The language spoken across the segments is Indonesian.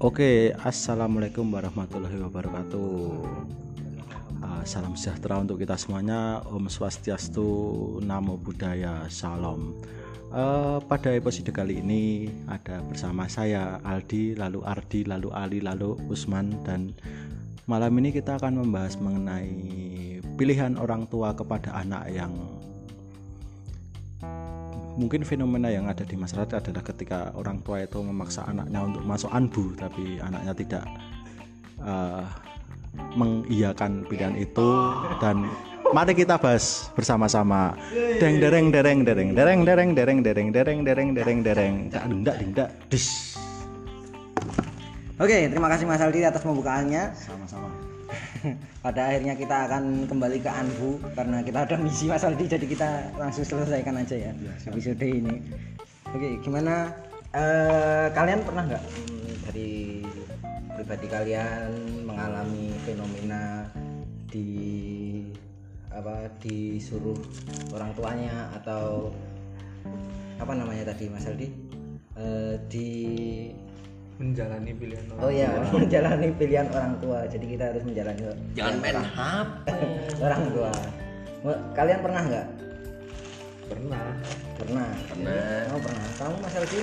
Oke, assalamualaikum warahmatullahi wabarakatuh. Uh, salam sejahtera untuk kita semuanya. Om Swastiastu, Namo Buddhaya, Salam. Uh, pada episode kali ini ada bersama saya Aldi, lalu Ardi, lalu Ali, lalu Usman dan malam ini kita akan membahas mengenai pilihan orang tua kepada anak yang mungkin fenomena yang ada di masyarakat adalah ketika orang tua itu memaksa anaknya untuk masuk anbu tapi anaknya tidak uh, mengiyakan pilihan itu dan mari kita bahas bersama-sama deng dereng dereng dereng dereng dereng dereng dereng dereng dereng dereng dereng tak dindak dindak dis Oke, terima kasih Mas Aldi atas pembukaannya. sama-sama Pada akhirnya kita akan kembali ke Anbu karena kita ada misi Mas Aldi, jadi kita langsung selesaikan aja ya episode ini. Oke, gimana? eh, kalian pernah nggak hmm, dari pribadi kalian mengalami fenomena di apa disuruh orang tuanya atau apa namanya tadi Mas Aldi? Eh, di menjalani pilihan orang Oh iya, menjalani pilihan orang tua. Jadi kita harus menjalani Jangan main HP. orang tua. Kalian pernah nggak? pernah Pernah. Pernah. Oh pernah. Kamu Mas Aldi?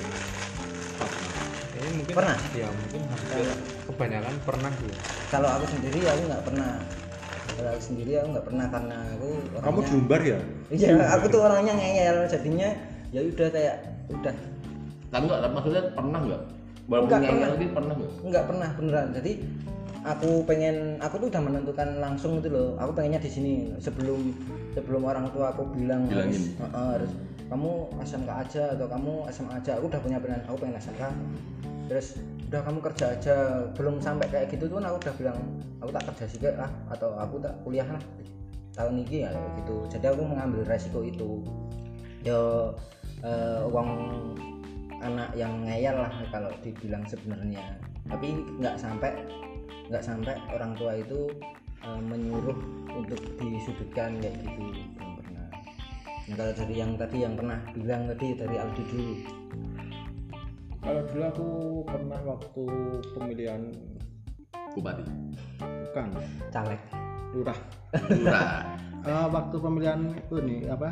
ini mungkin Pernah? ya mungkin hampir kebanyakan pernah sih Kalau aku sendiri aku nggak pernah. Kalau aku sendiri aku nggak pernah karena aku kamu orangnya. diumbar ya Iya, aku tuh orangnya ngeyel. Jadinya ya udah kayak udah Tapi enggak, maksudnya pernah enggak? Walaupun Enggak, ngeyel pernah. pernah enggak? nggak pernah beneran. Jadi aku pengen aku tuh udah menentukan langsung itu loh. Aku pengennya di sini sebelum sebelum orang tua aku bilang Bilangin. harus, "Uh-uh, harus kamu SMK aja atau kamu SMA aja. Aku udah punya pilihan. Aku pengen SMK. Terus udah kamu kerja aja. Belum sampai kayak gitu tuh aku udah bilang aku tak kerja sih lah atau aku tak kuliah lah tahun ini ya gitu. Jadi aku mengambil resiko itu. Yo eh, uang anak yang ngeyel lah kalau dibilang sebenarnya. Tapi nggak sampai nggak sampai orang tua itu eh, menyuruh untuk disudutkan kayak gitu belum pernah. Nah kalau dari yang tadi yang pernah bilang tadi dari Aldi dulu. Kalau dulu aku pernah waktu pemilihan Bupati. bukan. Caleg. Lurah. Lurah. Eh, waktu pemilihan itu nih apa?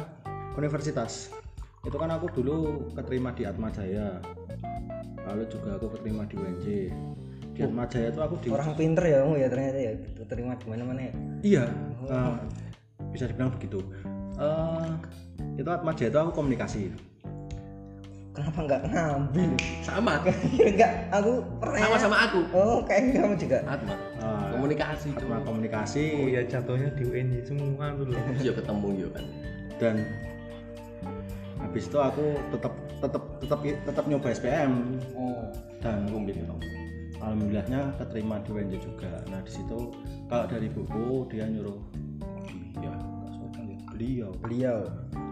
Universitas itu kan aku dulu keterima di Atma Jaya lalu juga aku keterima di UNJ di Atma Jaya itu aku di orang pinter ya kamu ya ternyata ya. Terima di mana mana ya? Iya. Eh, bisa dibilang begitu. Eh, itu Atma Jaya itu aku komunikasi. Kenapa nggak ngambil Sama. nggak aku pernah Sama sama aku. oh kayak kamu juga. Atma. Eh, Komunikasi Atma cuma. komunikasi. Oh ya jatuhnya di UNJ semua dulu Iya ketemu yo kan. dan habis itu aku tetap tetap tetap tetap nyoba SPM oh. Dan alhamdulillahnya keterima di UNJ juga. Nah di situ kalau dari buku dia nyuruh iya. Ya. beliau. Beliau.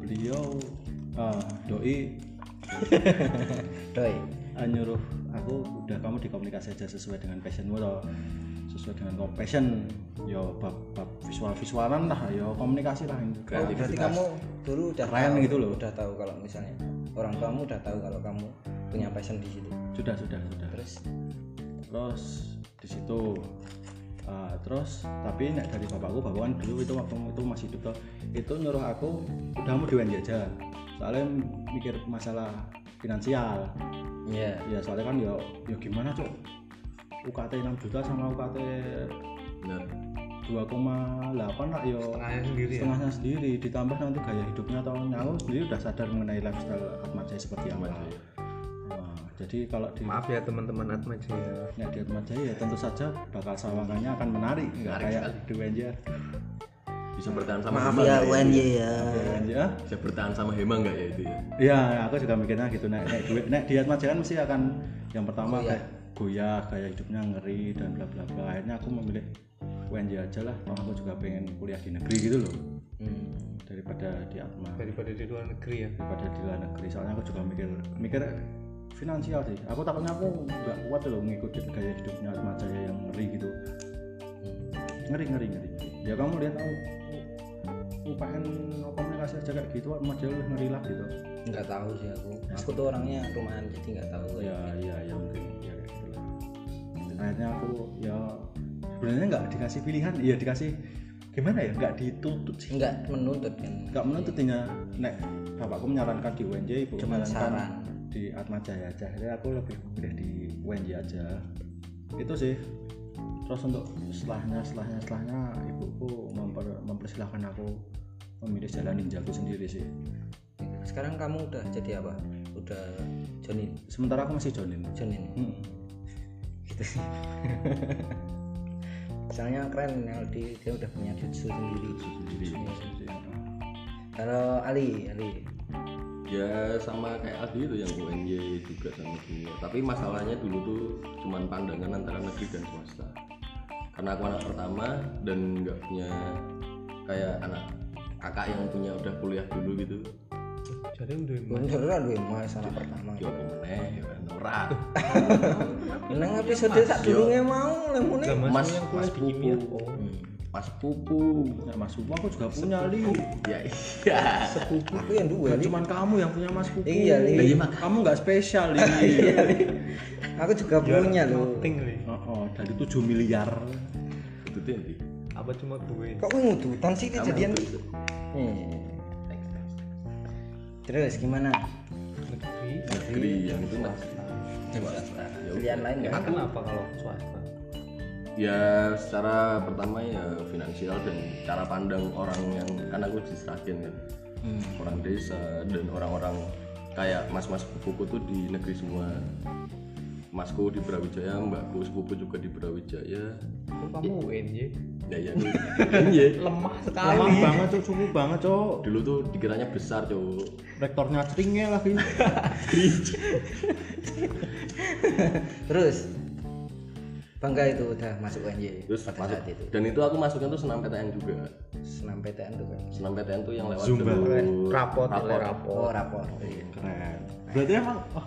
Beliau ah, doi. Doi. Ah, nyuruh aku udah kamu di komunikasi aja sesuai dengan passionmu toh sesuai dengan kau passion yo bab, bab visual visualan lah yo komunikasi lah itu Oh, berarti kamu dulu udah Keren tahu, gitu loh. Udah tahu kalau misalnya orang tuamu udah tahu kalau kamu punya passion di situ. sudah sudah sudah. Terus? Terus di situ. Ah, terus tapi nek dari bapakku bapak kan dulu itu waktu itu masih hidup toh, itu nyuruh aku udah mau UNJ aja. Soalnya mikir masalah finansial. Iya. ya soalnya kan ya ya gimana cok UKT 6 juta sama UKT Bener. 2,8 lah ya setengahnya sendiri ya setengahnya sendiri ditambah nanti gaya hidupnya atau nyawa sendiri udah sadar mengenai lifestyle Atma Jaya seperti apa. Wah, jadi kalau di maaf ya teman-teman Atma Jaya Ya di Atma Jaya ya tentu saja bakal sawangannya akan menarik nggak kayak sekali. di UNJ Bisa bertahan sama Maaf ya nggak UNY ya. Di UNJ ah. Bisa bertahan sama Hema enggak ya itu ya? Iya, aku juga mikirnya gitu. Nek, nek, duit- nek di Atma Jaya kan mesti akan yang pertama Goyah. kayak goyah, gaya hidupnya ngeri dan bla bla bla. Akhirnya aku memilih UNJ aja lah. Toh aku juga pengen kuliah di negeri gitu loh Hmm. daripada di Atma daripada di luar negeri ya daripada di luar negeri. Soalnya aku juga mikir mikir finansial sih. Aku takutnya aku nggak kuat loh ngikutin gaya hidupnya Atma Jaya yang ngeri gitu. Ngeri ngeri ngeri. Ya kamu lihat tahu UPN komunikasi aja kayak gitu Atma Jaya lebih ngeri lah gitu. nggak tahu sih aku aku tuh orangnya rumahan jadi nggak tahu ya iya ya mungkin ya gitu lah akhirnya aku ya sebenarnya nggak dikasih pilihan. Iya dikasih gimana ya? Nggak dituntut sih. Enggak menuntut kan? Nggak menuntut hanya nek bapakku menyarankan di UNJ ibu menyarankan saran. di Atma Jaya aja. Akhirnya aku lebih milih di UNJ aja. Itu sih. Terus untuk setelahnya setelahnya setelahnya ibuku memper, mempersilahkan aku memilih jalan ninjaku sendiri sih. Sekarang kamu udah jadi apa? Udah Jonin? Sementara aku masih jonin. Jonin. Hmm. Gitu sih. Soalnya keren Aldi dia udah punya jutsu sendiri. Sendiri. Kalau Ali Ali. Ya sama kayak Adi itu yang UNY juga sama dunia. Tapi masalahnya dulu tuh cuman pandangan antara negeri dan swasta. Karena aku anak pertama dan nggak punya kayak anak kakak yang punya udah kuliah dulu gitu jadi udah bener lah duwe mas anak pertama. Ya apa meneh ya kan ora neng episode sak durunge mau? Lemune mas yang mas kimia oh mas pupu Nah, Mas Pupu aku juga punya li. Ya iya. Aku yang Li. cuman kamu yang punya Mas Pupu Iya, Li. Iya, Mak. kamu nggak spesial li. Aku juga punya nih oh, oh, dari 7 miliar. Itu tuh nanti apa cuma gue kok ngudutan sih Kamu kejadian itu. Terus gimana? Negeri. Negeri yang itu mas swasta ya pilihan lain nggak? Nah, kenapa kalau swasta? Ya secara pertama ya finansial dan cara pandang orang yang kan aku diserahin kan. Orang desa dan orang-orang kayak mas-mas sepupuku tuh di negeri semua masku di Brawijaya mbakku sepupu juga di Brawijaya. Kok kamu UNY ya ya iya lemah lama sekali banget cok cukup banget cok dulu tuh dikiranya besar cowok rektornya ceringnya lagi. Terus bangga itu udah masuk UNJ terus pada masuk. saat itu. Dan itu aku masuknya tuh senam PTN juga. Senam PTN tuh kan senam PTN tuh yang lewat Zumba. rapot rapor. rapor rapor oh rapor iya. keren. Berarti emang oh,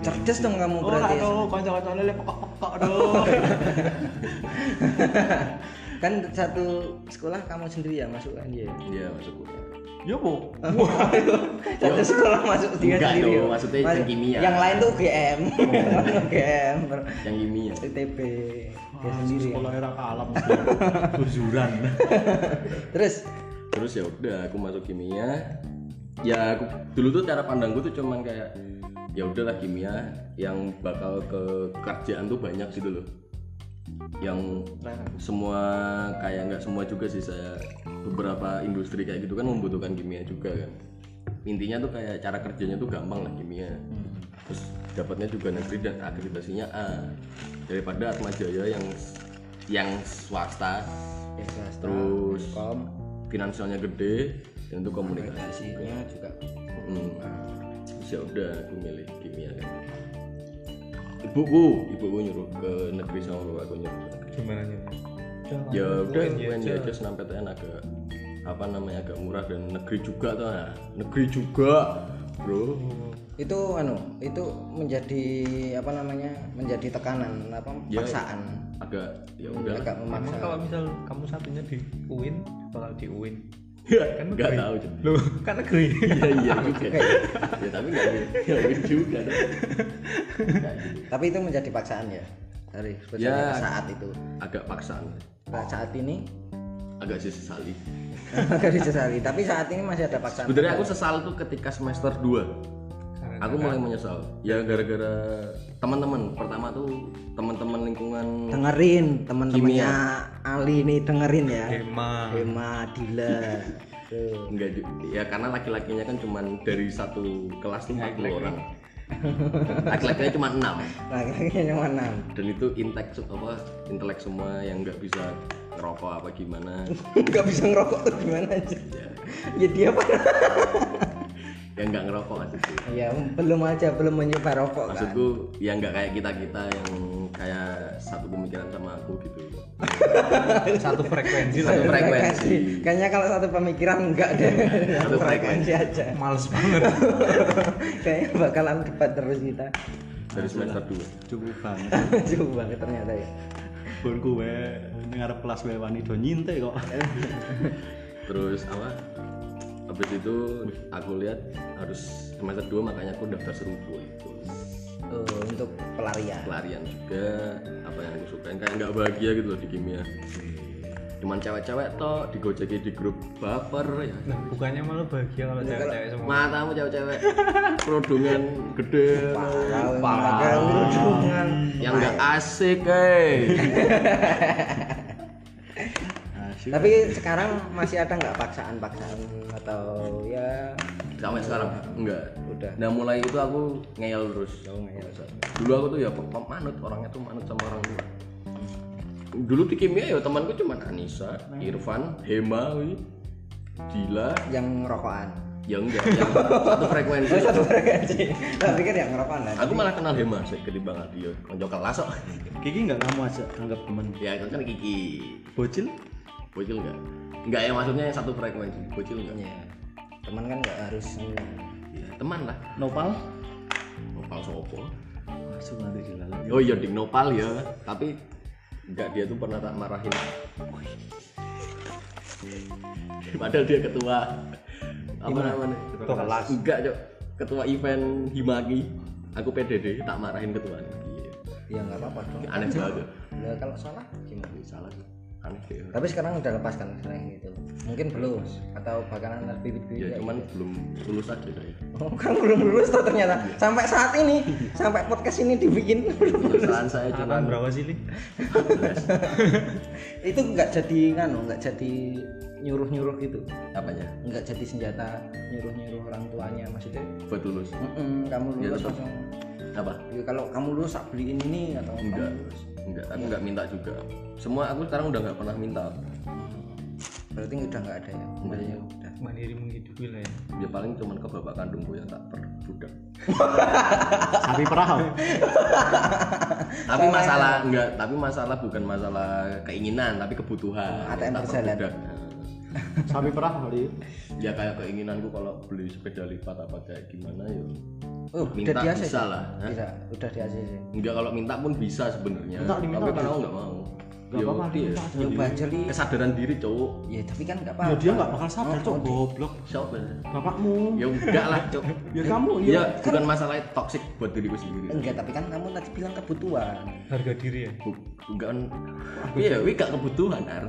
cerdas dong kamu oh berarti ya. aduh kanca-kancane le pokok-pokok aduh kan satu sekolah kamu sendiri yang masuk UNJ iya masuk kuliah ya bu. Satu sekolah masuk dia Enggak sendiri dong, ya? maksudnya yang Masuk- kimia. yang lain tuh UGM. UGM. Yang kimia. ITB dia Ah, sendiri ya. sekolah era kalam tujuran terus? Terus ya udah aku masuk kimia. Ya aku dulu tuh cara pandangku tuh cuman kayak ya udahlah kimia yang bakal ke kerjaan tuh banyak gitu loh. Yang semua kayak nggak semua juga sih saya beberapa industri kayak gitu kan membutuhkan kimia juga kan. Intinya tuh kayak cara kerjanya tuh gampang lah kimia. Terus dapatnya juga negeri dan akreditasinya A. Daripada Atma Jaya yang yang swasta ya, swasta, terus kom. finansialnya gede dan itu komunikasi komunikasinya juga. hmm. Ya udah aku milih kimia kan ibuku ibuku nyuruh ke negeri sama bapakku nyuruh ke negeri. Gimana nya ya udah UNY UNY aja. senam PTN agak apa namanya agak murah dan negeri juga tuh nah. negeri juga bro. Itu anu itu menjadi apa namanya menjadi tekanan apa Ya, paksaan. agak ya udah. Agak emang memaksa kalau misal kamu satunya di UIN bakal di UIN kan nggak tahu Cuk. loh kan negeri iya iya juga ya tapi nggak nggak gitu juga tapi itu menjadi paksaan ya dari sebetulnya Ya. saat itu. agak paksaan. Nah, saat ini? Agak sih sesali. Agak disesali tapi saat ini masih ada paksaan. Sebenarnya aku sesal tuh ketika semester 2 Karena aku mulai menyesal. Ya gara-gara teman-teman. Pertama tuh teman-teman lingkungan dengerin teman-temannya Ali nih dengerin ya. Hema. Hema Dila Tuh. enggak ya karena laki-lakinya kan cuman dari satu kelas tuh 40 orang. Laki-lakinya cuma enam. Kayaknya cuma enam. Dan itu intek apa intelek semua yang nggak bisa ngerokok apa gimana. Nggak bisa ngerokok tuh gimana aja? Ya ya dia apa yang nggak ngerokok maksudku ya belum aja belum mencoba rokok kan? Maksudku ya nggak kayak kita kita yang kayak satu pemikiran sama aku gitu. Satu frekuensi lah. Satu frekuensi. kayaknya kalau satu pemikiran enggak deh. Satu frekuensi aja. Males banget. Kayaknya bakalan debat terus kita. Dari semester 2 cukup banget. Jauh banget ternyata ya. Pun gue ngarep kelas gue wani do nyinte kok. Terus apa habis itu aku lihat harus semester 2 makanya aku daftar serupu itu. Oh, untuk pelarian. Pelarian juga apa yang aku sukain kayak nggak bahagia gitu loh di kimia. Cuman cewek-cewek toh digojeki di grup baper ya. Nah, bukannya malah bahagia kalau cewek-cewek semua. matamu cewek-cewek. Kerudungan gede. Parah. Kerudungan. Yang nggak asik eh. tapi sekarang masih ada nggak paksaan-paksaan atau ya? Sampai sekarang enggak. Udah. Nah mulai itu aku ngeyel terus. Oh, ngeyel. dulu aku tuh ya manut orangnya tuh manut sama orang tua. Dulu di kimia ya temanku cuma Anissa, Irfan, Hema, Dila, yang rokokan ya enggak yang satu frekuensi. Satu frekuensi. Tak pikir yang ngerokokan lah. Aku malah kenal Hema sih ketimbang dia konco kelas kok Kiki nggak kamu aja anggap temen? Ya kan Kiki. Bocil bocil enggak enggak ya maksudnya yang satu frekuensi bocil enggak ya teman kan nggak harus ya, teman lah. Nopal? Nopal sopo? Masuk nanti di dalam. Oh iya ding nopal ya. Tapi enggak dia tuh pernah tak marahin. Padahal dia ketua. Apa? Namanya Ketua kelas. enggak cok. Ketua event himaki. Aku PDD tak marahin ketua ya nggak apa-apa dong aneh banget. Ya kalau salah gimana? Salah aneh deh tapi sekarang udah lepas kan sekarang gitu mungkin belum atau bakalan ada bibit-bibit ya kayak cuman gitu. belum lulus aja saya oh kan belum lulus tuh ternyata. Sampai saat ini sampai podcast ini dibikin perusahaan saya cuma berapa sih, Li? itu nggak jadi nganu nggak jadi nyuruh nyuruh gitu. Apanya? Nggak jadi senjata nyuruh nyuruh orang tuanya maksudnya? Buat lulus? "Mm-mm, kamu Ya, lulus tetap. langsung. Apa? Ya, kalau kamu lulus beliin ini atau enggak. kamu lulus enggak aku enggak minta juga. Semua aku sekarang udah nggak pernah minta. Berarti udah nggak ada ya? Sebenarnya udah. Mandiri menghidupi lah ya. ya paling cuman ke bapak kandungku yang tak perbudak. Sapi perahu. Tapi masalah enggak tapi masalah bukan masalah keinginan tapi kebutuhan. ATM Tak berjalan. Sapi perahu kali ya. Kayak keinginanku kalau beli sepeda lipat apa kayak gimana ya. Oh Minta udah di ACC bisa lah, Hah? bisa udah di ACC enggak kalau minta pun bisa sebenarnya. Tapi kan aku nggak mau. Nggak Ya, apa-apa, dia- diminta aja. nyoba aja li. Kesadaran diri cowok. Ya tapi kan nggak ya apa-apa. dia nggak bakal sadar Oh, cok oh, goblok. Siapa? Bapakmu. Ya enggak lah cowok. Ya kamu ya. Ya bukan masalah toxic buat diriku sendiri. Enggak tapi kan kamu tadi bilang kebutuhan. Harga diri ya. Bu- bukan. Iya wi gak kebutuhan ar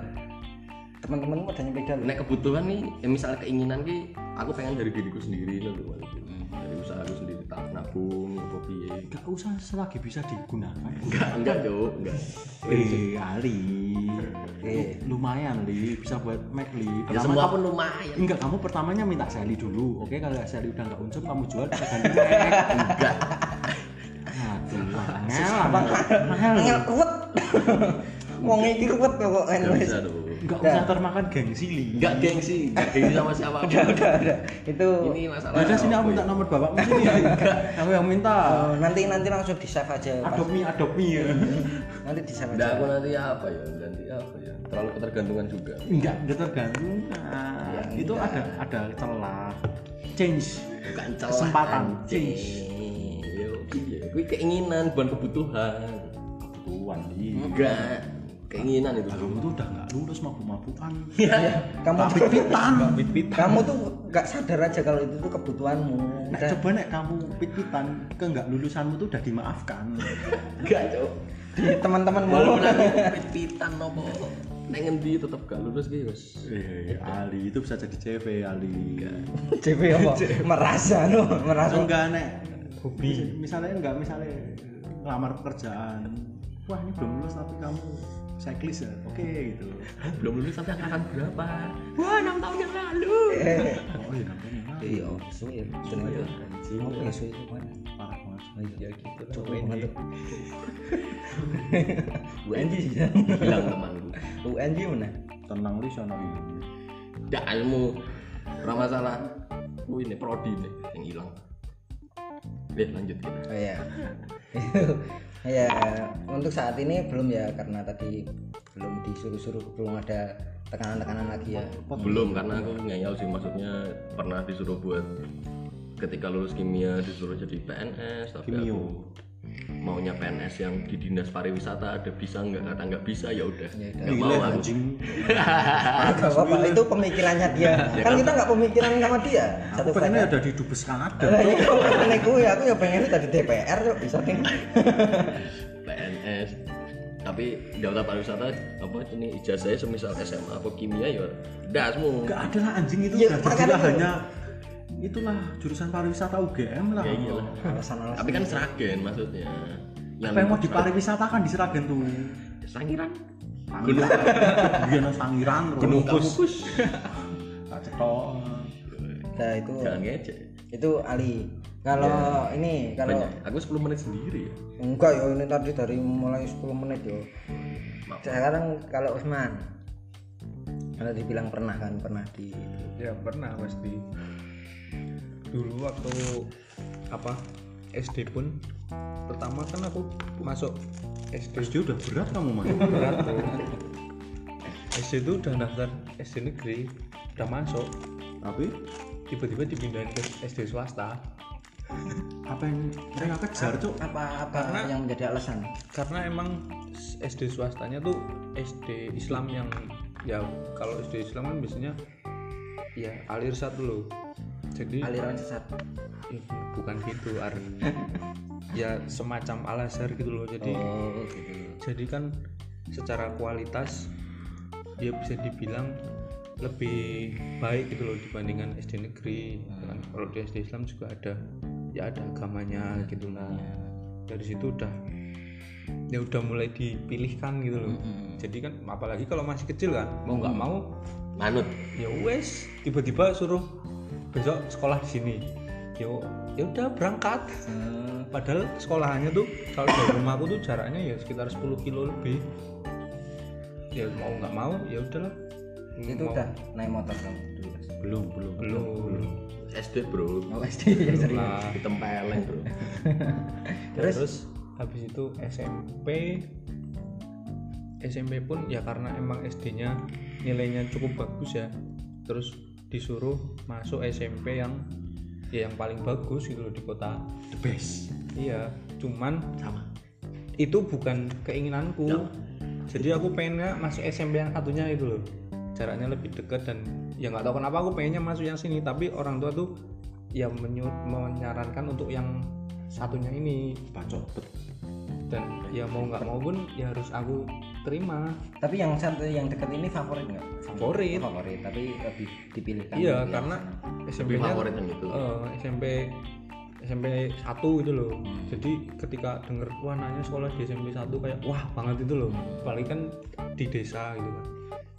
teman-temanmu ada nyepeda loh. Nek kebutuhan nih ya misalnya keinginan ki aku pengen dari diriku sendiri loh maksudku. dari usaha aku sendiri tak nabung apa piye. Nggak usah selagi bisa digunakan. Enggak enggak cowok enggak. Eh Ali. Eh. lumayan li. Bisa buat Mac li. Ya semua pun lumayan. Enggak kamu pertamanya minta Sally dulu oke? Kalau Sally udah nggak unsur kamu jual kita ganti Mac. Enggak. Angel angel ruwet. Wong iki ruwet kok enggak bisa nggak usah termakan gengsi li enggak gengsi enggak gengsi sama siapa. Udah udah udah itu ini masalah udah sini aku minta ya? nomor bapakmu sini. Kamu yang minta. Oh, nanti nanti langsung di save aja adopt me adopt me. Ya nanti di save Enggak, aja. aku nanti apa ya? Nanti apa ya? Terlalu ketergantungan juga. Enggak enggak tergantung Ya, itu enggak. ada ada celah. Change. Bukan celah Kesempatan, anjing. Yo, iya. Keinginan bukan kebutuhan. Kebutuhan enggak keinginan itu. Kamu tuh udah nggak lulus mabuk-mabukan. Ya kamu pit-pitan Pit-pit. kamu tuh nggak sadar aja kalau itu tuh kebutuhanmu. Udah. coba nek kamu pit-pitan ke nggak lulusanmu tuh udah dimaafkan. Enggak cok di teman-temanmu. Walaupun aku pit-pitan nopo. Nek ngendi tetep gak lulus ki wis. Eh Ali itu bisa jadi CV Ali. JP apa? Merasa no. Merasa. Enggak nek hobi. misalnya enggak misalnya lamar pekerjaan. Wah ini belum lulus tapi kamu cyclist ya? Oke gitu. Belum lulus tapi angkatan berapa? Wah enam tahun yang lalu. Eh. Oh iya namanya lah. iya suwe jeneng itu apa ya suwe itu mana parah banget. Ya gitu Coba banget UNJ sih bilang temanku UNJ mana? Tenang li sono ini ya ilmu. Ora masalah. Oh ini prodi nih yang hilang. Lihat lanjut kita oh ya ya untuk saat ini belum ya karena tadi belum disuruh-suruh belum ada tekanan-tekanan lagi ya belum karena aku ngeyel sih maksudnya pernah disuruh buat ketika lulus kimia disuruh jadi PNS tapi Kimio. aku maunya PNS yang di dinas pariwisata ada bisa nggak kata nggak bisa ya udah. Ya nggak mau. aku Gak apa-apa, itu pemikirannya dia. kan kita nggak pemikiran sama dia. Satu Aku pengennya ada di dubes Kanada. Lah iya, pengen gue, aku ya pengen tadi DPR yuk bisa nih. PNS tapi daftar pariwisata apa ini ijazahnya semisal SMA apa kimia ya? Udah semua Enggak ada lah anjing itu Ya, udah hanya itulah jurusan pariwisata UGM lah. ya iyalah Alasan-alasan. tapi kan seragen maksudnya Apa yang mau di pariwisata kan di Seragen tuh. sangiran Gunung Gunung Sangiran terus. gunung kamukus Tak cetok. Nah itu jangan ngecek itu Ali. Kalau ini kalau banyak aku 10 menit sendiri ya enggak ya ini tadi dari mulai 10 menit yo. Maaf. Sekarang kalau Usman kalau dibilang pernah kan pernah di ya pernah pasti dulu waktu apa SD pun pertama kan aku masuk SD SD udah berat kamu mah. berat tuh SD itu udah daftar SD negeri udah masuk Tapi tiba-tiba dipindahin ke SD swasta apa yang mereka kejar tuh? apa apa Karena- yang menjadi alasan? karena emang SD swastanya tuh SD Islam yang ya kalau SD Islam kan biasanya ya alir satu loh jadi Aliran sesat. Ih, bukan gitu ar. Ya semacam al azhar gitu loh jadi Oh gitu. jadi kan secara kualitas dia bisa dibilang lebih baik gitu loh dibandingkan SD negeri. Kan kalau di SD Islam juga ada ya ada agamanya gitu lah dari situ udah ya udah mulai dipilihkan gitu loh. Jadi kan apalagi kalau masih kecil kan mau nggak mau manut. ya wes tiba-tiba suruh besok sekolah di sini. Ya ya udah berangkat. Padahal sekolahannya tuh kalau dari rumahku tuh jaraknya ya sekitar 10 kilo lebih. Ya mau nggak mau ya udahlah. Itu Mau- udah naik motor kamu. Mas? Belum, belum. belum. SD bro. Oh SD ya serius. Nah, ditempeleng bro. Terus, habis itu SMP SMP pun ya karena emang SD-nya nilainya cukup bagus ya. Terus disuruh masuk SMP yang ya yang paling bagus gitu loh di kota The best. iya cuman sama itu bukan keinginanku Ya. jadi aku pengennya masuk SMP yang satunya itu loh jaraknya lebih dekat dan ya nggak tahu kenapa aku pengennya masuk yang sini tapi orang tua tuh ya menyarankan untuk yang satunya ini Bacot. Dan ya mau nggak mau pun ya harus aku terima. Tapi yang satu yang dekat ini favorit nggak? Favorit. Favorit, tapi lebih dipilihkan. iya karena lebih SMP-nya favorit yang itu. eh, SMP SMP 1 itu loh. Jadi ketika denger wah nanya sekolah di SMP 1 kayak wah banget itu loh. Apalagi kan di desa gitu kan.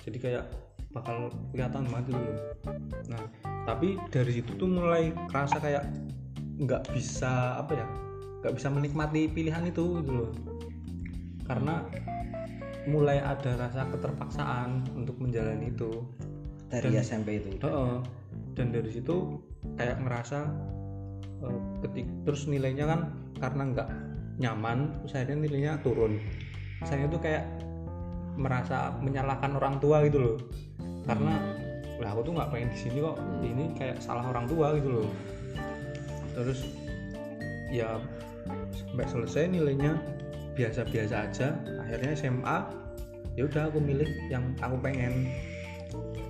Jadi kayak bakal kelihatan banget itu loh. Nah tapi dari situ tuh mulai kerasa kayak nggak bisa apa ya nggak bisa menikmati pilihan itu gitu loh. Karena mulai ada rasa keterpaksaan untuk menjalani itu. Dari Dan- SMP itu. Heeh. dan dari situ kayak ngerasa eh, ketik terus nilainya kan karena nggak nyaman akhirnya nilainya turun. Saya tuh kayak merasa menyalahkan orang tua gitu loh. Karena lah aku tuh nggak pengen di sini kok. Ini kayak salah orang tua gitu loh. Terus ya sampai selesai nilainya biasa-biasa aja akhirnya SMA ya udah aku milih yang aku pengen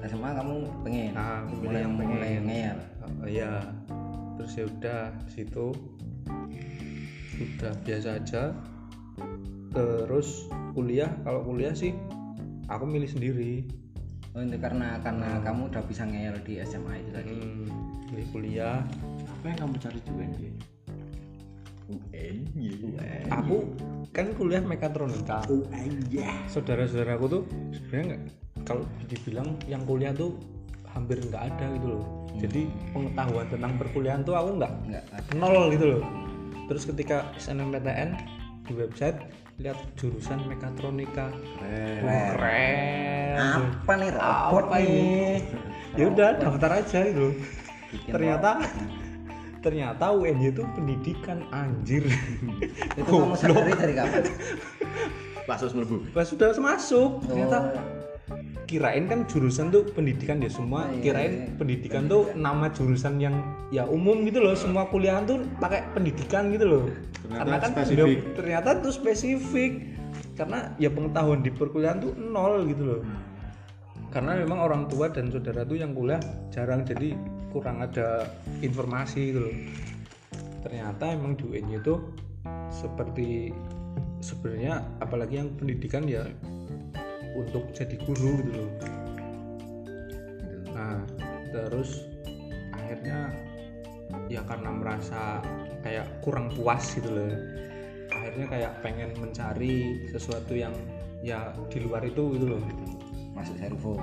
SMA kamu pengen? Nah, aku pilih mulai yang pengen. mulai ngeyel. Oh, iya terus ya udah situ udah biasa aja terus kuliah kalau kuliah sih aku milih sendiri Oh, itu karena karena kamu udah bisa ngeyel di SMA itu tadi. hmm, kuliah Apa yang kamu cari di UNY? aku kan kuliah mekatronika. UNY. saudara-saudaraku tuh sebenarnya nggak kalau dibilang yang kuliah tuh hampir nggak ada gitu loh. Jadi pengetahuan tentang perkuliahan tuh aku nggak nol gitu loh. Terus ketika SNMPTN di website lihat jurusan mekatronika. Keren. Apa nih robot Apa ini? nih? ya udah daftar aja gitu Bikin ternyata ternyata UNY itu pendidikan anjir. Itu kamu sadari dari kapan? pas terus melebu pas sudah masuk ternyata Oh, kirain kan jurusan tuh pendidikan ya semua. Iya, kirain iya. pendidikan tuh nama jurusan yang ya umum gitu loh. Semua kuliahan tuh pakai pendidikan gitu loh. Ternyata karena kan spesifik. ya, ternyata tuh spesifik. Karena ya pengetahuan di perkuliahan tuh nol gitu loh. Karena memang orang tua dan saudara tuh yang kuliah jarang jadi kurang ada informasi gitu loh. Ternyata emang di itu seperti sebenarnya apalagi yang pendidikan ya untuk jadi guru gitu loh. Nah terus akhirnya ya karena merasa kayak kurang puas gitu loh. Akhirnya kayak pengen mencari sesuatu yang ya di luar itu gitu loh. Masuk servo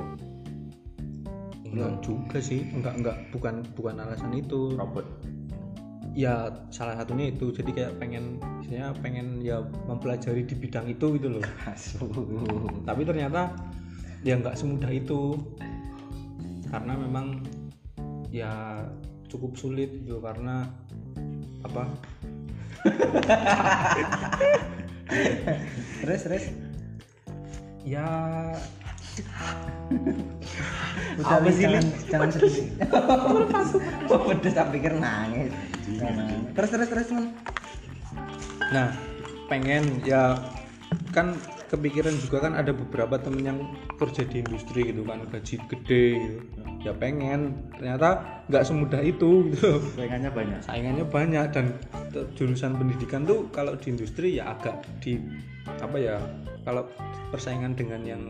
enggak juga sih enggak enggak bukan bukan alasan itu. Robot. Ya salah satunya itu jadi kayak pengen misalnya pengen ya mempelajari di bidang itu gitu loh. Tapi ternyata ya nggak semudah itu. Karena memang ya cukup sulit gitu karena apa? Terus terus? Ya Udah Apa sih, jangan, jangan sedih. Oh pedes tak pikir nangis. Terus terus terus men nah pengen ya kan kepikiran juga kan ada beberapa temen yang kerja di industri gitu kan gaji gede gitu. Ya pengen. Ternyata nggak semudah itu gitu. Saingannya banyak. Saingannya banyak dan jurusan pendidikan tuh kalau di industri ya agak di apa ya kalau persaingan dengan yang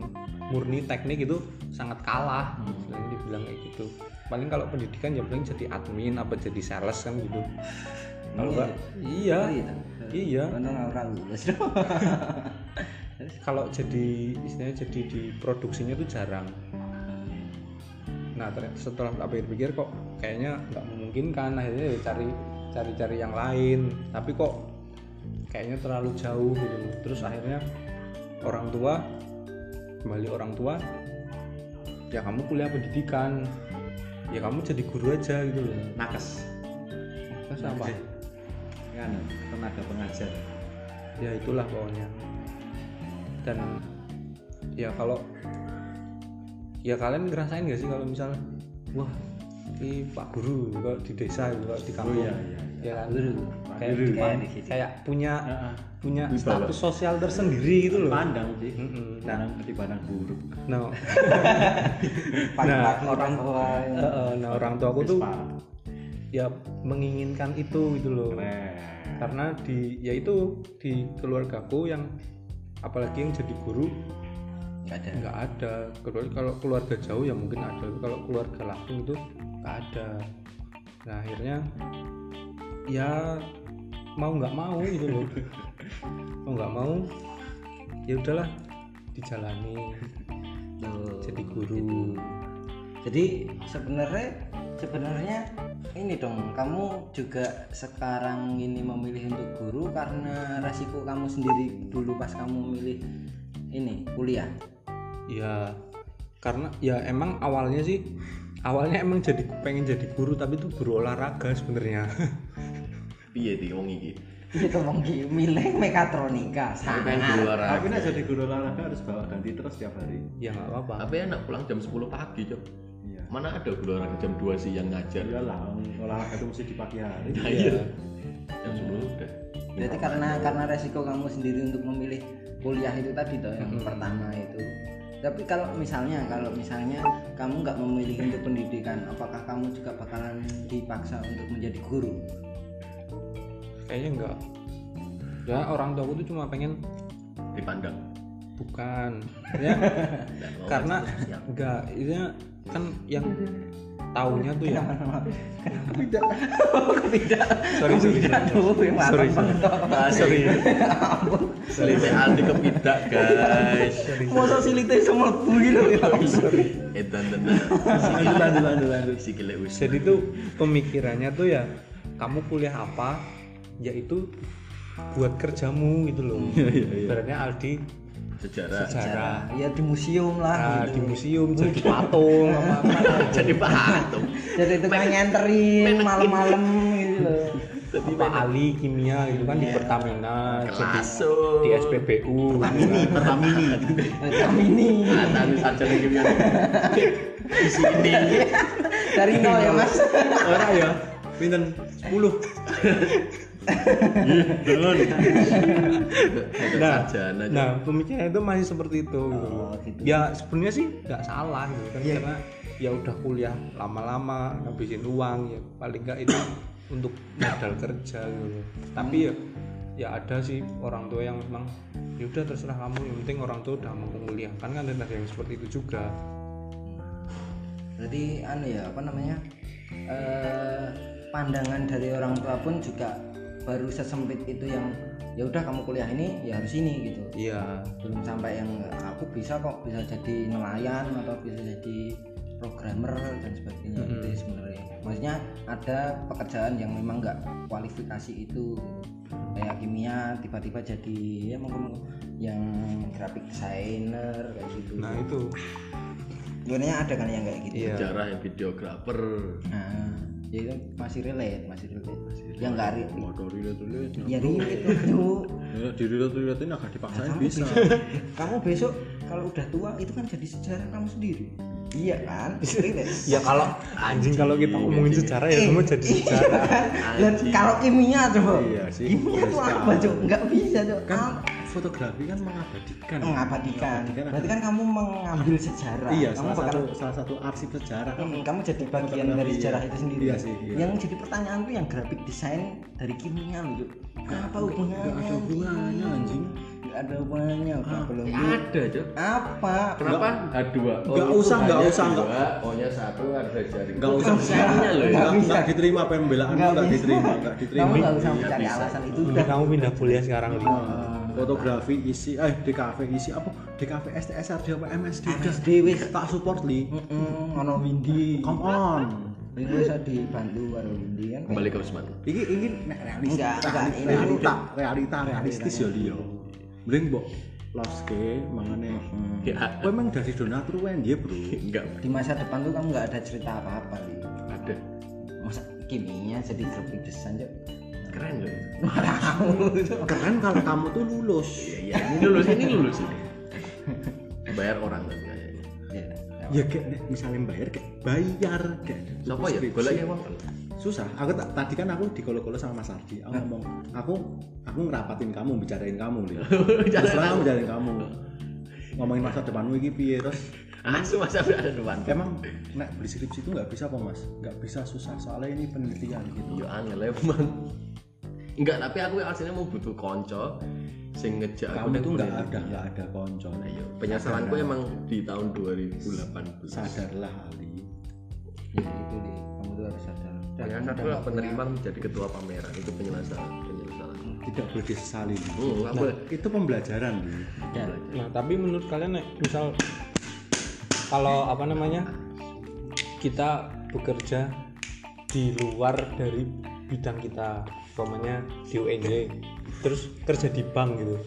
murni teknik itu sangat kalah. Istilahnya dibilang kayak gitu. Paling kalau pendidikan ya paling jadi admin apa jadi sales kan gitu. Kalau Iya. iya. Oh, iya. iya. Lulus kalau jadi istilahnya jadi di produksinya tuh jarang. Nah setelah tak pikir-pikir kok kayaknya nggak memungkinkan. Akhirnya ya cari cari-cari yang lain. Tapi kok kayaknya terlalu jauh gitu. Terus akhirnya orang tua kembali orang tua ya kamu kuliah pendidikan ya kamu jadi guru aja gitu loh. Nakes. Terus apa? Kan tenaga pengajar. Ya itulah pokoknya. Dan ya kalau ya kalian ngerasain gak sih kalau misal wah ini pak guru kok di desa kok di kampung? Iya, iya, ya kan? Guru. Kayak Guru. kayak, di situ. kayak punya Heeh. punya Wibawa. status sosial tersendiri gitu loh. Pandang sih. Mm-mm. nah. dipandang buruk. Nah, Pak- Nah, Pak- orang- tua. Eh, eh, nah orang tua aku tuh ya menginginkan itu gitu loh. Keren. Karena di ya itu di keluargaku yang apalagi yang jadi guru nggak ada. nggak ada. Kecuali kalau keluarga jauh ya mungkin ada. Tapi kalau keluarga langsung itu nggak ada. Nah akhirnya ya mau nggak mau gitu loh. Mau nggak mau ya udahlah dijalani. Tuh. jadi guru. Jadi sebenarnya sebenarnya ini dong kamu juga sekarang ini memilih untuk guru karena resiko kamu sendiri dulu pas kamu milih ini kuliah? Ya karena ya emang awalnya sih awalnya emang jadi pengen jadi guru tapi itu guru olahraga sebenarnya piye di wong iki? Itu mau milih mekatronika sangat. guru tapi nak jadi guru olahraga harus bawa ganti terus tiap hari. Ya nggak apa-apa. Tapi enak pulang jam 10 pagi cok. Iya. Mana ada guru olahraga jam 2 siang ngajar? Iyalah olahraga itu mesti di pagi hari. Nah, iya. Jam 10 udah. Berarti karena karena resiko kamu sendiri untuk memilih kuliah itu tadi toh yang pertama itu. Tapi kalau misalnya kalau misalnya kamu nggak memilih untuk pendidikan apakah kamu juga bakalan dipaksa untuk menjadi guru kayaknya enggak. Ya orang tua tuh cuma pengen dipandang. Bukan. Ya. Karena enggak itu kan yang tahunya tuh ya. Tidak. Tidak. Sorry sorry tidak sorry. tuh yang Sorry, sorry. sorry. Selite Aldi kepidak guys. Masa silite sama lebu gitu ya? Edan tenan lanjut lanjut lanjut jadi tuh pemikirannya tuh ya kamu kuliah apa yaitu buat kerjamu gitu loh. Ibaratnya Aldi sejarah. sejarah. Ya di museum nah, lah di gitu. museum jadi patung apa apa jadi patung. Jadi itu kan nganterin malam-malam gitu loh. Apa Ali kimia gitu kan di Pertamina jadi Langsung. di SPBU Pertamini Pertamini kami ini Anu sarjana kimia. Di sini. dari nol ya mas. Ora ya pinten 10 nah, sarjana. nah pemikiran itu masih seperti itu gitu. Oh, gitu. ya sebenarnya sih nggak salah gitu. Kan karena ya udah kuliah lama-lama ngabisin uang ya paling nggak itu untuk modal kerja gitu. Tapi ya ya ada sih orang tua yang memang ya udah terserah kamu yang penting orang tua udah mau kuliah. Kan kan ada yang seperti itu juga. Berarti anu ya apa namanya eh, pandangan dari orang tua pun juga baru sesempit itu yang ya udah kamu kuliah ini ya harus ini gitu. Iya. Belum sampai yang aku bisa kok bisa jadi nelayan atau bisa jadi programmer dan sebagainya Mm-hmm. itu sebenarnya. Maksudnya ada pekerjaan yang memang nggak kualifikasi itu kayak kimia tiba-tiba jadi ya mungkin yang graphic designer kayak gitu. Nah itu. Sebenarnya ada kan yang kayak gitu? Iya. Sejarah yang videografer. nah ya itu masih relate masih relate yang nggak relate Waduh ya relate itu. Ya, di relate-relate ini agak dipaksain kamu bisa kamu besok kalau udah tua itu kan jadi sejarah kamu sendiri. Iya kan? Relate ya kalau anjing kalau kita ngomongin sejarah ya semua jadi sejarah. dan kalau kimia coba Iya sih, kimia iya tuh apa cok? Nggak bisa cok. Kan fotografi kan mengabadikan mengabadikan Mengabadikan berarti kan kamu mengambil sejarah iya kamu salah bakal satu salah satu arsip sejarah kan Hmm, kamu jadi bagian dari iya. sejarah itu sendiri Iya sih, iya. yang jadi pertanyaanku yang graphic design dari kimia loh apa hubungannya nggak ada hubungannya anjing nggak ada hubungannya apa belum Ada, Cok. apa Kenapa? H2. Nggak usah, nggak usah, nggak. Ohnya satu ada jaring. nggak usah. Ininya loh ya. Nggak bisa. diterima nggak bisa. diterima nggak diterima kamu nggak usah mencari alasan itu udah kamu pindah kuliah sekarang Li. Fotografi isi eh di kafe isi apa? Di kafe STSR di apa MSD MSD wis. Tak support li. Mm-mm, ono Windy. Come on. Itu bisa dibantu karo Windy kan? Kembali ke Usman. ini ini nek realis Enggak, enggak, realita, ini- realita realita realistis ya dia mending mbok loske mangane. Ya, kowe emang dari donatur wae dia bro? Enggak. Di masa depan tuh kamu nggak ada cerita apa-apa li. Ada. masa kimia jadi graphic design Cuk. Keren loh. keren kalau kamu tuh lulus Iya, iya. Ini lulus, ini lulus ini. Bayar orang kan kayaknya. ya ya kayak misalnya bayar kayak bayar kayak Siapa ya? Golek uang. susah aku tak tadi kan aku dikolo-kolo sama Mas Ardi aku ngomong aku aku ngerapatin kamu bicarain kamu nih bicarain kamu ngomongin masa depanmu ini piye terus Asu masa ada depan. emang nek beli skripsi itu nggak bisa apa mas? Nggak bisa susah soalnya ini penelitian gitu. Angel ya, Bang. Enggak, tapi aku aslinya mau butuh konco sing ngejak aku kamu tuh nggak ada nggak ada konco. Ayo, penyesalanku emang di tahun 2018. sadarlah Ali. Ya itu li kamu tuh harus sadar. Dan Ternyata kamu aku udah lah nggak penerima menjadi ketua pameran itu penjelasan. Tidak boleh disesali Li. Nggak boleh. itu pembelajaran Ya. Nah, tapi menurut kalian nek misal kalau apa namanya kita bekerja di luar dari bidang kita, umpamanya di UNJ, terus kerja di bank gitu.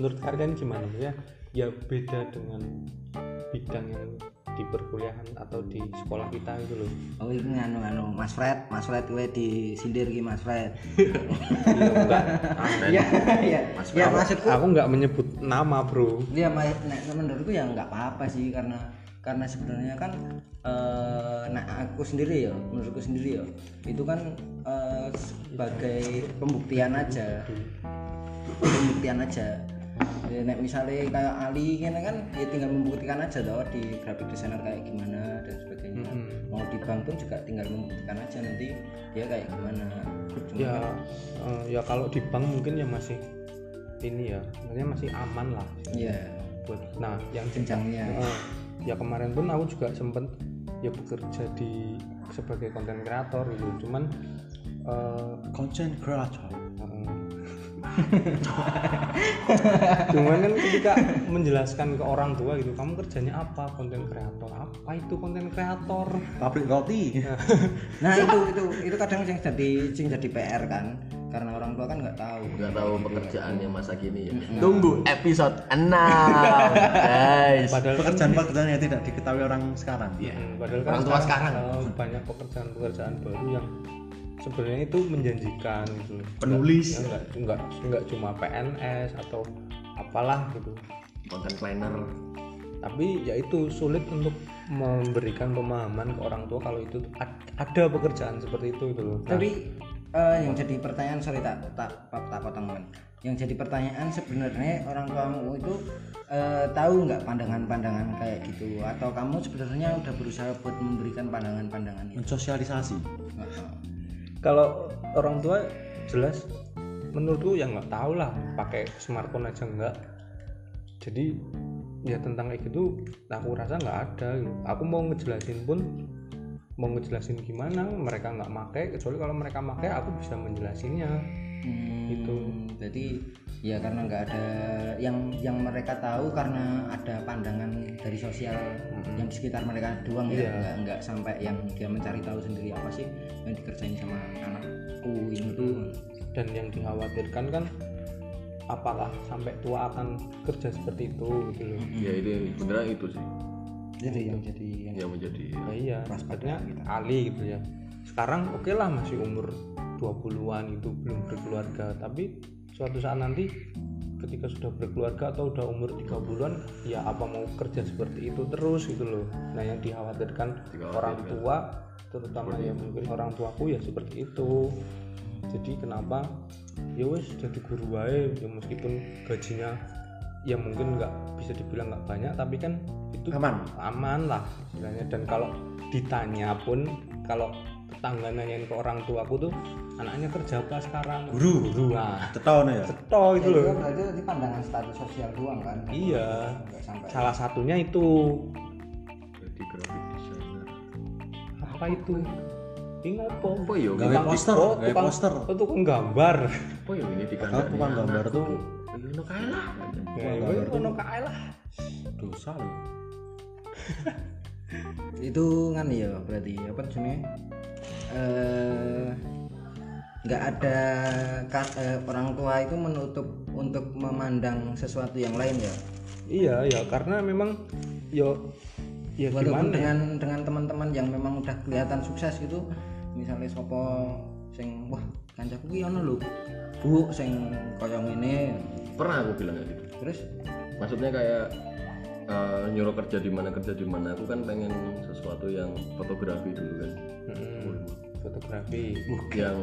Menurut kalian gimana ya? Ya beda dengan bidang yang di perkuliahan atau di sekolah kita gitu loh. Oh ini anu anu Mas Fred, Mas Fred gue disindir ki Mas Fred. Iya iya. Mas Ya Aku- maksudku aku nggak menyebut nama bro. Iya, nah, menurutku ya nggak apa-apa sih karena karena sebenarnya kan eh, nah aku sendiri ya, menurutku sendiri ya, itu kan eh, sebagai pembuktian aja, pembuktian aja. Ya, nek misalnya kayak Ali kan kan ya tinggal membuktikan aja loh di graphic designer kayak gimana dan sebagainya. Mau di bank pun juga tinggal membuktikan aja nanti dia kayak gimana. Cuma Ya kan- eh, ya kalau di bank mungkin ya masih ini ya, sebenarnya masih aman lah. Iya, buat nah yang jenjangnya. Eh, ya kemarin pun aku juga sempet ya bekerja di sebagai konten kreator gitu cuman eh, content creator cuman kan ketika menjelaskan ke orang tua gitu kamu kerjanya apa konten kreator apa itu konten kreator pabrik roti Nah itu itu itu kadang yang jadi yang jadi PR kan karena orang tua kan nggak tahu. nggak tahu pekerjaannya masa kini ya. Tunggu episode 6 guys. padahal kan pekerjaan-pekerjaan yang tidak diketahui orang sekarang Hmm, padahal kan Orang tua sekarang. eh, banyak pekerjaan-pekerjaan baru yang sebenarnya itu menjanjikan gitu. Penulis. Ya, enggak enggak enggak cuma PNS atau apalah gitu content planner tapi ya itu sulit untuk memberikan pemahaman ke orang tua kalau itu ada pekerjaan seperti itu gitu loh Nah, tapi eh, yang jadi pertanyaan sorry tak tak tak, tak potong men yang jadi pertanyaan sebenarnya orang tuamu itu eh, tahu nggak pandangan-pandangan kayak gitu atau kamu sebenarnya udah berusaha buat memberikan pandangan-pandangan itu Mensosialisasi. Nggak tahu. Kalau orang tua jelas. Menurutku ya nggak tahu lah pakai smartphone aja enggak jadi ya tentang kayak gitu aku rasa nggak ada. Aku mau ngejelasin pun mau ngejelasin gimana mereka nggak make. Kecuali kalau mereka make aku bisa menjelasinnya Hmm, Gitu. jadi ya karena nggak ada yang yang mereka tahu karena ada pandangan dari sosial yang di sekitar mereka doang ya. Iya. nggak nggak sampai yang dia mencari tahu sendiri apa sih yang dikerjain sama anakku ini tuh. Dan yang dikhawatirkan kan apakah sampai tua akan kerja seperti itu gitu loh. Ya itu sebenarnya itu sih. Jadi yang jadi yang yang menjadi nah, iya akhirnya Ali gitu ya sekarang oke lah masih umur 20-an itu belum berkeluarga. Tapi suatu saat nanti ketika sudah berkeluarga atau udah umur 30-an ya apa mau kerja seperti itu terus gitu loh. Nah yang dikhawatirkan orang tua terutama ya mungkin orang tuaku ya seperti itu. Jadi kenapa? Ya wes jadi guru wae ya meskipun gajinya ya mungkin nggak bisa dibilang nggak banyak tapi kan itu Aman. aman lah istilahnya. Dan kalau ditanya pun kalau tetangga nanyain ke orang tuaku tuh anaknya kerja apa sekarang? Guru. guru. Nah Ceton ya. ceto itu itu loh. kan berarti tadi pandangan status sosial doang kan? Iya. Salah satunya itu. Jadi graphic designer apa itu? Ini apa? Apa ya? Gawe poster, gawe poster. oh, tukang gambar. Apa ya ini di Kalau kandang tukang gambar tuh. Ya no kae lah. Ya gambar itu tuh- ono kae lah. Dosa loh. itu kan ya berarti apa jenis eh nggak ada ka- eh, orang tua itu menutup untuk memandang sesuatu yang lain ya? Iya ya karena memang yo ya walaupun gimana ya? dengan dengan teman-teman yang memang udah kelihatan sukses gitu misalnya sopo sing wah kancaku ki ono lho bu sing kaya ngene pernah aku bilang kayak gitu. Terus? Maksudnya kayak eh, nyuruh kerja di mana kerja di mana aku kan pengen sesuatu yang fotografi dulu kan. Mm-mm. fotografi. Yang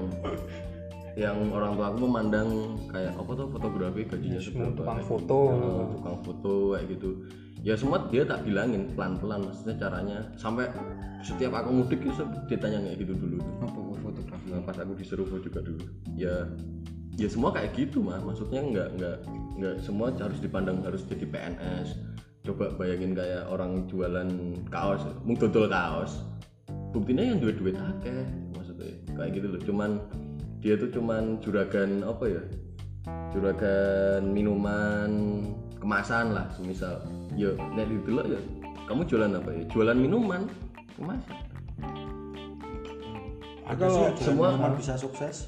yang orang tua aku memandang kayak apa tuh fotografi? Gajinya semua seberapa? tukang kayak foto. Eh, tukang foto kayak gitu. Ya semua dia tak bilangin pelan-pelan. Maksudnya caranya sampai setiap aku mudik itu ditanya kayak gitu dulu. Apa fotografi? Nah, pas aku disuruh juga dulu. Ya ya semua kayak gitu mah maksudnya nggak nggak nggak semua harus dipandang harus jadi PNS coba bayangin kayak orang jualan kaos mung dodol kaos. Buktinya yang duit duit akeh maksudnya. Kayak gitu loh cuman dia tuh cuman juragan apa ya? Juragan minuman kemasan lah semisal. Ya nek dulu ya kamu jualan apa ya? Jualan minuman kemasan. Ada sih yang semua- minuman bisa sukses.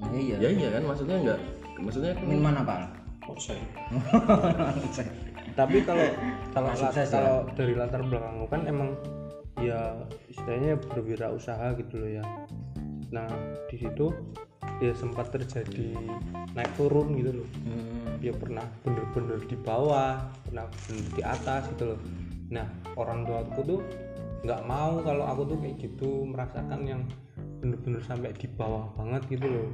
Nah, iya. Ya iya kan? Maksudnya enggak. Maksudnya minuman apa tapi kalau kalau Sukses ya? kalau dari latar belakangmu kan emang ya istilahnya berwirausaha gitu loh ya. Nah di situ ya sempat terjadi naik turun gitu loh. Hmm, dia pernah bener-bener di bawah pernah bener di atas gitu loh. Nah orang tua aku tuh nggak mau kalau aku tuh kayak gitu merasakan yang bener-bener sampai di bawah banget gitu loh.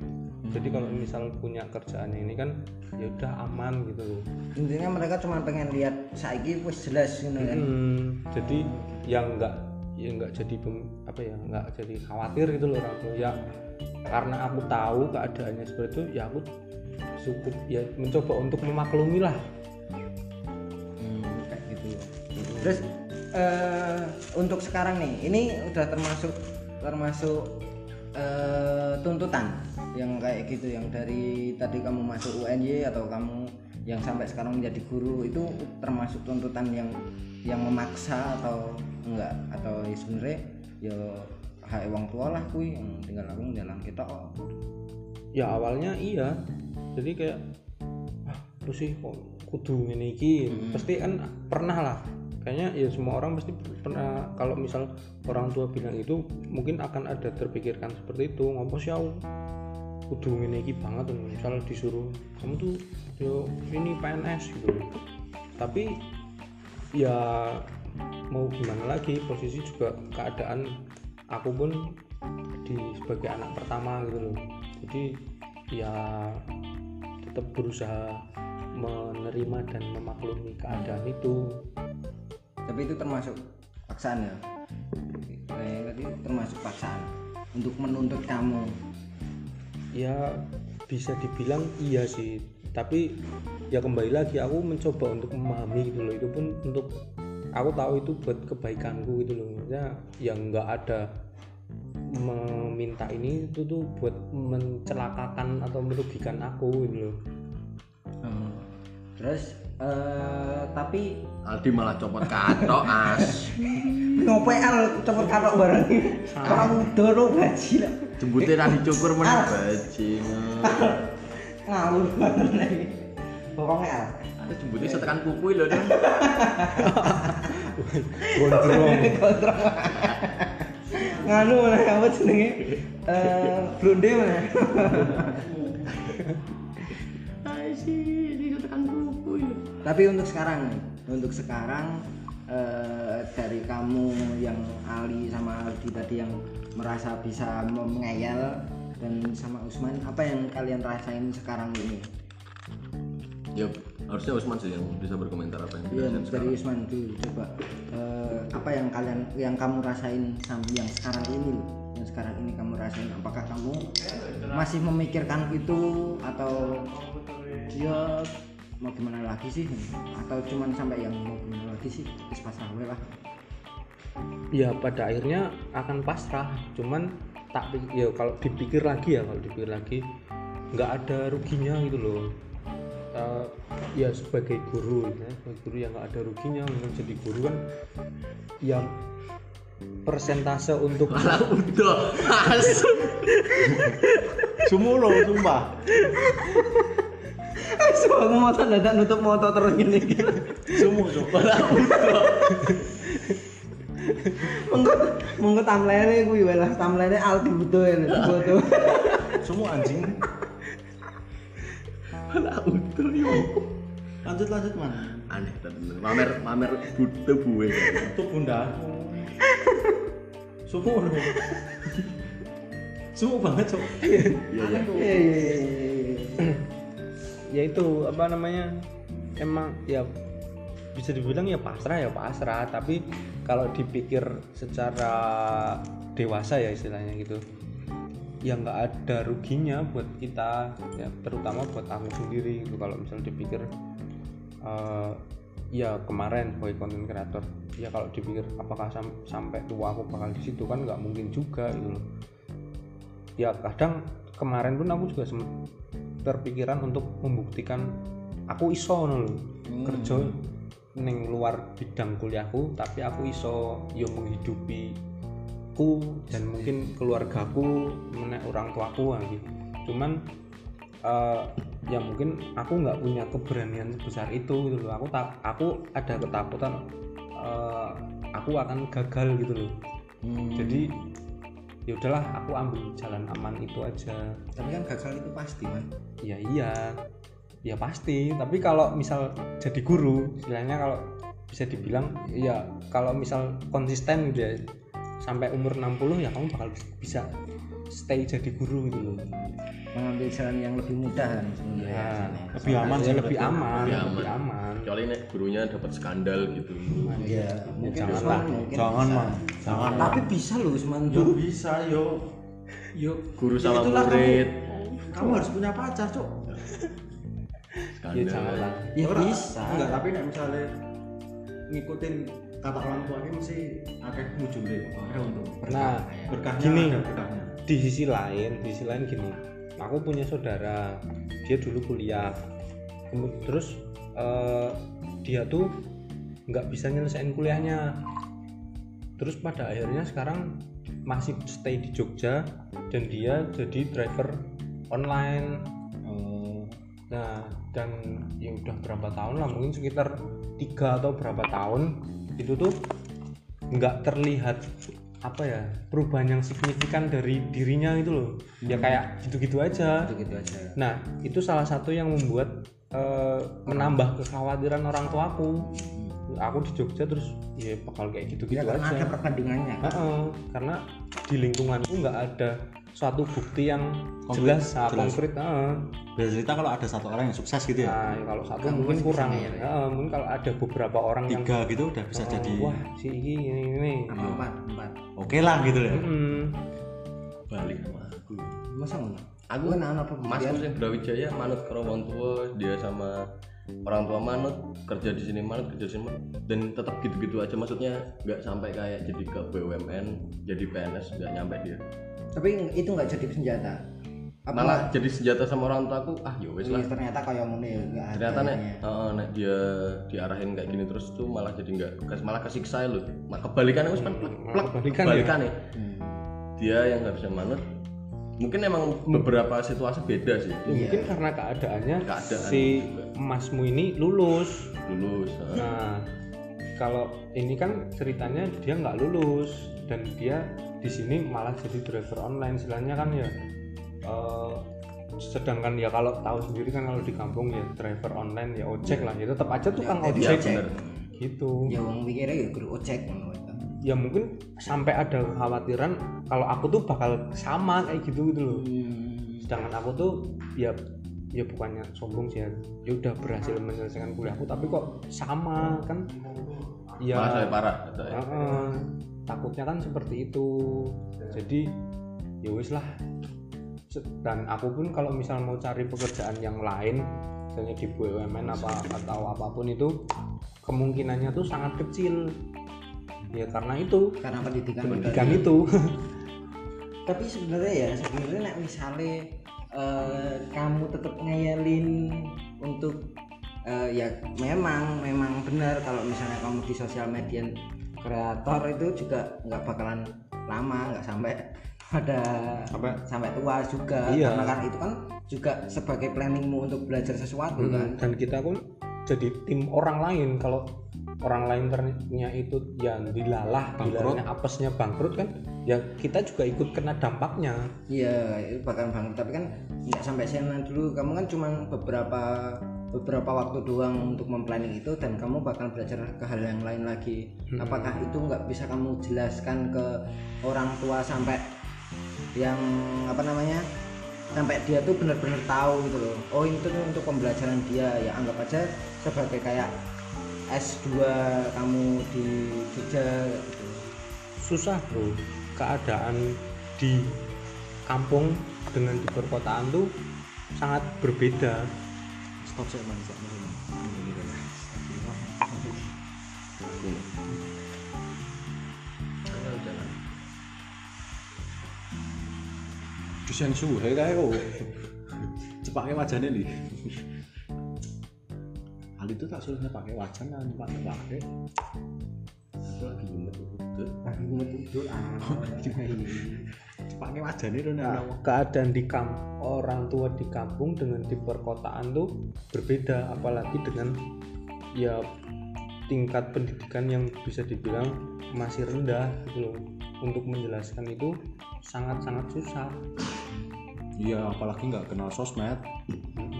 Jadi kalau misal punya kerjaan ini kan ya udah aman gitu loh. Intinya mereka cuma pengen lihat saiki wis jelas gitu kan. Hmm, jadi yang nggak ya nggak jadi pem- apa ya nggak jadi khawatir gitu loh orang tua ya karena aku tahu keadaannya seperti itu ya aku cukup ya mencoba untuk memaklumi lah. Hmm, kayak gitu. Terus eh, untuk sekarang nih, ini udah termasuk termasuk eh, tuntutan yang kayak gitu yang dari tadi kamu masuk UNY atau kamu yang sampai sekarang menjadi guru itu termasuk tuntutan yang yang memaksa atau enggak? Atau ya sebenarnya ya hak wong tua lah kui yang tinggal aku jalan kita oh. ya awalnya iya. Jadi kayak ah apa sih kok kudu ngene iki? Pasti kan pernah lah kayaknya ya semua orang pasti pernah kalau misal orang tua bilang itu mungkin akan ada terpikirkan seperti itu. Aku kudu ngene iki banget misal disuruh kamu tuh yo ini PNS gitu. Tapi ya mau gimana lagi posisi juga keadaan aku pun di sebagai anak pertama gitu loh. Jadi ya tetap berusaha menerima dan memaklumi keadaan itu tapi itu termasuk paksaan ya. Kayak tadi termasuk paksaan untuk menuntut kamu. Ya bisa dibilang iya sih. Tapi ya kembali lagi aku mencoba untuk memahami gitu loh. Itu pun untuk aku tahu itu buat kebaikanku gitu loh. Maksudnya yang nggak ada meminta ini itu tuh buat mencelakakan atau merugikan aku gitu loh. Hmm. terus eh, tapi Aldi malah copot katok as. Ngopo al? Cepet katok bareng. Kamu doro gaji lah jembutnya ra dicukur meneh bajingan ngawur banget lagi pokoknya al. Ada jembutnya setekan kuku lho dong gondrong. Kontrol. nganu mana apa jenenge? Eh blonde mana tapi untuk sekarang nih untuk sekarang eh, dari kamu yang Ali sama Aldi tadi yang merasa bisa mengeyel dan sama Usman apa yang kalian rasain sekarang ini? Ya harusnya Usman sih yang bisa berkomentar apa yang dirasain dari sekarang. Usman dulu. Coba Eh, apa yang kalian yang kamu rasain sam- yang sekarang ini loh yang sekarang ini kamu rasain? Apakah kamu masih memikirkan itu atau ya mau gimana lagi sih? Atau cuman sampai yang mau gimana lagi sih? Wis pasrah wae lah. Ya pada akhirnya akan pasrah. Cuman tak ya kalau dipikir lagi ya kalau dipikir lagi nggak ada ruginya gitu loh. Eh, ya sebagai guru ya sebagai guru yang nggak ada ruginya. Untuk jadi guru kan yang persentase untuk Malah udah as Sumulo sumpah. so aku mau dadak nutup motor terus gini gitu Sumu sumpah. monggo monggo timeline kuwi wae lah timeline Aldi butuh ya butuh Sumu anjing. malah udah yo Lanjut lanjut man. aneh tenan mamer mamer butuh buwe Itu bunda. Loh. Sumu banget cok. iya iya eh ya itu apa namanya emang ya bisa dibilang ya pasrah ya pasrah. Tapi kalau dipikir secara dewasa ya istilahnya gitu ya nggak ada ruginya buat kita ya terutama buat aku sendiri gitu. Kalau misal dipikir eh, ya kemarin sebagai konten kreator ya kalau dipikir apakah sam- sampai tua aku bakal di situ kan nggak mungkin juga gitu ya kadang kemarin pun aku juga terpikiran untuk membuktikan aku iso ngono lho. Kerja ning luar bidang kuliahku tapi aku iso yo menghidupi ku dan mungkin keluargaku menek orang tuaku lagi cuman eh, ya mungkin aku nggak punya keberanian sebesar itu gitu loh aku tak aku ada ketakutan eh, aku akan gagal gitu loh jadi ya udahlah aku ambil jalan aman itu aja. Tapi kan gagal itu pasti man ya iya. Ya pasti. Tapi kalau misal jadi guru istilahnya kalau bisa dibilang ya kalau misal konsisten gitu ya sampai umur 60 ya kamu bakal bisa stay jadi guru gitu loh mengambil jalan yang lebih mudah kan sebenarnya ya Lebih aman ya sih, lebih aman Lebih lebih aman. kecuali nek gurunya dapat skandal gitu Iya, mungkin jangan lah. Jangan man. Jangan. Tapi bisa loh Usman. Yo bisa yo. Yo. guru Ya sama murid Kamu harus punya pacar cok. ya skandal janganlah Ya bisa. Enggak tapi nek misalnya ngikutin kata orang tua ini mesti akeh ada untuk nah berkahnya gini. ada berkahnya. Di sisi lain di sisi lain gini aku punya saudara dia dulu kuliah. Terus eh, dia tuh nggak bisa nyelesain kuliahnya. Terus pada akhirnya sekarang masih stay di Jogja dan dia jadi driver online. Nah dan ya udah berapa tahun lah mungkin sekitar tiga atau berapa tahun itu tuh nggak terlihat apa ya perubahan yang signifikan dari dirinya itu loh. Ya kayak gitu-gitu aja. Gitu aja. Nah itu salah satu yang membuat eh, menambah kekhawatiran orang tuaku aku. Di Jogja terus ya bakal kayak gitu-gitu ya aja. ada perbandingannya Heeh, karena di lingkunganku nggak ada suatu bukti yang jelas ah, jelas. konkret heeh. Biasa cerita kalau ada satu orang yang sukses gitu ya Nah, kalau satu Kamu mungkin kurang ya. ya? mungkin kalau ada beberapa orang yang tiga gitu udah bisa oh, jadi wah si ini ini ini. empat empat oke lah gitu ya Mm-mm. balik sama aku masa ngono aku kan anak apa masku sing Brawijaya manut karo wong tua dia sama orang tua manut kerja di sini manut kerja di sini manut. dan tetap gitu-gitu aja maksudnya nggak sampai kayak jadi ke BUMN jadi PNS nggak nyampe dia tapi itu nggak jadi senjata apa malah jadi senjata sama orang tua aku ah ya wes lah Iya, ternyata kayak ngono ya nggak ada ternyata nek ya. heeh, nek dia diarahin kayak gini terus tuh malah jadi nggak malah kesiksa loh nah, kebalikannya wes kan plek, plek, kebalikan ya? kebalikannya. Hmm. dia yang harusnya manut mungkin emang beberapa situasi beda sih Ya, mungkin karena keadaannya Keadaan si juga. emasmu ini lulus lulus nah kalau ini kan ceritanya dia nggak lulus dan dia di sini malah jadi driver online. Istilahnya kan ya eh, sedangkan ya kalau tahu sendiri kan kalau di kampung ya driver online ya ojek lah. Ya tetap aja tukang Ya, Iya ojek. bener ya gitu wong mikirnya ya guru ojek itu. ya mungkin sampai ada kekhawatiran kalau aku tuh bakal sama kayak gitu gitu loh. Hmm. sedangkan aku tuh ya ya bukannya sombong sih ya. Ya udah berhasil menyelesaikan kuliahku tapi kok sama kan? Ya. Malah parah ya. Heeh. Takutnya kan seperti itu. Jadi ya wis lah. Dan aku pun kalau misal mau cari pekerjaan yang lain misalnya di BUMN apa atau apa pun itu kemungkinannya tuh sangat kecil. Ya karena itu. Karena pendidikan pendidikan itu. Tapi sebenarnya ya sebenarnya misalnya eh, kamu tetap ngeyelin untuk eh, ya memang memang benar kalau misalnya kamu di sosial media kreator itu juga nggak bakalan lama nggak sampai pada Sampai sampai tua juga Iya. karena kan itu kan juga sebagai planningmu untuk belajar sesuatu kan dan kita pun jadi tim orang lain kalau orang lain ternyata itu ya dilalah Bangkrut. apesnya bangkrut kan ya kita juga ikut kena dampaknya Iya, itu bahkan bang. Tapi kan nggak sampai sana dulu. Kamu kan cuma beberapa beberapa waktu doang untuk memplanning itu dan kamu bakal belajar ke hal yang lain lagi. Apakah itu nggak bisa kamu jelaskan ke orang tua sampai yang apa namanya sampai dia tuh benar-benar tahu gitu loh. Oh itu tuh untuk pembelajaran dia ya anggap aja sebagai kayak S2 kamu di Jogja gitu. susah bro keadaan di kampung dengan di perkotaan tuh sangat berbeda stop saya man stop man. Ayo, jalan. Desain suhe kae kok. Cepake wajane li. Hal itu tak suruhnya pakai wajan kan pakai pakai. Lagi nyemet Betul. Lagi tidur ah. Cepake wajane itu nek keadaan di kamp orang tua di kampung dengan di perkotaan tuh berbeda apalagi dengan ya tingkat pendidikan yang bisa dibilang masih rendah gitu loh untuk menjelaskan itu sangat-sangat susah Iya, apalagi nggak kenal sosmed,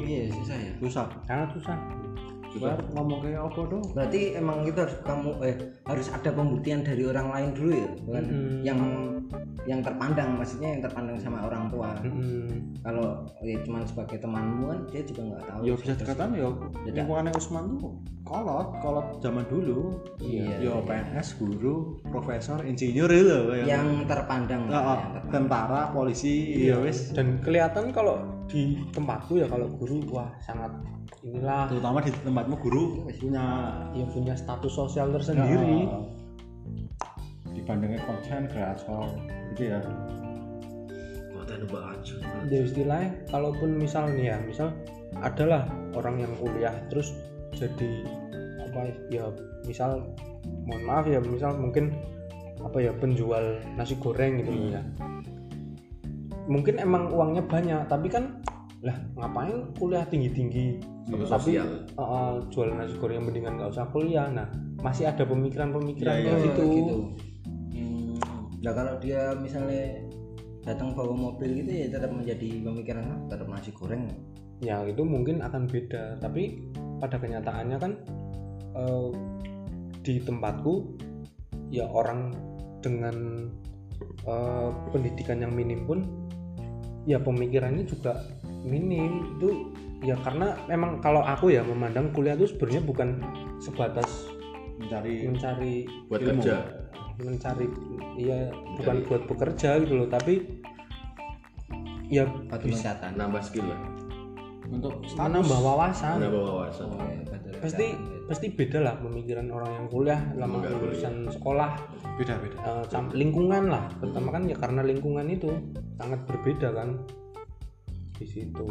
Iya susah ya. susah. sangat susah Bar ngomong kayak apa dong? Berarti emang itu harus kamu eh harus ada pembuktian dari orang lain dulu ya, bukan Mm-mm. yang yang terpandang, maksudnya yang terpandang sama orang tua. Mm-mm. Kalau ya cuman sebagai temanmu kan dia juga nggak tahu. Ya bisa dikatakan ya lingkungannya Usman tuh kolot, kolot zaman dulu. Iya, Ya iya. PNS, guru, profesor, insinyur itu loh yang, yang terpandang. Ya, oh, yang terpandang. tentara, polisi, ya wis. dan kelihatan kalau di tempatku ya kalau guru wah sangat inilah Terutama di tempatmu guru punya ya punya status sosial tersendiri Ya, dibandingin konten kreator gitu ya. Konten baju. ya istilahnya kalaupun misal nih ya misal adalah orang yang kuliah terus jadi apa ya misal mohon maaf ya misal mungkin apa ya penjual nasi goreng gitu loh ya mungkin emang uangnya banyak tapi kan lah ngapain kuliah tinggi tinggi tapi sosial. uh, uh, jual nasi goreng mendingan nggak usah kuliah nah masih ada pemikiran-pemikiran Iya, kayak iya. gitu Hmm. Nah kalau dia misalnya datang bawa mobil gitu ya tetap menjadi pemikiran ah, tetap nasi goreng. ya itu mungkin akan beda tapi pada kenyataannya kan eh, di tempatku ya orang dengan eh, pendidikan yang minim pun ya pemikirannya juga minim itu ya karena memang kalau aku ya memandang kuliah itu sebenarnya bukan sebatas mencari mencari buat Ilmu. kerja mencari ya bukan buat bekerja gitu loh tapi ya Batu loncatan. nambah skill lah untuk menambah wawasan. Nambah wawasan. Oh, ya, pasti pasti beda lah pemikiran orang yang kuliah lama lulusan sekolah. Beda-beda eh, sam- lingkungan lah. Pertama kan ya karena lingkungan itu sangat berbeda kan di situ.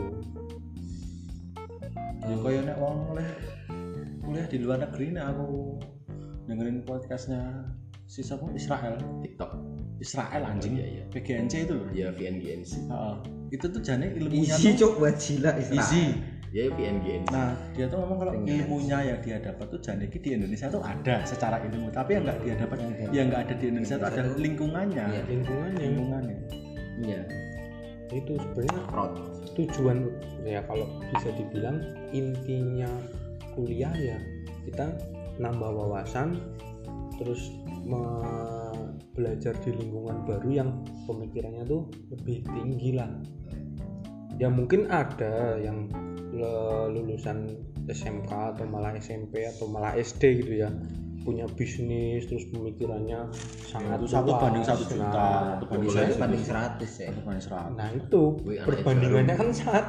Ya kaya nek wong oleh kuliah di luar negeri nek aku dengerin podcastnya si siapa? Israel. TikTok. Israel anjing. Oh, iya, iya. PGNC itu loh. Ya VNGNC Heeh. itu tuh jane ilmunya Easy tuh cok buat gila Israel. easy. Ya VNGNC nah dia tuh ngomong kalau ilmunya yang dia dapat tuh jane ki di Indonesia tuh ada secara ilmu. Tapi yang nggak dia dapat yang nggak ada di Indonesia tuh ada lingkungannya. Iya. lingkungannya. Lingkungannya. Iya. itu sebenarnya tujuan ya kalau bisa dibilang intinya kuliah ya kita nambah wawasan terus belajar di lingkungan baru yang pemikirannya tuh lebih tinggi lah. Ya mungkin ada yang lulusan SMK atau malah SMP atau malah SD gitu ya. Punya bisnis terus pemikirannya sangat itu satu banding satu juta. Nah, satu banding satu banding 100 ya. satu banding seratus. Nah itu Wih, perbandingannya kan sangat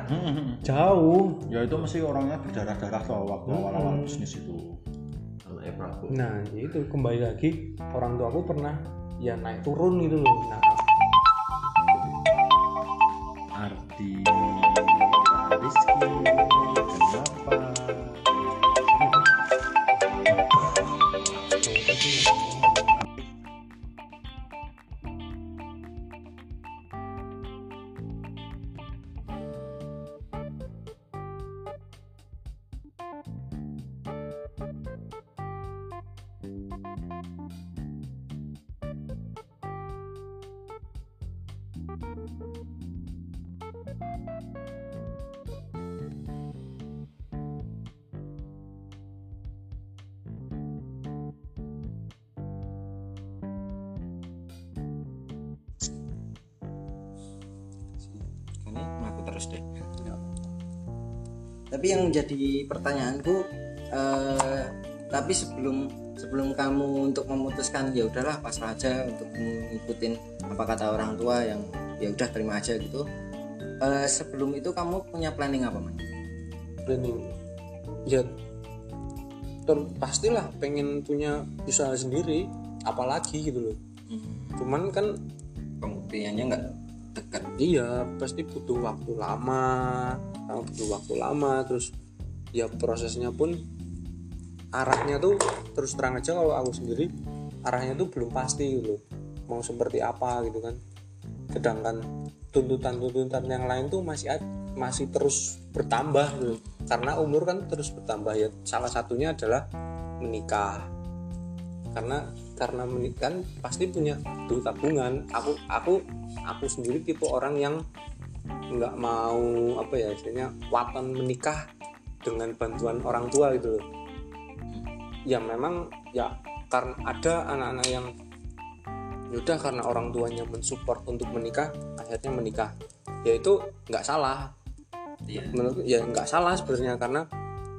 jauh. Ya itu mesti orangnya berdarah-darah tuh waktu awal-awal bisnis itu anaknya Prabu Nah, itu kembali lagi orang tua aku pernah ya naik turun gitu loh. Nah, Ardi terus deh. Tapi yang menjadi pertanyaanku eh, tapi sebelum sebelum kamu untuk memutuskan ya udahlah pasrah aja untuk mengikutin apa kata orang tua yang ya udah terima aja gitu. Eh, sebelum itu kamu punya planning apa, Man? planning ya ter pastilah pengen punya usaha sendiri apalagi gitu loh cuman kan Pembuktiannya nggak dekat. iya pasti butuh waktu lama. Uh, butuh waktu lama terus ya prosesnya pun arahnya tuh terus terang aja kalau aku sendiri arahnya tuh belum pasti gitu mau seperti apa gitu kan. Sedangkan tuntutan-tuntutan yang lain tuh masih masih terus bertambah gitu. Karena umur kan terus bertambah ya. Salah satunya adalah menikah. Karena karena menikah pasti punya duit tabungan. Aku aku aku sendiri tipe orang yang nggak mau apa ya istilahnya waton menikah dengan bantuan orang tua gitu loh. Ya memang ya karena ada anak-anak yang yaudah karena orang tuanya mensupport untuk menikah akhirnya menikah. Ya itu nggak salah. Iya. menurut ya nggak salah sebenarnya karena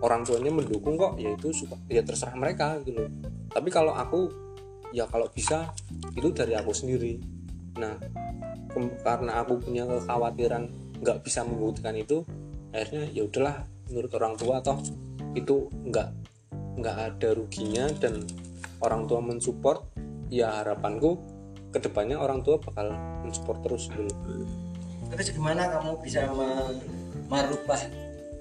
orang tuanya mendukung kok ya itu suka ya terserah mereka gitu loh. Tapi kalau aku ya kalau bisa itu dari aku sendiri nah karena aku punya kekhawatiran nggak bisa membuktikan itu akhirnya ya udahlah menurut orang tua toh itu nggak nggak ada ruginya dan orang tua mensupport ya harapanku ke depannya orang tua bakal mensupport terus gitu loh. Terus gimana kamu bisa me- merubah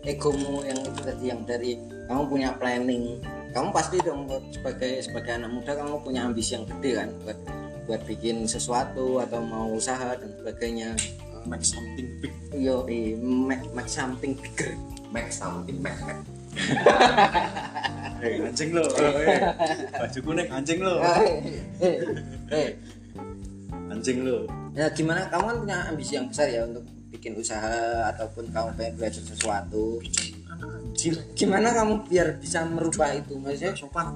egomu yang itu tadi yang dari kamu punya planning kamu pasti dong sebagai sebagai anak muda kamu punya ambisi yang gede kan? Buat buat bikin sesuatu atau mau usaha dan sebagainya. Make something big. Yo eh make, make something bigger. Max something Max Max eh anjing lo. Eh bajuku nek anjing lo. Eh anjing lo. Ya gimana? Kamu kan punya ambisi yang besar ya untuk bikin usaha ataupun kamu pengen belajar sesuatu. Gim- Gimana kamu biar bisa merubah itu? Maksudnya sopan.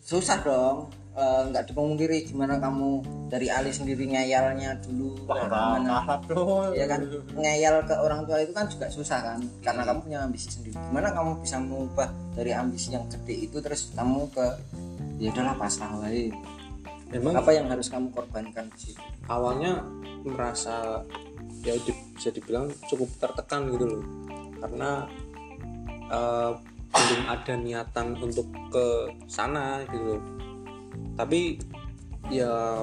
susah dong. Eh, nggak dipungkiri gimana kamu dari Ali sendiri ngeyalnya dulu wah gimana? kalap bro. Ya kan? Ngeyel ke orang tua itu kan juga susah kan? Karena kamu punya ambisi sendiri. Gimana kamu bisa mengubah dari ambisi yang gede itu terus kamu ke ya udahlah pasrah wae. Memang apa yang harus kamu korbankan di situ? awalnya merasa ya di- bisa dibilang cukup tertekan gitu loh. Karena eh, belum ada niatan untuk ke sana gitu. Tapi ya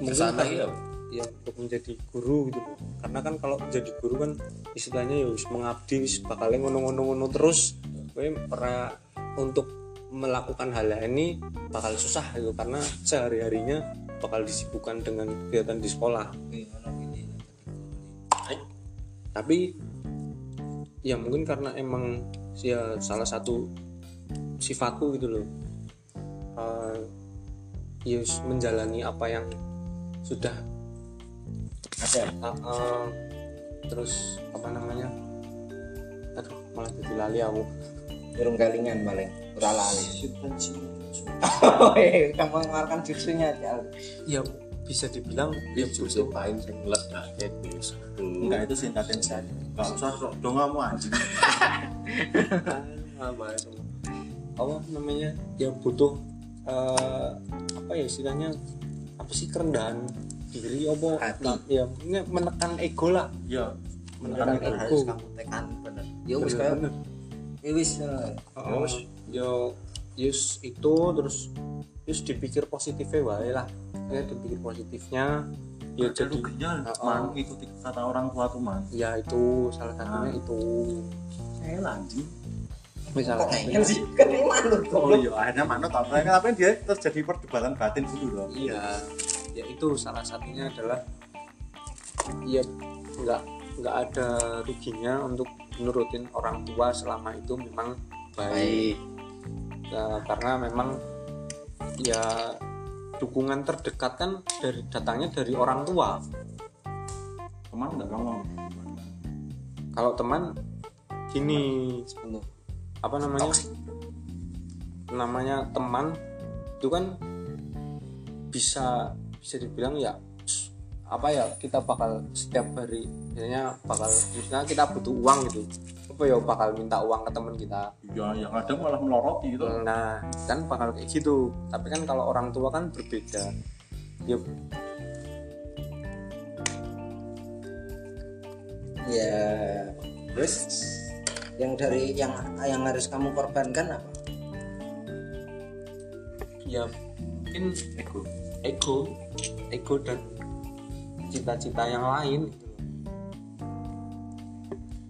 mungkin karena- ya. ya untuk menjadi guru gitu. Karena kan kalau jadi guru kan istilahnya ya wis mengabdi wis bakal ngono-ngono terus. Gue pernah untuk melakukan hal ini bakal susah gitu karena sehari harinya bakal disibukkan dengan kegiatan di sekolah. Tapi ya mungkin karena emang ya salah satu sifatku gitu loh. Eh, ya wis menjalani apa yang sudah ada. Uh, uh, terus apa namanya? Aduh malah jadi lali aku. Burung galingan paling. Ora lali. Oh iya kamu mengeluarkan jutsunya ya bisa dibilang dia justru main sing meledak kayak gitu enggak itu singkatin saja nggak usah dong kamu anjing apa itu. Apa namanya? Ya butuh eh, apa ya istilahnya? Apa sih kerendahan diri apa? Hati. Nah, ya ini menekan ego lah. Ya menekan Beneran ego. harus kamu tekan bener. Ya wis kayak ya wis eh. Oh, yo yus itu terus yus dipikir positifnya wae lah. Ya dipikir positifnya ya jadi jadi ruginya Oh. man ikuti kata orang tua tuh man. Ya itu salah satunya itu saya anjing misalnya kok ngeyel sih? Kan ini manut oh iya akhirnya manut apa? Tapi dia terjadi perdebatan batin dulu loh. Iya. Ya itu salah satunya adalah ya nggak nggak ada ruginya untuk menurutin orang tua selama itu memang baik. Ya, karena memang ya dukungan terdekat kan dari datangnya dari orang tua. Teman enggak kamu? Kalau teman gini apa namanya? Namanya teman itu kan bisa bisa dibilang ya apa ya kita bakal setiap hari misalnya bakal misalnya kita butuh uang gitu apa ya bakal minta uang ke teman kita. Ya yang ada malah meloroti gitu. Nah kan bakal kayak gitu. Tapi kan kalau orang tua kan berbeda. Ya. Ya terus yang dari yang yang harus kamu korbankan apa? Ya mungkin ego. Ego. Ego dan cita-cita yang lain.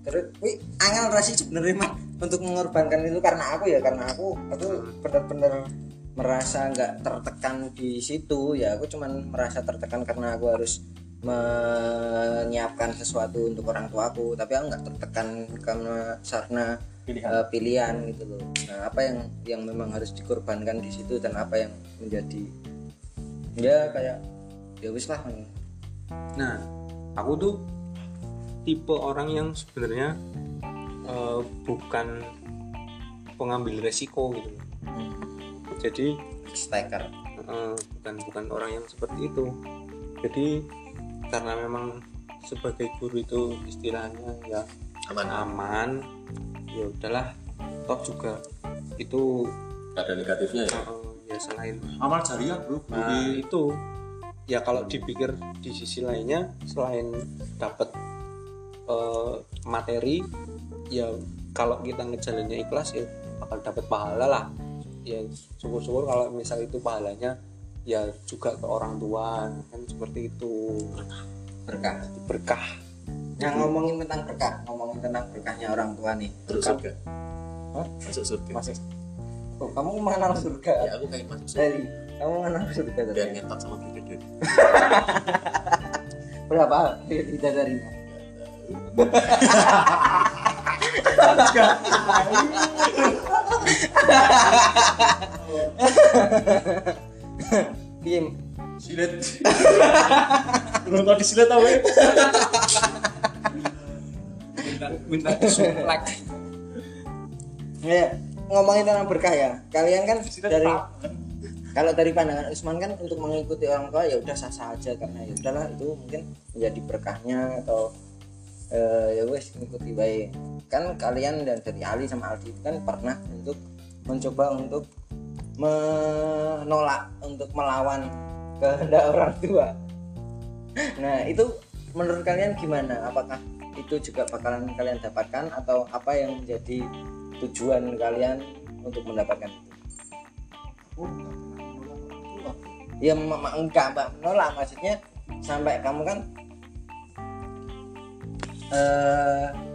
Terus wih angel rasi sebenarnya mah untuk mengorbankan itu karena aku ya karena aku aku benar-benar merasa nggak tertekan di situ. Ya aku cuman merasa tertekan karena aku harus menyiapkan sesuatu untuk orang tua aku tapi aku nggak tertekan karena karena pilihan eh, pilihan gitu loh nah apa yang yang memang harus dikorbankan di situ dan apa yang menjadi ya kayak ya wis lah Nah, aku tuh tipe orang yang sebenarnya eh, bukan pengambil resiko gitu. loh. Jadi staker eh, bukan bukan orang yang seperti itu. Jadi karena memang sebagai guru itu istilahnya ya aman. aman, ya udahlah. Toh juga itu ada negatifnya ya? eh, ya selain amal jariah bro Nah Jadi, itu. Ya kalau dipikir di sisi lainnya selain dapat eh, materi ya kalau kita ngejalannya ikhlas ya bakal dapat pahala lah. Ya syukur-syukur kalau misal itu pahalanya ya juga ke orang tua kan seperti itu berkah berkah Nah ngomongin tentang berkah, ngomongin tentang berkahnya orang tua nih. masuk Berkah. surga Hah? masuk surga Masuk. Oh, kamu mengenal surga? ya aku kayak masuk surga Dari kamu mengenal surga biar tadi. ngetot sama bidadari Berapa bidadarinya? ya Piye? Silet. Belum tau disilet apa ya? minta disuplek Ya, ngomongin tentang berkah ya. Kalian kan dari kalau dari pandangan Usman kan untuk mengikuti orang tua ya udah sah-sah aja karena ya udahlah itu mungkin menjadi berkahnya atau eh, ya wes mengikuti baik. Kan kalian dan dari Ali sama Aldi itu kan pernah untuk mencoba untuk menolak untuk melawan kehendak orang tua. Nah, itu menurut kalian gimana? Apakah itu juga bakalan kalian dapatkan atau apa yang menjadi tujuan kalian untuk mendapatkan itu? Ya enggak mbak menolak maksudnya sampai kamu kan eh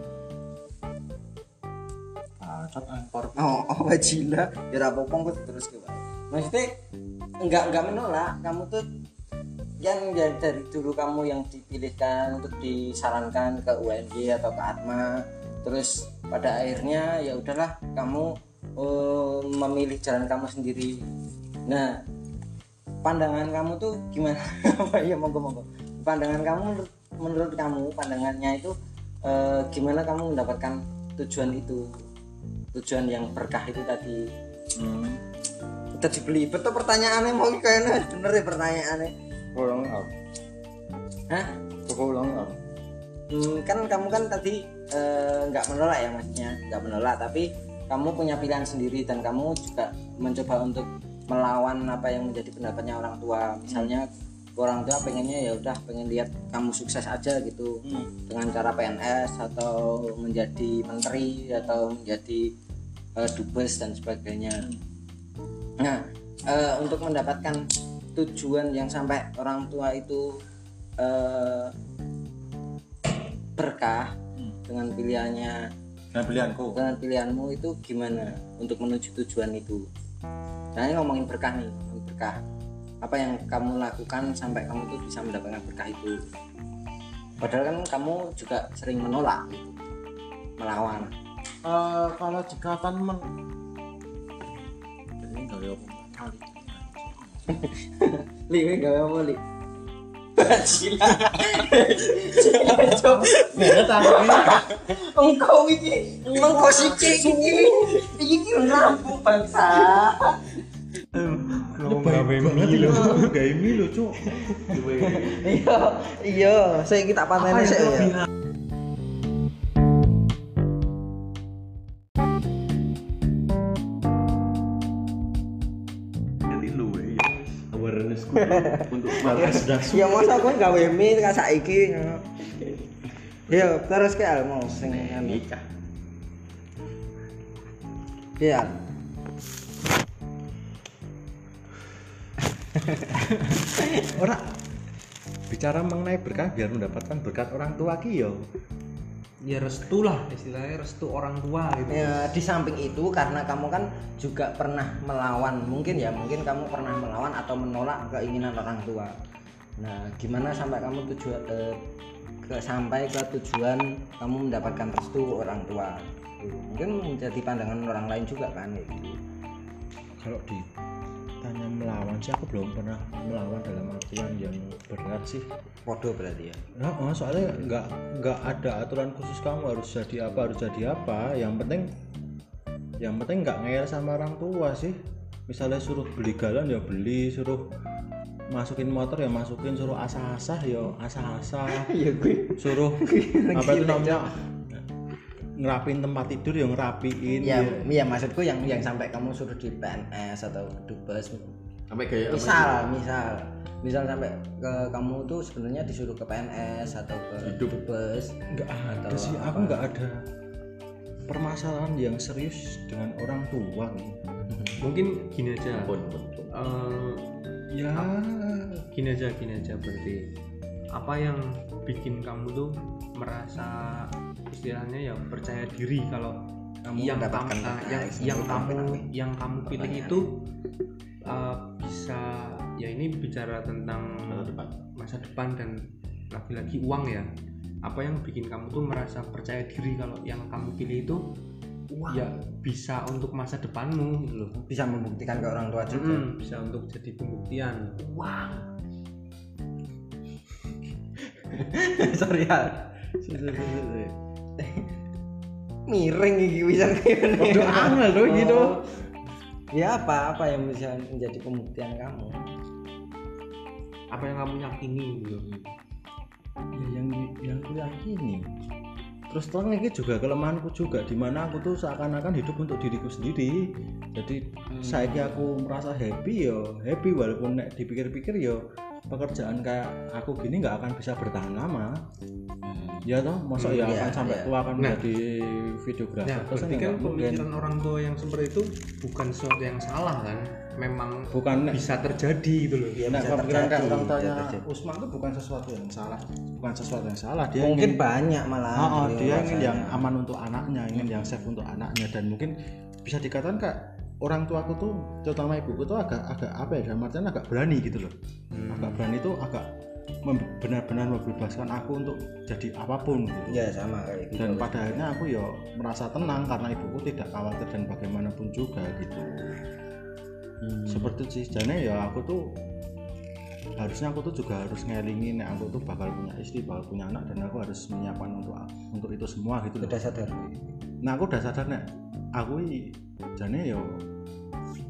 Angkor. oh, oh wajila ya apa apa terus ke maksudnya enggak enggak menolak. Kamu tuh yang ya dari dulu kamu yang dipilihkan untuk disarankan ke UNJ atau ke Atma terus pada akhirnya ya udahlah kamu eh, memilih jalan kamu sendiri. Nah pandangan kamu tuh gimana? Ya monggo monggo. Pandangan kamu menurut, menurut kamu pandangannya itu eh, gimana kamu mendapatkan tujuan itu tujuan yang berkah itu tadi. Hmm. kita dibeli. Betul pertanyaannya mau kayaknya bener ya pertanyaannya? Ulang tahun. hah? Ulang tahun. Hmm, kan kamu kan tadi eh, nggak menolak ya maksudnya? Nggak menolak tapi kamu punya pilihan sendiri dan kamu juga mencoba untuk melawan apa yang menjadi pendapatnya orang tua. Misalnya orang tua pengennya ya udah pengen lihat kamu sukses aja gitu. Dengan cara PNS atau menjadi menteri atau menjadi eh, dubes dan sebagainya nah eh, untuk mendapatkan tujuan yang sampai orang tua itu eh, berkah dengan pilihannya Dan pilihanku. dengan pilihanmu itu gimana untuk menuju tujuan itu nah ini ngomongin berkah nih ngomongin berkah apa yang kamu lakukan sampai kamu tuh bisa mendapatkan berkah itu padahal kan kamu juga sering menolak gitu. melawan Eh, kalau jikatan men ini nggak ada apa? Kali. Li kowe gawe apa li? Cila. Cila, Cok. Engkau iki, engkau siki iki. Iki rampung bangsa. ngomong gawe mie lho. gawe mie lho cuk. Iya, iya, saya kita pantene sik untuk Bapak sudah Ya masa aku gawe mie kan saiki. Ya, terus ke Almo sing anu. nikah. Iya. Ora bicara mengenai berkah biar mendapatkan berkat orang tua ki yo. Ya restu lah istilahnya restu orang tua gitu Ya, di samping itu karena kamu kan juga pernah melawan, mungkin ya, mungkin kamu pernah melawan atau menolak keinginan orang tua. Nah, gimana sampai kamu tujuan eh, ke sampai ke tujuan kamu mendapatkan restu orang tua? Mungkin menjadi pandangan orang lain juga kan kayak gitu. Kalau ditanya melawan sih aku belum pernah melawan dalam artian yang berat sih. Podo berarti ya. Nah, oh, soalnya nggak nggak ada aturan khusus kamu harus jadi apa harus jadi apa. Yang penting yang penting nggak ngeyel sama orang tua sih. Misalnya suruh beli galon ya beli, suruh masukin motor ya masukin, suruh asah-asah ya asah-asah. Iya gue. Suruh apa itu namanya ngerapin tempat tidur ya ngerapiin Ya, ya. ya maksudku yang yang sampai kamu suruh di PNS atau dubes Sampai kayak apa misal misal misal sampai ke kamu tuh sebenarnya disuruh ke PNS atau ke Hidup. dubes nggak ada Atau sih apa? aku nggak ada permasalahan yang serius dengan orang tua nih. mungkin gini aja Pun, pun, pun. Eh, ya gini aja gini aja berarti apa yang bikin kamu tuh merasa istilahnya ya percaya diri kalau Kamu yang kamu yang yang kamu yang kamu pilih itu uh, bisa ya ini bicara tentang Masa depan. masa depan dan lagi-lagi uang ya apa yang bikin kamu tuh merasa percaya diri kalau yang kamu pilih itu ya bisa untuk masa depanmu gitu loh bisa membuktikan ke orang tua juga Mm, bisa untuk jadi pembuktian Wow. Sorry ya. Miring iki bisa kayak Waduh, angel tuh gitu. Ya apa apa yang bisa menjadi pembuktian kamu? apa yang kamu yakini gitu? Ya, yang yang aku yakini. Terus terang ini juga kelemahanku juga di mana aku tuh seakan-akan hidup untuk diriku sendiri. Jadi saya aku merasa happy yo. Happy walaupun nek dipikir-pikir yo pekerjaan kayak aku gini nggak akan bisa bertahan lama ya toh masa ya iya, akan sampai iya. tua akan Nah. menjadi videografer Nah, berarti kan pemikiran orang tua yang seperti itu bukan sesuatu yang salah kan? Memang bukan bisa terjadi gitu loh. Ya, Nah, bisa pemikiran terjadi, orang tuanya bisa terjadi. Usman itu bukan sesuatu yang salah, bukan sesuatu yang salah. Dia Mungkin ingin, banyak malah. Oh, oh, di dia luar ingin yang aman untuk anaknya, ingin yang safe untuk anaknya dan mungkin bisa dikatakan kayak orang tuaku tuh, terutama ibuku tuh agak agak apa ya, dalam artian agak berani gitu loh. Agak berani tuh agak benar-benar membebaskan aku untuk jadi apa pun gitu. Ya sama kayak gitu. Dan pada akhirnya aku ya merasa tenang karena ibuku tidak khawatir dan bagaimanapun juga gitu seperti itu sih jadi ya aku tuh harusnya aku tuh juga harus ngelingin aku tuh bakal punya istri bakal punya anak dan aku harus menyiapkan untuk untuk itu semua gitu loh Udah sadar. nah aku udah sadar nek aku jane yo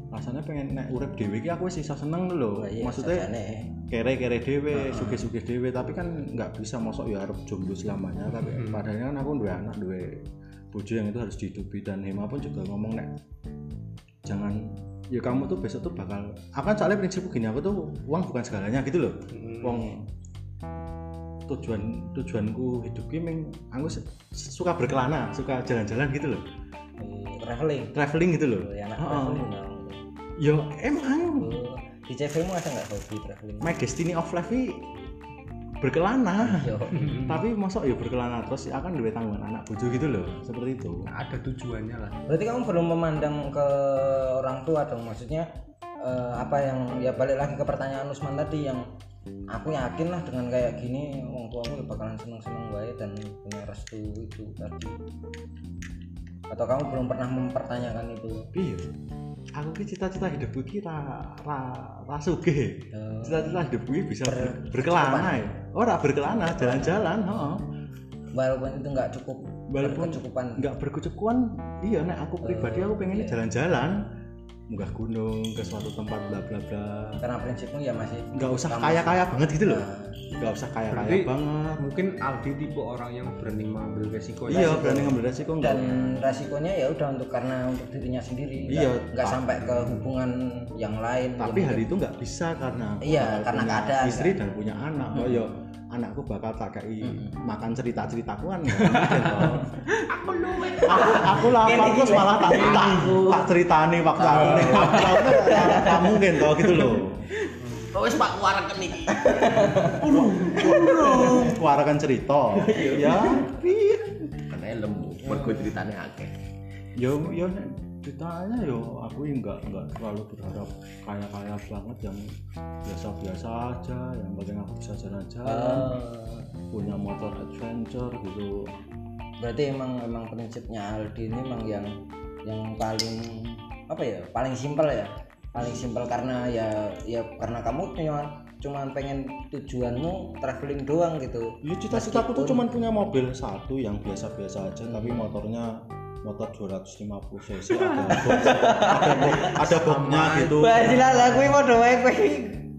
rasanya pengen urip dhewe iki aku wis iso seneng lho. Lah, iya, maksudnya kere-kere dhewe sugih-sugih dhewe tapi kan nggak bisa mosok ya harus jomblo selamanya tapi padahal kan aku duwe anak duwe bojo yang itu harus dihidupi dan Hema pun juga ngomong nek jangan ya kamu tuh besok tuh bakal akan soalnya prinsipku gini aku tuh uang bukan segalanya gitu loh uang tujuan tujuanku hidup ini aku suka berkelana suka jalan-jalan gitu loh Traveling. traveling gitu loh Oh, ya anak Heeh. traveling dong. ya emang Oh, Di CV mu ada nggak hobi traveling? my destiny of life ini berkelana Yo. tapi mosok ya berkelana terus akan duwe tanggungan anak bojo gitu loh seperti itu Ada tujuannya lah. Berarti kamu belum memandang ke orang tua dong, maksudnya eh, apa yang ya balik lagi ke pertanyaan Usman tadi yang aku yakin lah dengan kayak gini orang tuamu ya bakalan seneng-seneng baik dan punya restu itu tadi. Atau kamu belum pernah mempertanyakan itu? iya. Aku ki cita-cita hidupku ki ra ra ra sugih. Eh, cita-cita hidupku bisa ber- berkelana ya. Ora berkelana jalan-jalan heeh. Walaupun itu nggak cukup Walaupun berkecukupan. nggak berkecukupan iya nek aku pribadi aku pengennya jalan-jalan munggah gunung ke suatu tempat bla bla bla. Karena prinsipmu ya masih nggak usah Sama. kaya-kaya banget gitu loh. Nah, nggak usah kaya-kaya Berarti- banget. Mungkin Aldi tipe orang yang berani mengambil resiko ya. iya berani ngambil resiko enggak dan resikonya ya udah untuk karena untuk dirinya sendiri. Iya, nggak sampai ke hubungan yang lain tapi yang hari itu nggak bisa karena Iya, karena punya keadaan, istri kan? dan punya anak oh yo anakku bakal tak kei makan cerita ceritaku kan. Mungkin toh. aku aku lapar terus malah tak tak tak ceritani waktu aku nih lapar nggak mungkin toh gitu loh. Oh, wis Pak kuaraken iki. keluarkan cerita. Ya. Piye Karena lemu, mergo ceritane akeh. yo yo ceritanya yo aku enggak enggak terlalu berharap. Kaya kaya banget yang biasa biasa aja yang penting aku bisa jalan-jalan Eh, punya motor adventure gitu. Berarti emang emang prinsipnya Aldi ini emang yang yang paling apa ya paling simpel ya? Paling simpel karena ya ya karena kamu cuma cuman pengen tujuanmu traveling doang gitu. Ya cita-citaku tuh cuman punya mobil satu yang biasa-biasa aja tapi motornya motor 250 cc ada box ada box ada boxnya gitu. Wah jelas aku mau doang kowe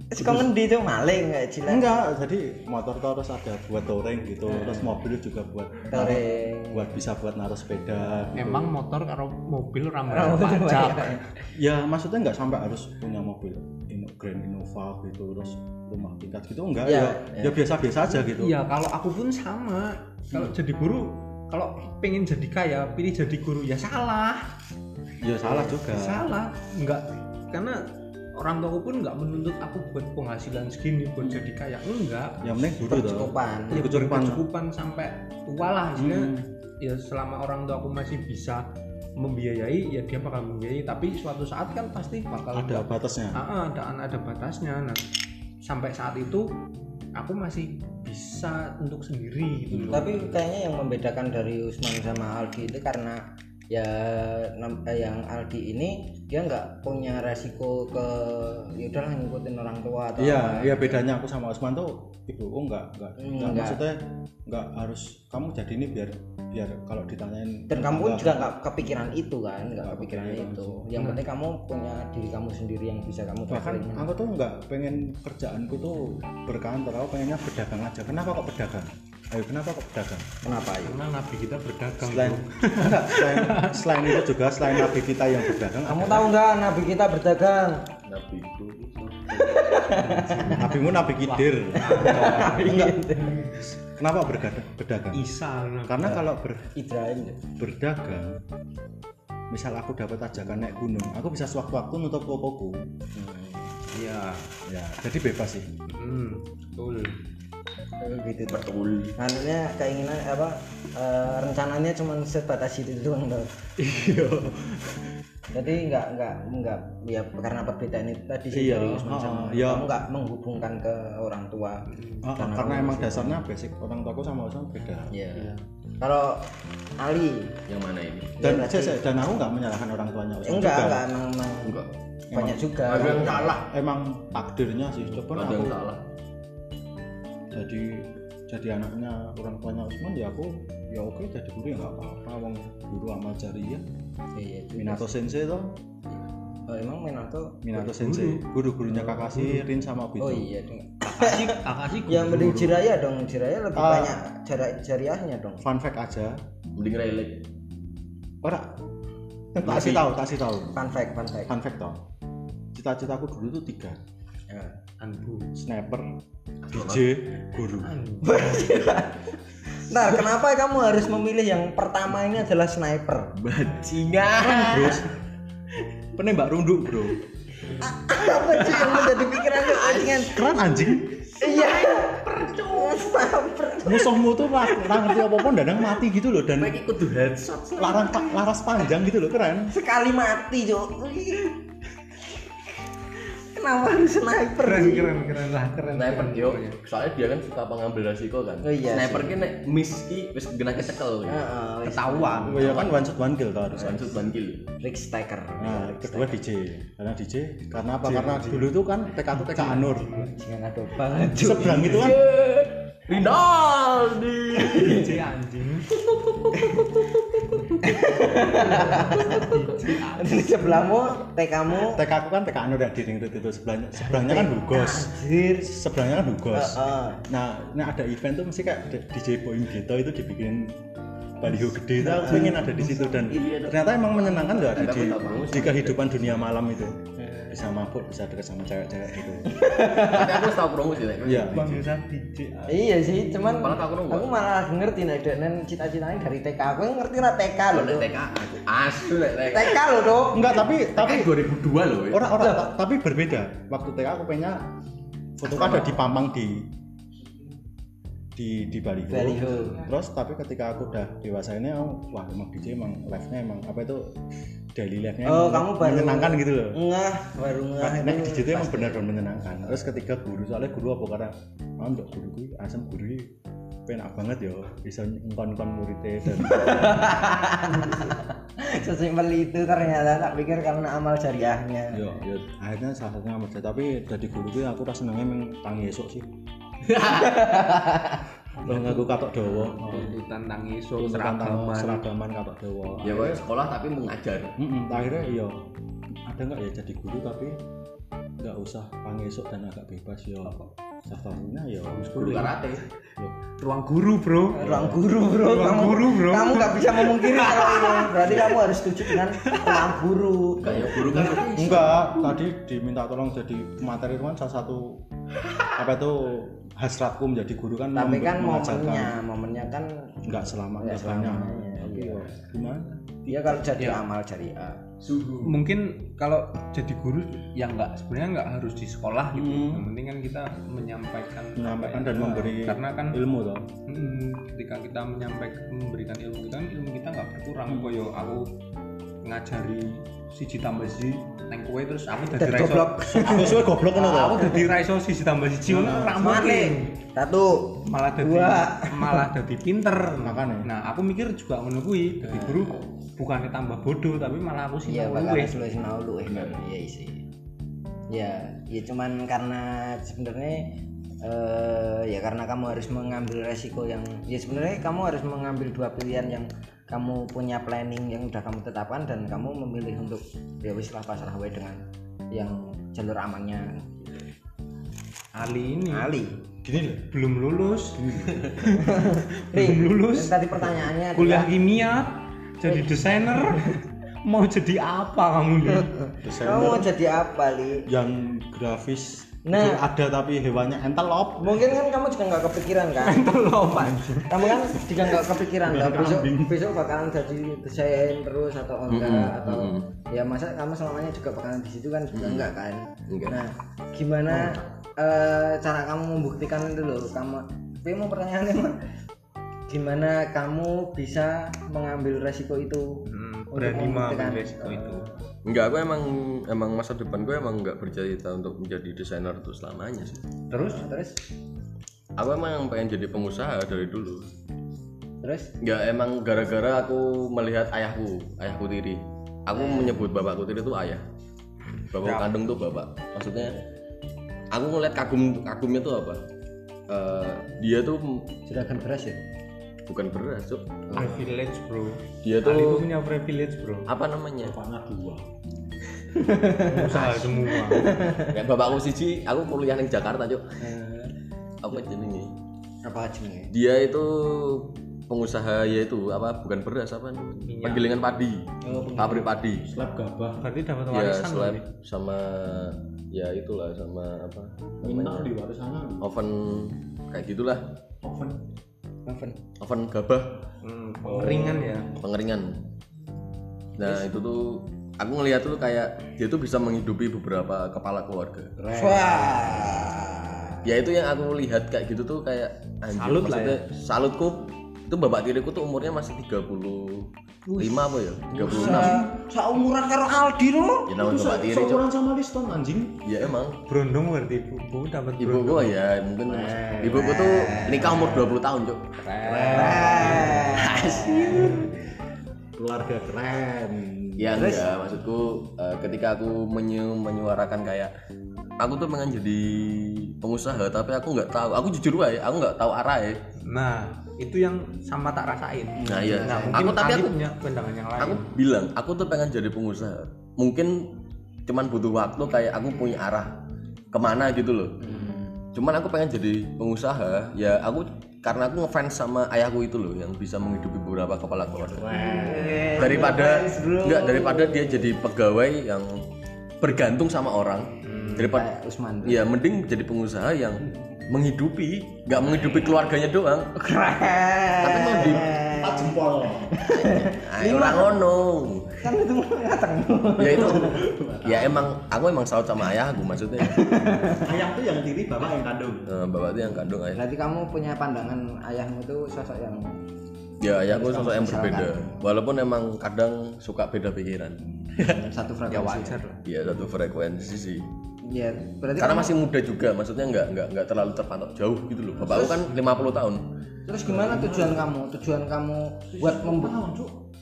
Suka ngendi tuh maling nggak jelas enggak jadi motor tuh harus ada buat touring gitu terus mobil juga buat Touring. buat bisa buat naruh sepeda gitu. Emang motor karo mobil ramah pajak. ya maksudnya nggak sampai harus punya mobil Grand Innova gitu terus rumah tingkat gitu enggak. Ya, ya ya. biasa-biasa aja gitu. Iya, kalau aku pun sama. Kalau jadi guru, kalau pengen jadi kaya, pilih jadi guru. Ya salah. ya salah juga. Salah, enggak karena orang tuaku pun nggak menuntut aku buat penghasilan segini buat jadi kaya. Enggak yang penting guru tuh Berkecukupan. ya Kecukupan. berkecukupan sampai tua lah Hmm. ya selama orang tua aku masih bisa membiayai ya dia bakal membiayai. Tapi suatu saat kan pasti bakal ada batasnya. Ada ada batasnya. Nah sampai saat itu aku masih bisa untuk sendiri gitu loh. tapi kayaknya yang membedakan dari Usman sama Aldi itu karena ya eh, yang Aldi ini dia nggak punya resiko ke ya udahlah ngikutin orang tua atau Iya, iya bedanya aku sama Usman tuh ibuku enggak enggak, enggak, Enggak. maksudnya enggak harus kamu jadi ini biar biar kalau ditanyain dan kamu pun enggak. juga nggak kepikiran itu kan nggak Nggak kepikiran kepikiran itu. yang penting kamu punya diri kamu sendiri yang bisa kamu bahkan aku tuh enggak pengen kerjaanku tuh berkantor aku pengennya berdagang aja. Kenapa kok berdagang ayo kenapa kok berdagang? Kenapa ya karena nabi kita berdagang selain enggak, selain selain itu juga selain nabi kita yang berdagang kamu tahu nggak nabi kita berdagang? Nabi itu nabimu nabi kidir. Enggak. Kenapa berdagang? Berdagang? Isa nabi. karena kalau ber, Ibrahim berdagang misal aku dapat ajakan naik gunung aku bisa sewaktu-waktu nutup tokoku. Iya. Ya jadi bebas sih. Hmm, betul gitu. Betul. Maksudnya keinginan apa eh, rencananya cuma sebatas itu doang iya. Jadi nggak nggak nggak ya karena perbedaan itu tadi sih Iya, dari oh, sama iya. kamu nggak menghubungkan ke orang tua. Ah, ah, karena emang dasarnya basic orang tuaku sama Usman beda. Iya. Kalau Ali yang mana ini? Dan Iya, saya- saya- dan aku nggak menyalahkan orang tuanya enggak juga. enggak emang, emang enggak. banyak juga. ada yang salah. Emang takdirnya sih coba ada aku salah jadi jadi anaknya orang tuanya Usman ya aku ya oke jadi guru ya nggak apa-apa. Wong guru amal jariah. Iya, iya, juga. Minato Sensei toh? Oh, emang Minato. Minato Sensei. Guru-gurunya Kakashi Rin sama Obito Oh iya dong. Akasih Akasih Yang mending Jiraya dong, Jiraya lebih Ah. banyak jari jariahnya dong. fun fact aja. Mending relate ora. Tak kasih tahu kasih tahu. Fun fact, fun fact. fun fact toh. Cita-citaku dulu tuh tiga. Ya. Anbu sniper. DJ guru. Ntar kenapa kamu harus memilih yang pertama ini adalah sniper? bajingan. Bro penembak runduk bro. Apa sih yang menjadi pikiran anjingan? keren anjing. Iya. Sniper. musuhmu tuh lah ngerti apa pun dadang mati gitu loh dan larang laras panjang gitu loh keren. Sekali mati, Cok. Kenapa harus sniper? keren sih? keren keren lah keren sniper keren. yo. soalnya dia kan suka pengambil resiko kan. Oh iya sniper ki nek miss ki wis kena kecekel wis. ketahuan. Oh ya kan one shot one kill tuh harus one shot one kill. Rick Staker. nah kedua DJ karena DJ karena apa? Karena dulu tuh kan TK tuh TK Anur Jangan ada banget. Seberang itu kan? Rinaldi. DJ anjing Di sebelahmu, TK-mu. TK aku kan TK Anur ya di Ring Road itu. Sebelahnya seberangnya kan Dugos Anjir. seberangnya kan Heeh. nah ini ada event tuh mesti kayak DJ Boeing gitu itu dibikin baliho gede. Itu aku pengen ada di situ dan ternyata emang menyenangkan loh ada di, di kehidupan dunia malam itu bisa mabuk bisa deket sama cewek-cewek gitu tapi aku tahu promo sih iya bangsa DJ Iya sih, cuman Malah aku nunggu. aku malah ngerti nih dan cita-citanya dari TK. Aku yang ngerti lah TK loh. TK nek TK TK loh, Dok. enggak tapi tapi tapi 2002 loh ya. orang orang ta- tapi berbeda waktu TK aku pengennya foto ada di Pampang di di di Baliho. Baliho. Terus tapi ketika aku udah dewasa ini, oh, wah emang DJ emang live-nya emang apa itu daily live-nya Oh, emang kamu baru menyenangkan gitu loh. Ngah, baru ngah itu DJ itu emang benar-benar menyenangkan. Terus ketika guru soalnya guru apa karena ndok guru gue asam guru penak banget ya bisa ngkon-ngkon muridnya dan Sesimpel itu ternyata tak pikir karena amal jariahnya. yo yo akhirnya salah satunya amat tapi jadi guru gue aku rasa senengnya emang tangi esok sih. Lo ngaku katok dawa. tuntutan tangi so Seragaman, seragaman katok dawa. Ya kayak sekolah tapi mengajar. Mm-mm, akhirnya iya ada nggak ya jadi guru tapi nggak usah pangesok dan agak bebas ya satunya ya Guru karate. Yo, ruang guru bro Ruang guru, Bro. Ruang kamu, guru, bro. Kamu nggak bisa memungkiri kalau ini. Berarti kamu harus setuju dengan ruang guru. Kayak guru kan enggak tadi diminta tolong jadi materi kan salah satu apa itu hasratku menjadi guru kan Tapi kan momennya, momennya kan nggak selama Nggak selamanya, tapi iya. ya gimana dia kalau jadi Ya. amal jariah. suhu. mungkin kalau jadi guru ya nggak sebenarnya nggak harus di sekolah gitu Hmm. yang penting kan kita menyampaikan menyampaikan dan Nah, memberi karena kan ilmu toh hmm, ketika kita menyampaikan memberikan ilmu kita kan ilmu kita nggak berkurang Hmm. koyo aku ngajari siji tambah siji neng kue terus aku dadi raiso goblok. Aku suwe goblok ngono to. aku dadi raiso siji tambah siji ngono ora mungkin Satu. malah dadi Dua. malah dadi pinter Makanya. nah aku mikir juga ngono kuwi dadi guru bukannya tambah bodoh tapi malah aku sih mau bakal sinau luwih kan. Iya sih. Ya, ya cuman karena sebenarnya eh ya karena kamu harus mengambil resiko yang ya sebenarnya kamu harus mengambil dua pilihan yang kamu punya planning yang udah kamu tetapkan dan kamu memilih untuk ya wis lah pasrah wae dengan yang jalur amannya. Ali ini. Ali. Gini belum lulus. Belum lulus. tadi pertanyaannya kuliah adalah, kimia jadi desainer. Mau jadi apa kamu nih kamu mau jadi apa li? Yang grafis Nah. itu ada tapi hewannya entelop. mungkin kan kamu juga nggak kepikiran kan? Kamu kan juga nggak kepikiran lah. Besok besok bakalan jadi desain terus atau enggak atau ya masa kamu selamanya juga bakalan di situ kan juga enggak kan? Enggak. nah gimana eh, cara kamu membuktikan itu loh? Kamu tapi mau pertanyaannya mah gimana kamu bisa mengambil resiko itu? Hmm, berani mengambil resiko eh, itu Enggak, aku emang emang masa depan gue emang nggak bercita untuk menjadi desainer itu selamanya sih. terus Nah, terus Aku emang pengen jadi pengusaha dari dulu. terus Enggak emang gara-gara aku melihat ayahku, ayahku tiri. Aku menyebut bapakku tiri itu ayah. Bapak kandung tuh bapak. Maksudnya aku ngeliat kagum kagumnya tuh apa? Eh, dia tuh juragan beras ya bukan beras, Cuk. privilege bro Dia Ali itu tuh punya privilege bro apa namanya? Bapaknya dua. Usaha semua. Kayak bapakku siji, aku kuliah di Jakarta, Cuk. Eh, Apa jenenge? apa aja nih Dia itu pengusaha yaitu apa bukan beras apa namanya? penggilingan padi. Pabrik padi. Slab gabah. berarti dapat ya warisan slab loh, sama ya itulah sama apa Minta di warisannya oven kayak gitulah. Oven. oven. Oven gabah. Hmm, ringan ya? Pengeringan. Nah itu tuh aku ngeliat tuh kayak dia tuh bisa menghidupi beberapa kepala keluarga. Wah. Ya itu yang aku lihat kayak gitu tuh kayak anjir Salut lah maksudnya salutku itu bapak tiriku tuh umurnya masih 35 apa ya? 36 seumuran karo Aldi lo ya namanya bapak tiri cok. Seumuran sama Liston anjing. ya emang. Berondong berarti ibu dapat ibu gua ya mungkin ibuku tuh nikah umur 20 tahun cok. Keluarga keren. Ya enggak maksudku eh, ketika aku menyu menyuarakan kayak aku tuh pengen jadi pengusaha tapi aku nggak tahu. Aku jujur wae aku nggak tahu arah ya. Nah itu yang sama tak rasain. Nah iya. Nah aku tapi aku punya pandangan yang lain. aku bilang aku tuh pengen jadi pengusaha. Mungkin cuman butuh waktu kayak aku punya arah ke mana gitu loh cuman aku pengen jadi pengusaha ya aku karena aku ngefans sama ayahku itu loh yang bisa menghidupi beberapa kepala keluarga. Daripada enggak daripada dia jadi pegawai yang bergantung sama orang daripada Kayak Usman ya mending jadi pengusaha yang menghidupi nggak menghidupi keluarganya doang. Keren. Tapi mau di Empat jempol. Ayo orang ngono kan itu ngateng ya itu. Ya emang aku emang salut sama ayahku maksudnya. Ayah tuh yang tiri, bapak yang kandung. Eh, bapak itu yang kandung ayah. Berarti kamu punya pandangan ayahmu itu sosok yang ya ayahku sosok yang berbeda. Walaupun emang kadang suka beda pikiran. Satu ya frekuensi. wajar lah. Ya satu frekuensi sih. Ya berarti karena kamu- masih muda juga maksudnya nggak nggak nggak terlalu terpatok jauh gitu loh. Bapakku kan 50 tahun. Terus gimana tujuan kamu? Tujuan kamu buat membu-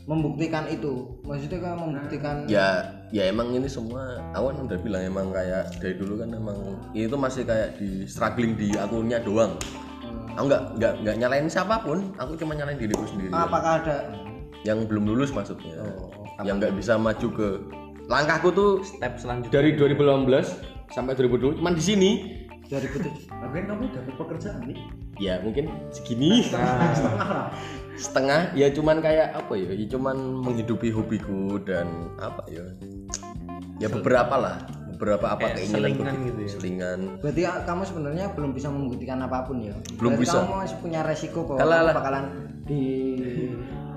membuktikan itu. Maksudnya kamu membuktikan ya ya emang ini semua aku kan udah bilang emang kayak dari dulu kan emang ini tuh masih kayak di struggling di akunnya doang. Aku nggak nggak nggak nyalain siapa pun aku cuma nyalain diriku sendiri. Apakah ada? Yang belum lulus maksudnya. Yang nggak bisa maju ke langkahku tuh step selanjutnya. dari 2018 sampai 2020 cuman di sini. Dari betul Tapi kan kamu dapat pekerjaan nih. ya mungkin segini. Setengah lah. setengah? Ya cuman kayak apa ya? Ya cuman menghidupi hobiku dan apa ya? Ya beberapa lah beberapa apa Kayak keinginan selingan gitu ya. selingan. Berarti ya, kamu sebenarnya belum bisa membuktikan apa pun ya? Belum Berarti bisa. kamu masih punya resiko bahwa Alah, kamu bakalan di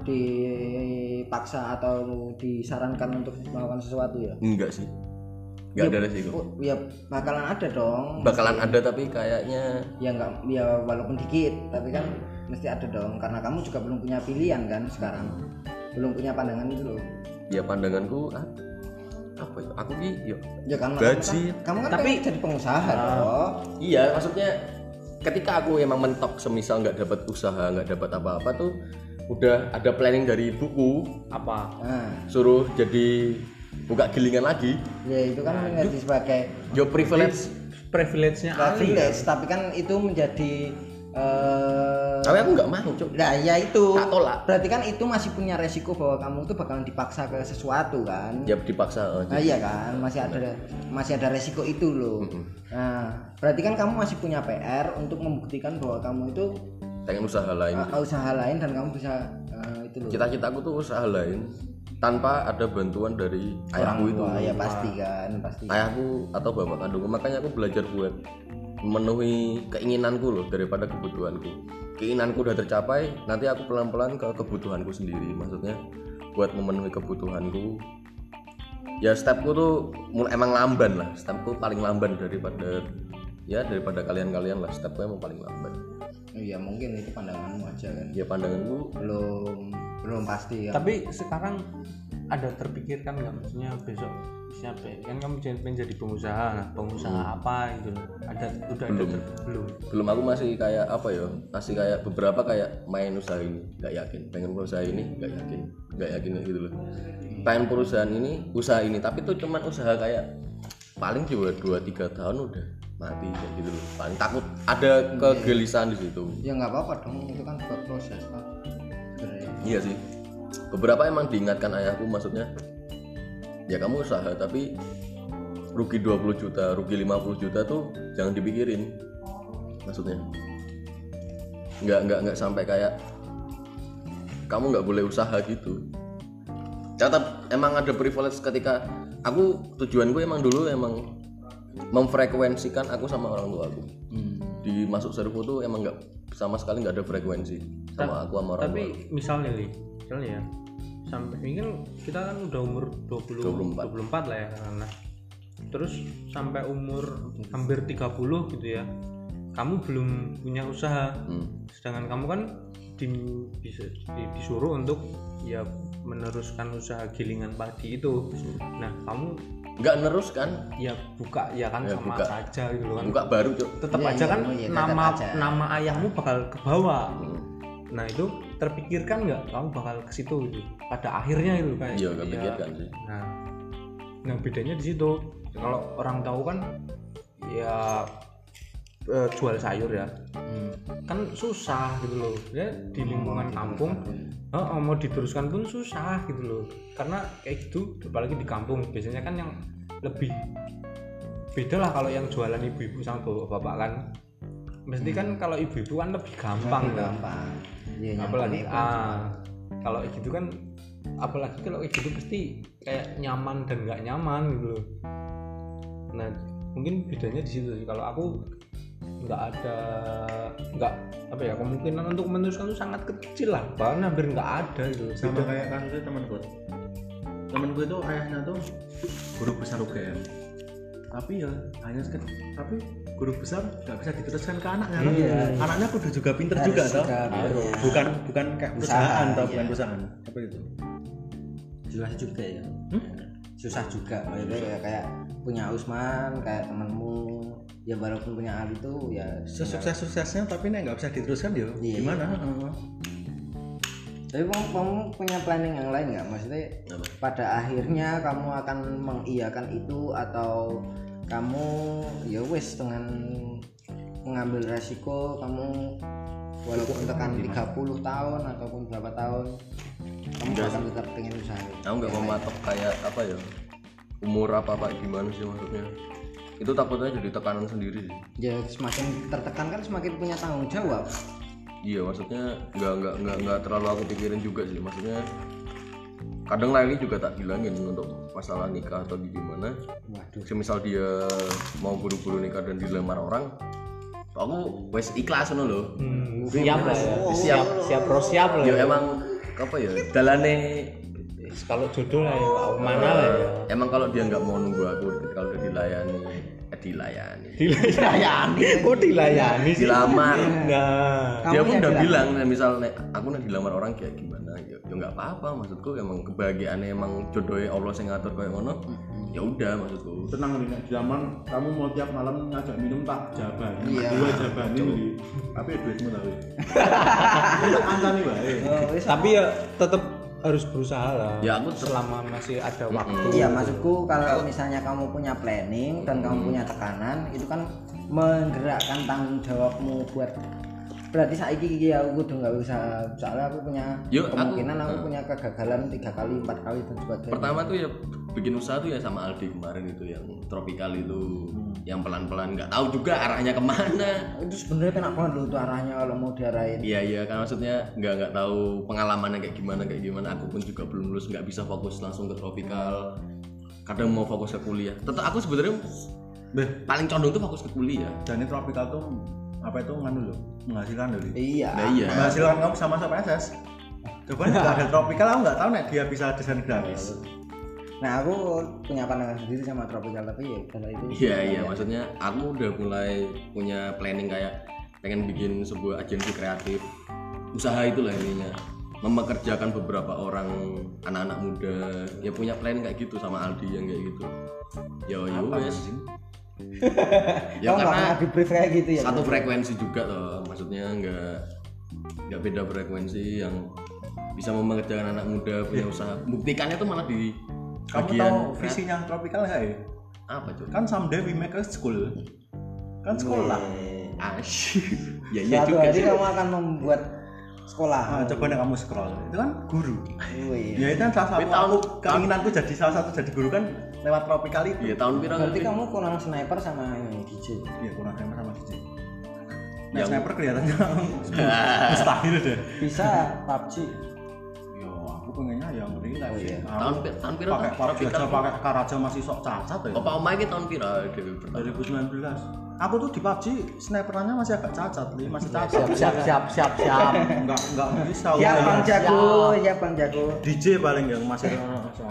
dipaksa atau disarankan untuk melakukan sesuatu ya? Enggak sih. Enggak ada resiko. Oh, ya bakalan ada dong. Bakalan ada tapi kayaknya ya nggak ya walaupun dikit tapi kan mesti ada dong karena kamu juga belum punya pilihan kan sekarang. Belum punya pandangan itu loh. Ya pandanganku ah, apa ya? Aku ki yo ya kan Gaji. kamu kan Tapi- jadi pengusaha toh. Iya maksudnya ketika aku emang mentok semisal nggak dapat usaha nggak dapat apa-apa tuh udah ada planning dari ibuku apa? Nah suruh jadi buka gilingan lagi. Ya itu kan menjadi sebagai yo privilege. Privilege-nya privilege tapi kan itu menjadi eh tapi aku nggak mau cuk Nah, ya itu. Tak tolak. Berarti kan itu masih punya resiko bahwa kamu tuh bakalan dipaksa ke sesuatu kan. ya dipaksa Nah, iya kan, masih ada masih ada resiko itu loh. Nah, berarti kan kamu masih punya PR untuk membuktikan bahwa kamu itu pengen usaha lain uh, usaha lain dan kamu bisa uh, itu loh. cita-citaku tuh usaha lain tanpa ada bantuan dari ayahku itu ya pasti kan, pasti. ayahku atau bapak kandungku makanya aku belajar buat memenuhi keinginanku loh daripada kebutuhanku. Keinginanku udah tercapai nanti aku pelan-pelan ke kebutuhanku sendiri. Maksudnya buat memenuhi kebutuhanku ya stepku tuh emang lamban lah. Stepku paling lamban daripada ya daripada kalian-kalian lah. Stepku emang paling lamban. Iya, mungkin itu pandanganmu aja kan. ya pandanganku Belum belum pasti ya. tapi sekarang ada terpikirkan nggak? Maksudnya besok siapa ya? kan kamu jadi pengen jadi pengusaha. Nah, pengusaha apa gitu ada udah ada Belum. ter- belum. Belum. Aku masih kayak apa ya? Masih kayak beberapa kayak main usaha ini. Nggak yakin. Pengen usaha ini nggak yakin. Nggak yakin gitu loh. Pengen perusahaan ini usaha ini. Tapi tuh cuman usaha kayak paling juga dua tiga tahun udah mati kayak gitu loh. Paling takut ada kegelisahan di situ. Ya nggak apa-apa dong, itu kan buat proses Pak. Sebenarnya. iya sih beberapa emang diingatkan ayahku maksudnya ya kamu usaha tapi rugi 20 juta rugi 50 juta tuh jangan dipikirin maksudnya. Nggak nggak nggak sampai kayak kamu nggak boleh usaha gitu. Catat emang ada privilege ketika aku tujuanku emang dulu emang memfrekuensikan aku sama orang tua aku Hmm. di masuk servo tuh emang nggak sama sekali nggak ada frekuensi sama aku sama orang tapi misalnya nih misalnya ya sampai ini kan kita kan udah umur 20 24. 24 lah ya nah terus sampai umur hampir 30 gitu ya kamu belum punya usaha Hmm. sedangkan kamu kan di- bisa- di- disuruh untuk ya meneruskan usaha gilingan padi itu nah kamu nggak nerus kan ya buka ya kan Ya, sama buka. saja gitu kan buka baru cok tetap Iya, aja iya, kan iya, tetap nama aja. nama ayahmu bakal ke bawah Hmm. Nah itu terpikirkan nggak kamu bakal ke situ gitu? Pada akhirnya itu kayak iya nggak ya, pikirkan sih. Nah nah bedanya di situ. Kalau orang tahu kan ya eh, jual sayur ya. Hmm. kan susah gitu loh. Ya di lingkungan kampung oh, oh, mau diteruskan pun susah gitu loh. Karena kayak gitu apalagi di kampung biasanya kan yang lebih beda lah kalau yang jualan ibu-ibu sama bapak-bapak kan. Mesti kan kalau ibu-ibu kan lebih gampang kan. gampang. Iya, apalagi ah kalau kayak gitu kan apalagi kalau kayak gitu pasti kayak nyaman dan nggak nyaman gitu loh. Nah mungkin bedanya di situ sih. Kalau aku nggak ada nggak apa ya kemungkinan untuk meneruskan itu sangat kecil lah. Bahkan hampir nggak ada gitu sama kayak kasusnya temanku. Temanku itu ayahnya tuh guru besar UGM tapi ya hanya sekedar tapi guru besar nggak bisa diteruskan ke anaknya kan? Iya. anaknya kudu juga pinter Harus juga toh bukan bukan kayak Usaha, perusahaan toh iya. bukan perusahaan apa itu susah juga ya Hmm? susah juga maksudnya ya kayak punya Usman kayak temanmu ya walaupun punya Ali tuh ya sesukses suksesnya tapi nih nggak bisa diteruskan ya Iya. gimana. Tapi kamu, kamu punya planning yang lain nggak? Maksudnya Apa? pada akhirnya kamu akan mengiyakan itu atau kamu ya wes dengan mengambil resiko kamu walaupun tekan 30 tahun ataupun berapa tahun kamu Enggak akan tetap pengen usaha aku nggak mematok kayak apa ya umur apa apa gimana sih maksudnya. Itu takutnya jadi tekanan sendiri sih. Ya semakin tertekan kan semakin punya tanggung jawab iya maksudnya nggak nggak nggak nggak terlalu aku pikirin juga sih. Maksudnya kadang Laili juga tak bilangin untuk masalah nikah atau gimana waduh. Semisal dia mau buru-buru nikah dan dilamar orang aku wes ikhlas ngono loh Hmm, siap lah ya. Siap. siap siap pro siap lah ya. emang apa ya dalane kalau jodoh lah ya mana lah ya? Emang kalau dia nggak mau nunggu aku kalau udah dilayani dilayani. Dilayani. Kok dilayani sih. Dilamar. Nah dia Kamu pun udah dilamar. bilang "Nek, misal nek aku nih dilamar orang kayak gimana? Ya ya nggak apa-apa maksudku emang kebahagiaannya emang jodohnya Allah yang ngatur kayak ngono. Ya udah maksudku. Tenang nih nek zaman kamu mau tiap malam ngajak minum tak jaban Iya. dua jaban ini tapi duitmu tapi tak kancani wae. Oh, wis. tapi ya tetap harus berusaha lah Ya, aku selama masih ada waktu. Iya maksudku kalau misalnya kamu punya planning dan kamu punya tekanan itu kan menggerakkan tanggung jawabmu buat berarti saiki iki ya aku kudu nggak bisa soalnya aku punya Yuk, aku- kemungkinan aku, punya kegagalan tiga kali empat kali dan sebagainya. Pertama tuh ya bikin usaha tuh ya sama Aldi kemarin itu yang tropical itu yang pelan-pelan nggak tahu juga arahnya ke mana. Itu sebenarnya penak banget loh tuh arahnya kalau mau diarahin. Iya iya kan maksudnya nggak nggak tahu pengalamannya kayak gimana kayak gimana. Aku pun juga belum lulus nggak bisa fokus langsung ke tropical kadang mau fokus ke kuliah. Tetap aku sebenarnya Beh, paling condong tuh fokus ke kuliah. Dan ini tropical tuh apa itu nganu loh menghasilkan Li. iya. Nah iya. Menghasilkan kamu sama sama SS. Coba nih kalau ada tropical aku nggak tahu nek dia bisa desain grafis. Nah aku punya pandangan sendiri sama tropical tapi ya kalau itu iya iya maksudnya aku udah mulai punya planning kayak pengen bikin sebuah agensi kreatif. Usaha itulah intinya. Mempekerjakan beberapa orang anak-anak muda. Ya punya planning kayak gitu sama Aldi yang kayak gitu. Ya ya wes ya nggak karena di brief kayak gitu ya? satu frekuensi juga loh maksudnya nggak nggak beda frekuensi yang bisa mempekerjakan anak muda punya usaha. Buktikannya tuh malah di kamu bagian tahu visinya tropical nggak ya? Apa tuh kan someday we make a school. Kan sekolah. Asyik. Ya iya juga hari sih. kamu akan membuat sekolah. Nah, coba nih kamu scroll. Itu kan guru. Wih. ya itu kan salah satu aku keinginanku jadi salah satu jadi guru kan lewat tropical itu. Iya tahun piro berarti kamu kurang sniper sama ini DJ iya kurang gamer sama DJ nah sniper kelihatannya mustahil deh. Bisa PUBG yo aku pengennya yang relax Oh, iya. Tahun tahun piro pakai? PUBG aja pakai karaja masih sok cacat ya. Opa Oma ini tahun piro Dewi? Pertama 2019 aku tuh di PUBG sniperannya masih agak cacat Li. masih cacat. siap siap siap siap enggak enggak bisa siap Aku bang jago siap bang jago. DJ paling yang masih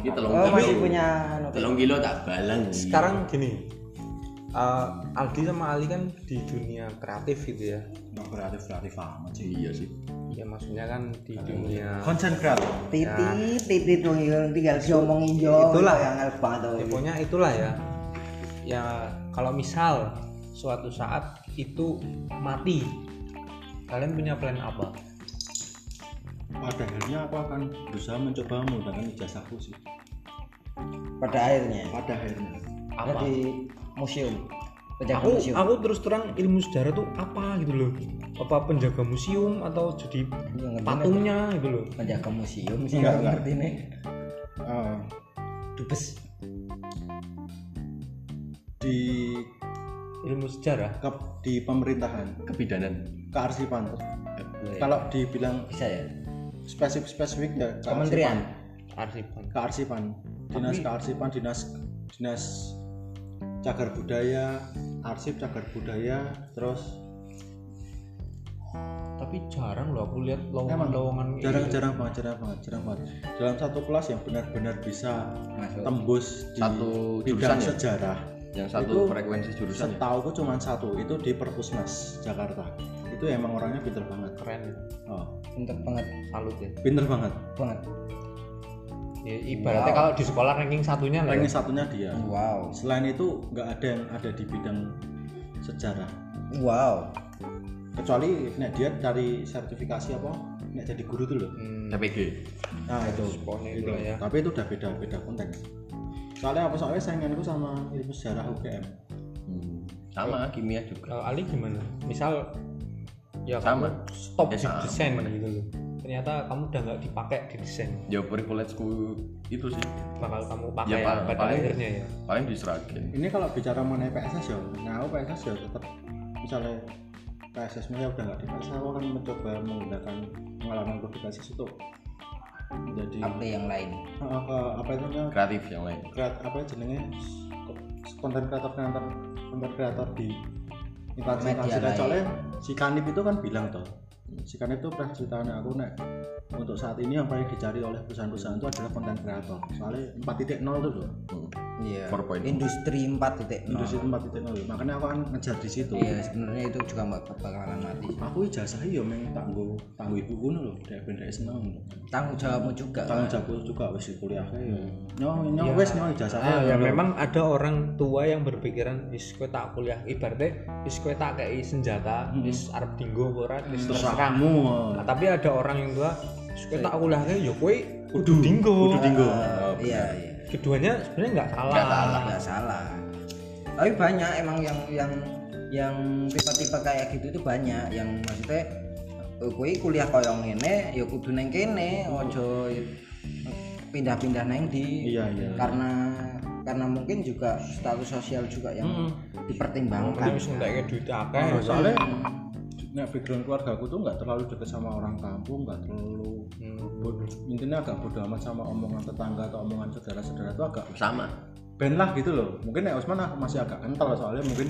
Kita oh masih punya anu. telung kilo tak balang sekarang gini eh, Aldi sama Ali kan di dunia kreatif gitu ya? Enggak kreatif kreatif amat sih. Iya sih. Ya maksudnya kan di dunia. Konsen kreatif. Titit titit dong yang tinggal diomongin jo Itulah. yang banget tuh. Ya, pokoknya itulah ya. Ya kalau misal suatu saat itu mati. Kalian punya plan apa? Pada akhirnya aku akan berusaha mencoba menggunakan ijazahku sih. Pada akhirnya? Pada akhirnya. Apa? Jadi museum. Penjaga aku museum. aku terus terang ilmu sejarah tuh apa gitu loh? Apa penjaga museum atau jadi Yang ngerti patungnya gitu loh? Penjaga museum sih Enggak, nggak ngerti nih. Eh, dubes. di ilmu sejarah? Ke, di pemerintahan. Kebidanan. Kearsipan. Kalau dibilang bisa ya? spesifik spesifik ya kearsipan. kementerian? Arsipan kearsipan. Dinas kearsipan dinas dinas cagar budaya arsip cagar budaya terus tapi jarang loh aku lihat lowongan-lowongan jarang gitu. jarang banget jarang banget jarang banget. Dalam satu kelas yang benar-benar bisa masuk. tembus di Satu bidang jurusan ya? Yang satu Itu frekuensi jurusan ya? setauku cuma satu itu di Perpusnas Jakarta. Itu emang orangnya pinter banget. Keren oh, pinter banget salut ya. Pinter banget? Banget. Ya, ibaratnya kalau di sekolah ranking satunya lah ya. ranking satunya dia. Wow. Selain itu nggak ada yang ada di bidang sejarah. Wow. Kecuali nek dia dari sertifikasi apa nek jadi guru tuh loh. Hmm, TPG nah itu. Itu itulah ya. tapi itu udah beda beda konteks soalnya apa? Soalnya sainganku sama ilmu sejarah UGM sama kimia juga. Kalau Ali gimana? Misal ya Sama. kamu stop Ya, di sama. desain gitu loh. Ternyata kamu udah nggak dipakai di desain. Ya privilege-ku itu sih. Bakal kamu Ya, pakai Pak, pada paling- akhirnya ya? paling diseragin ini kalau bicara mengenai PSS ya nah aku PSS ya tetap misalnya PSS nya udah nggak di PSS aku akan mencoba menggunakan pengalaman di PSS itu menjadi apa yang lain? Ke- apa itu namanya? Kreatif yang lain. Kreat apa jenenge konten kreator konten kreator di lain. soalnya si Kanib itu kan bilang toh Sekarang itu pernah ceritanya aku nek untuk saat ini yang paling dicari oleh perusahaan-perusahaan itu adalah konten kreator. Soalnya 4.0 itu loh. Iya. 4.0. Industri 4.0. Industri 4.0 makanya aku akan ngejar di situ. Iya, sebenarnya itu juga bakalan mati. Aku ijazah iya meng tanggo tanggo ibu ngono lho, dek ben dek seneng. Tanggung jawabmu juga. Tanggung jawabku juga wis kuliah ya. Nyo nyo wis nyo ijazah. Ah, ya memang ada orang tua yang berpikiran wis kowe tak kuliah ibaratnya wis kowe tak kei senjata wis arep dinggo ora wis terserah kamu. Nah, tapi ada orang yang tua tak kuliah ya kowe kudu dinggo Kudu dinggo. Iya, iya. keduanya sebenarnya nggak salah Nggak salah, nggak salah. Tapi banyak emang yang yang yang tipe-tipe kayak gitu itu banyak yang maksudnya eh, kowe kuliah koyo ngene ya kudu neng kene ojo pindah-pindah neng di Iya, iya. karena karena mungkin juga status sosial juga yang Berarti dipertimbangkan wis ngendake duit akeh Oh, soalnya nek background keluarga aku tuh nggak terlalu dekat sama orang kampung, nggak terlalu bodoh. Intinya agak bodoh amat sama omongan tetangga atau omongan saudara-saudara itu agak sama ben lah gitu loh. Mungkin Usman aku masih agak kental soalnya mungkin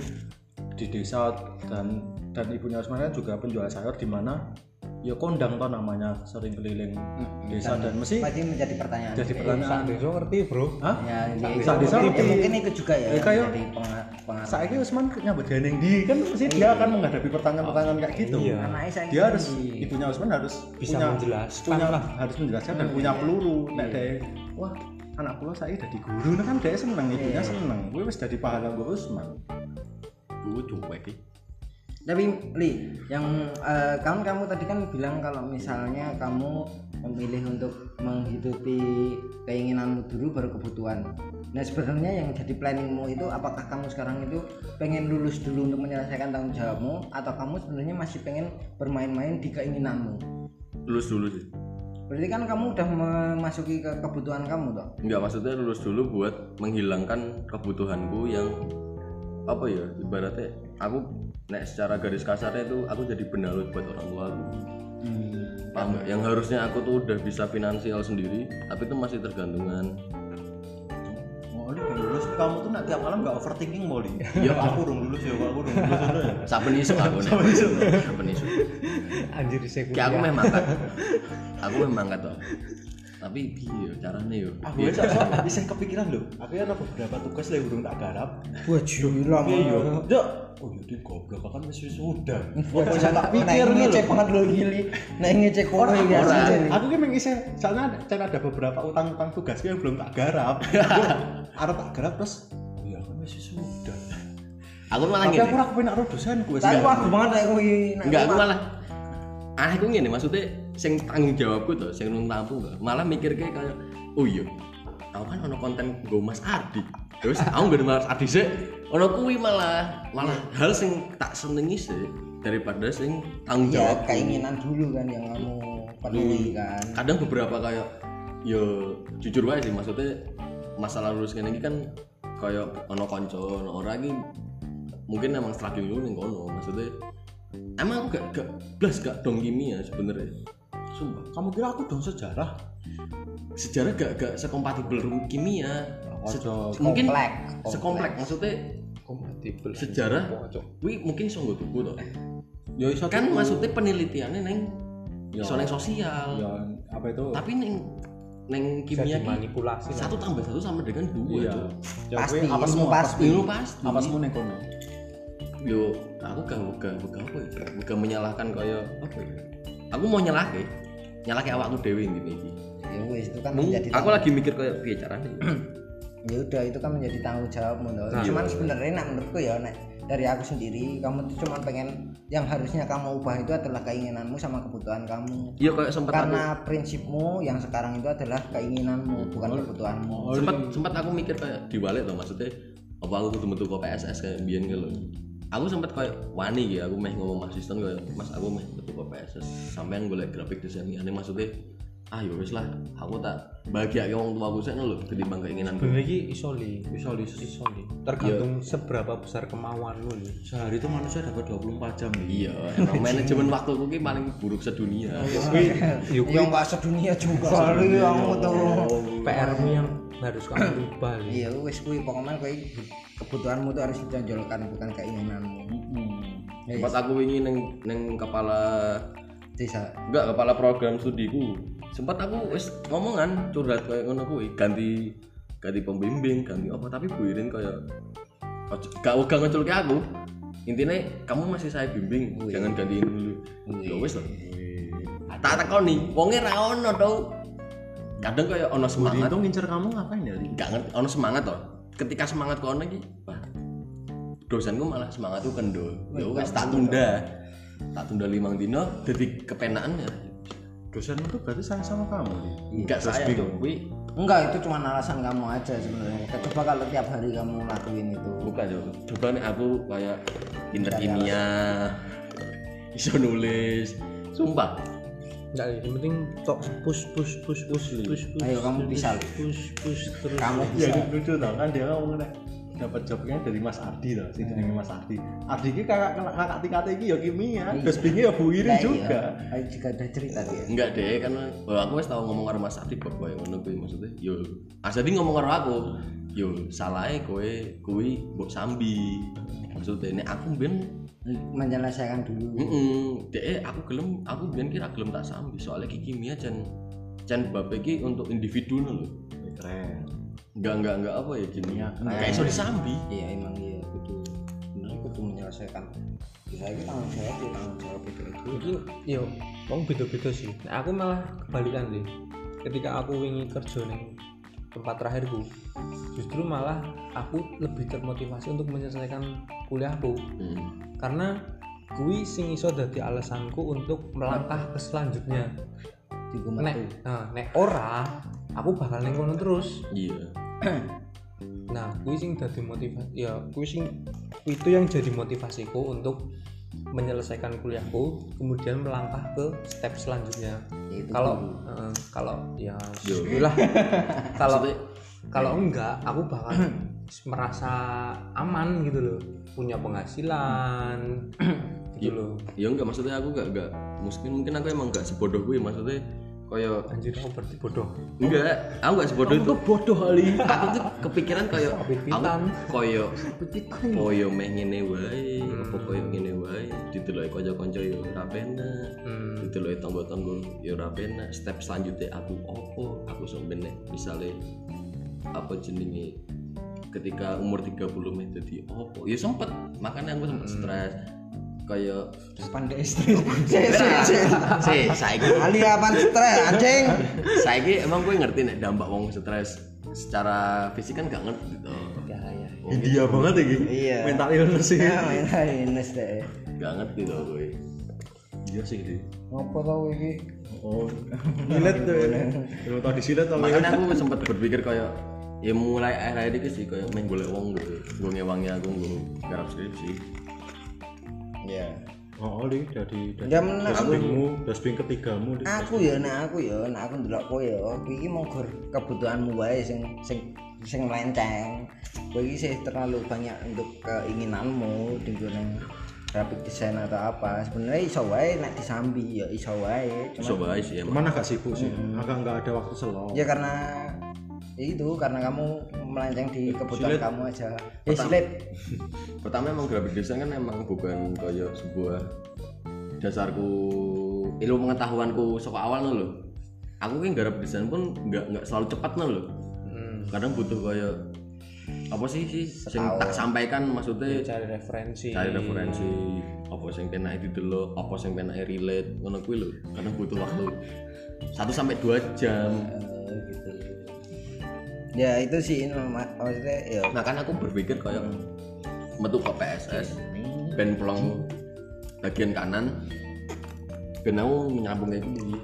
di desa dan dan ibunya Usman kan juga penjual sayur di mana ya kondang toh namanya sering keliling desa dan mesti pasti menjadi pertanyaan. jadi pertanyaan. Desa ngerti bro. Hah? ya, ya, desa ya, ngerti. mungkin itu juga ya, Ya, kayak- pengaruh. saat ini Usman nyambut gandeng di kan pasti dia akan menghadapi pertanyaan-pertanyaan kayak gitu. Iya. Saya dia harus ibunya Usman harus Bisa punya, menjelaskan punya lah. harus menjelaskan dan punya peluru. Nek dia wah anak kula saya jadi guru. Nah kan dia seneng ibunya seneng. Gue wis jadi pahala gue Usman gue cuek iki. Tapi Li, yang eh, kamu kamu tadi kan bilang kalau misalnya kamu memilih untuk menghidupi keinginanmu dulu baru kebutuhan. Nah sebenarnya yang jadi planningmu itu apakah kamu sekarang itu pengen lulus dulu untuk menyelesaikan tanggung jawabmu atau kamu sebenarnya masih pengen bermain-main di keinginanmu? lulus dulu sih Berarti kan kamu udah memasuki ke kebutuhan kamu toh? Enggak maksudnya lulus dulu buat menghilangkan kebutuhanku yang apa ya ibaratnya aku nek secara garis kasarnya itu aku jadi benalut buat orang tua aku. Paham nggak? yang harusnya aku tuh udah bisa finansial sendiri tapi itu masih tergantungan. Mau li lulus kamu tuh nak tiap malam gak overthinking mau li ya aku dong lulus ya aku dong lulus dulu ya. Saben isu aku nek saben isu. Anjir saya ya aku memang mangkat. Aku memang mangkat toh tapi piye caranya yo aku ya soalnya bisa kepikiran loh aku ada beberapa tugas yang belum tak garap Wah gila iya iya ya oh jadi goblok kan masih sudah Wah, bisa tak pikir ngecek banget lo gili. Nah, ngecek kowe Orang, ya. Aku kan mengisah, soalnya ada, kan ada beberapa utang-utang tugas yang belum tak garap. Aku harus tak garap terus, iya kan masih sudah. aku malah gini aku rakuin naruh dosenku. wis aku banget nek kowe. enggak aku malah anehku ngene maksudnya sing tanggung jawabku tuh sing nung tampung tuh malah mikir kayak kayak oh iya aku kan ono konten gue Mas Ardi. Terus aku gak Mas Ardi sih ono kuwi malah. Malah hal sing tak senengi sih daripada sing tanggung Iya, jawab. keinginan dulu kan yang kamu penuhi kan. kadang beberapa kayak yo jujur wae sih maksudnya masalah lulus kayak ini kan kayak ono konco ono orang ini mungkin emang struggling dulu nih kono. Maksudnya emang aku gak gak blas gak dong kimia sebenarnya sumpah Kamu kira aku dong sejarah? sejarah gak gak sekompatibel rum kimia Se- mungkin Komplek, sekomplek maksudnya kompatibel sejarah Cocok. wi mungkin nggo tuku to Ya iso kan tuh. maksudnya penelitiannya neng Ya. neng sosial Ya apa itu? tapi neng neng kimia ki dimanipulasi satu tambah satu sama dengan dua Iya. Ya, Pasti, apa semua pasti. Ilmu pasti. Apa semua ning kono? yo aku gak gak gak apa ya gak menyalahkan kaya apa ya aku mau nyalahke nyalahke awakku dewe gini iki Ya wis itu kan menjadi aku tanggung- lagi mikir kayak piye caranya ya udah itu kan menjadi tanggung jawabmu loh. Nah. Cuman Iya. sebenarnya nak menurutku ya nek dari aku sendiri kamu tuh cuma pengen yang harusnya kamu ubah itu adalah keinginanmu sama kebutuhan kamu. iya kayak sempet aku Karena prinsipmu yang sekarang itu adalah keinginanmu bukan kebutuhanmu. sempat sempat aku mikir kayak diwalik tuh maksudnya apa aku kudu metu ke PSS kayak biyen gitu loh aku sempat kayak wani gitu aku meh ngomong mas asisten kayak mas aku meh metu ke PSS sampean golek grafik desain ini maksudnya ah ya wis lah aku tak bahagia ke wong tua aku sih loh ketimbang keinginan. Sebenarnya iki isoli Isoli. isoli tergantung seberapa besar kemauan lu nih Sehari itu manusia dapat 24 jam. Nih. iya emang manajemen waktu aku ki paling buruk sedunia. Yuk Ya enggak sedunia juga. Kali kamu tuh. PR mu yang harus kamu rubah nih Iya wis kuwi. Pokoknya kowe kebutuhanmu tuh harus ditonjolkan bukan keinginanmu. Hmm. Ya, Sempat aku wingi neng neng kepala desa. Enggak kepala program studiku. Sempat aku wis ngomongan curhat kayak ngono kuwi. Ganti ganti pembimbing ganti apa tapi Bu Irin kayak gak gak ngeculke aku. Intinya kamu masih saya bimbing jangan gantiin dulu. Ya wis lah tak takoni wonge ra ono tau kadang kayak ono semangat. itu ngincer kamu ngapain ya gak ngerti ono semangat toh. Ketika semangat kono iki wah dosenku malah semangat tuh kendor ya wis tak tunda. tak tunda limang dino jadi kepenaan ya. Dosen itu berarti sayang sama kamu enggak saya bingung. enggak itu cuma alasan kamu aja sebenarnya. Coba kalau tiap hari kamu lakuin itu. Bukan yo coba nih aku kayak pinter kimia iso nulis. Sumpah Enggak, yang penting tok push push push push push push Ayo, kamu push, bisa, Li. push push terus kamu Ya bisa ini lucu tau kan dia ngomong nek dapat jobnya dari Mas Ardi tau, sing jenenge Mas Ardi. Ardi iki kakak kakak tingkat iki ya kimia, terus bingi ya Bu Lah, iya. juga. Ayo juga ada cerita dia enggak deh karena oh, aku wis tau ngomong karo Mas Adi kok kowe ngono kuwi maksudnya yo Asadi ngomong karo aku yo salahnya kowe kuwi mbok sambi maksudnya nek aku ben menyelesaikan dulu. Heeh, dek aku gelem, aku biyen kira gelem tak sambi soalnya ki kimia jan bab iki untuk individu lho. Keren. Enggak enggak enggak apa ya kimia. Kayak iso disambi. iya emang iya kudu. Bener kudu menyelesaikan. Bisa itu tanggung jawab ya tanggung jawab itu itu yo wong beda-beda sih. Nah, aku malah kebalikan sih ketika aku wingi kerja ning tempat terakhirku justru malah aku lebih termotivasi untuk menyelesaikan kuliahku Hmm. karena kui sing iso dadi alasanku untuk melangkah ke selanjutnya. Nek nah, nek ora aku bakal ning kono terus. Iya. nah kui sing dadi motivasi ya kui sing itu yang jadi motivasiku untuk menyelesaikan kuliahku kemudian melangkah ke step selanjutnya. Ya, kalau eh, kalau ya lah. Kalau kalau enggak aku bakal merasa aman gitu loh punya penghasilan gitu loh Ya enggak maksudnya aku enggak enggak mungkin mungkin aku emang enggak sebodoh gue maksudnya kayak anjir aku berarti bodoh enggak, aku enggak sebodoh itu. bodoh kali. Aku tuh kepikiran Pit-pitan. aku koyo koyo meh ngene wae, apa koyo ngene wae, diteloki kanca-kanca yo ora penak. hmm. diteloki tangga-tangga ya ora penak step selanjutnya aku opo aku nek misale apa jenenge ketika umur 30 meh dadi opo ya sempet makanya aku sempet stres kayak pandai sik, sik. sih saiki Ali apa stres anjing saiki emang gue ngerti nek dampak wong stres secara fisik kan gak ngerti gitu ya ya India banget iki. Iya. Mental illness sih. ya main Ines deh gak ngerti tuh gue Iya sih di. ngopo tau iki Oh, silet tuh. Kalau tau disilet tau. makanya aku sempet berpikir kayak ya mulai akhir-akhir ini sih kayak main golek wong gitu. Gue ngewangi aku gue garap skripsi iya Oh, Li, dari dari Ya, men, aku- dashbingmu, dashbing ketigamu, aku ya nek aku ya nek aku ndelok kowe ya kowe iki mau gur kebutuhanmu wae sing sing sing melenceng kowe iki sih terlalu banyak untuk keinginanmu di nang graphic design atau apa. Sebenarnya iso wae nek disambi ya iso wae so cuma baik sih emang. Cuman agak sibuk sih, agak nggak ada waktu selo. ya karena ya itu karena kamu melenceng di kebutuhan Silet. kamu aja. Ya silet pertama emang graphic design kan emang bukan kayak sebuah dasarku ilmu pengetahuanku saka awal no loh aku kan graphic design pun nggak nggak selalu cepat no loh hmm. kadang butuh kayak apa sih sih sing Setahun. tak sampaikan maksudnya cari referensi. cari referensi. Apa sing penak itu dulu apa sing penak relate ngono kuwi lho. Kadang butuh waktu 1 sampai 2 jam. Eh, ya itu sih ini mak- maksudnya ya. Nah kan aku berpikir kayak metu ke PSS ben pulang bagian kanan. Ben aku menyambung kayak gini.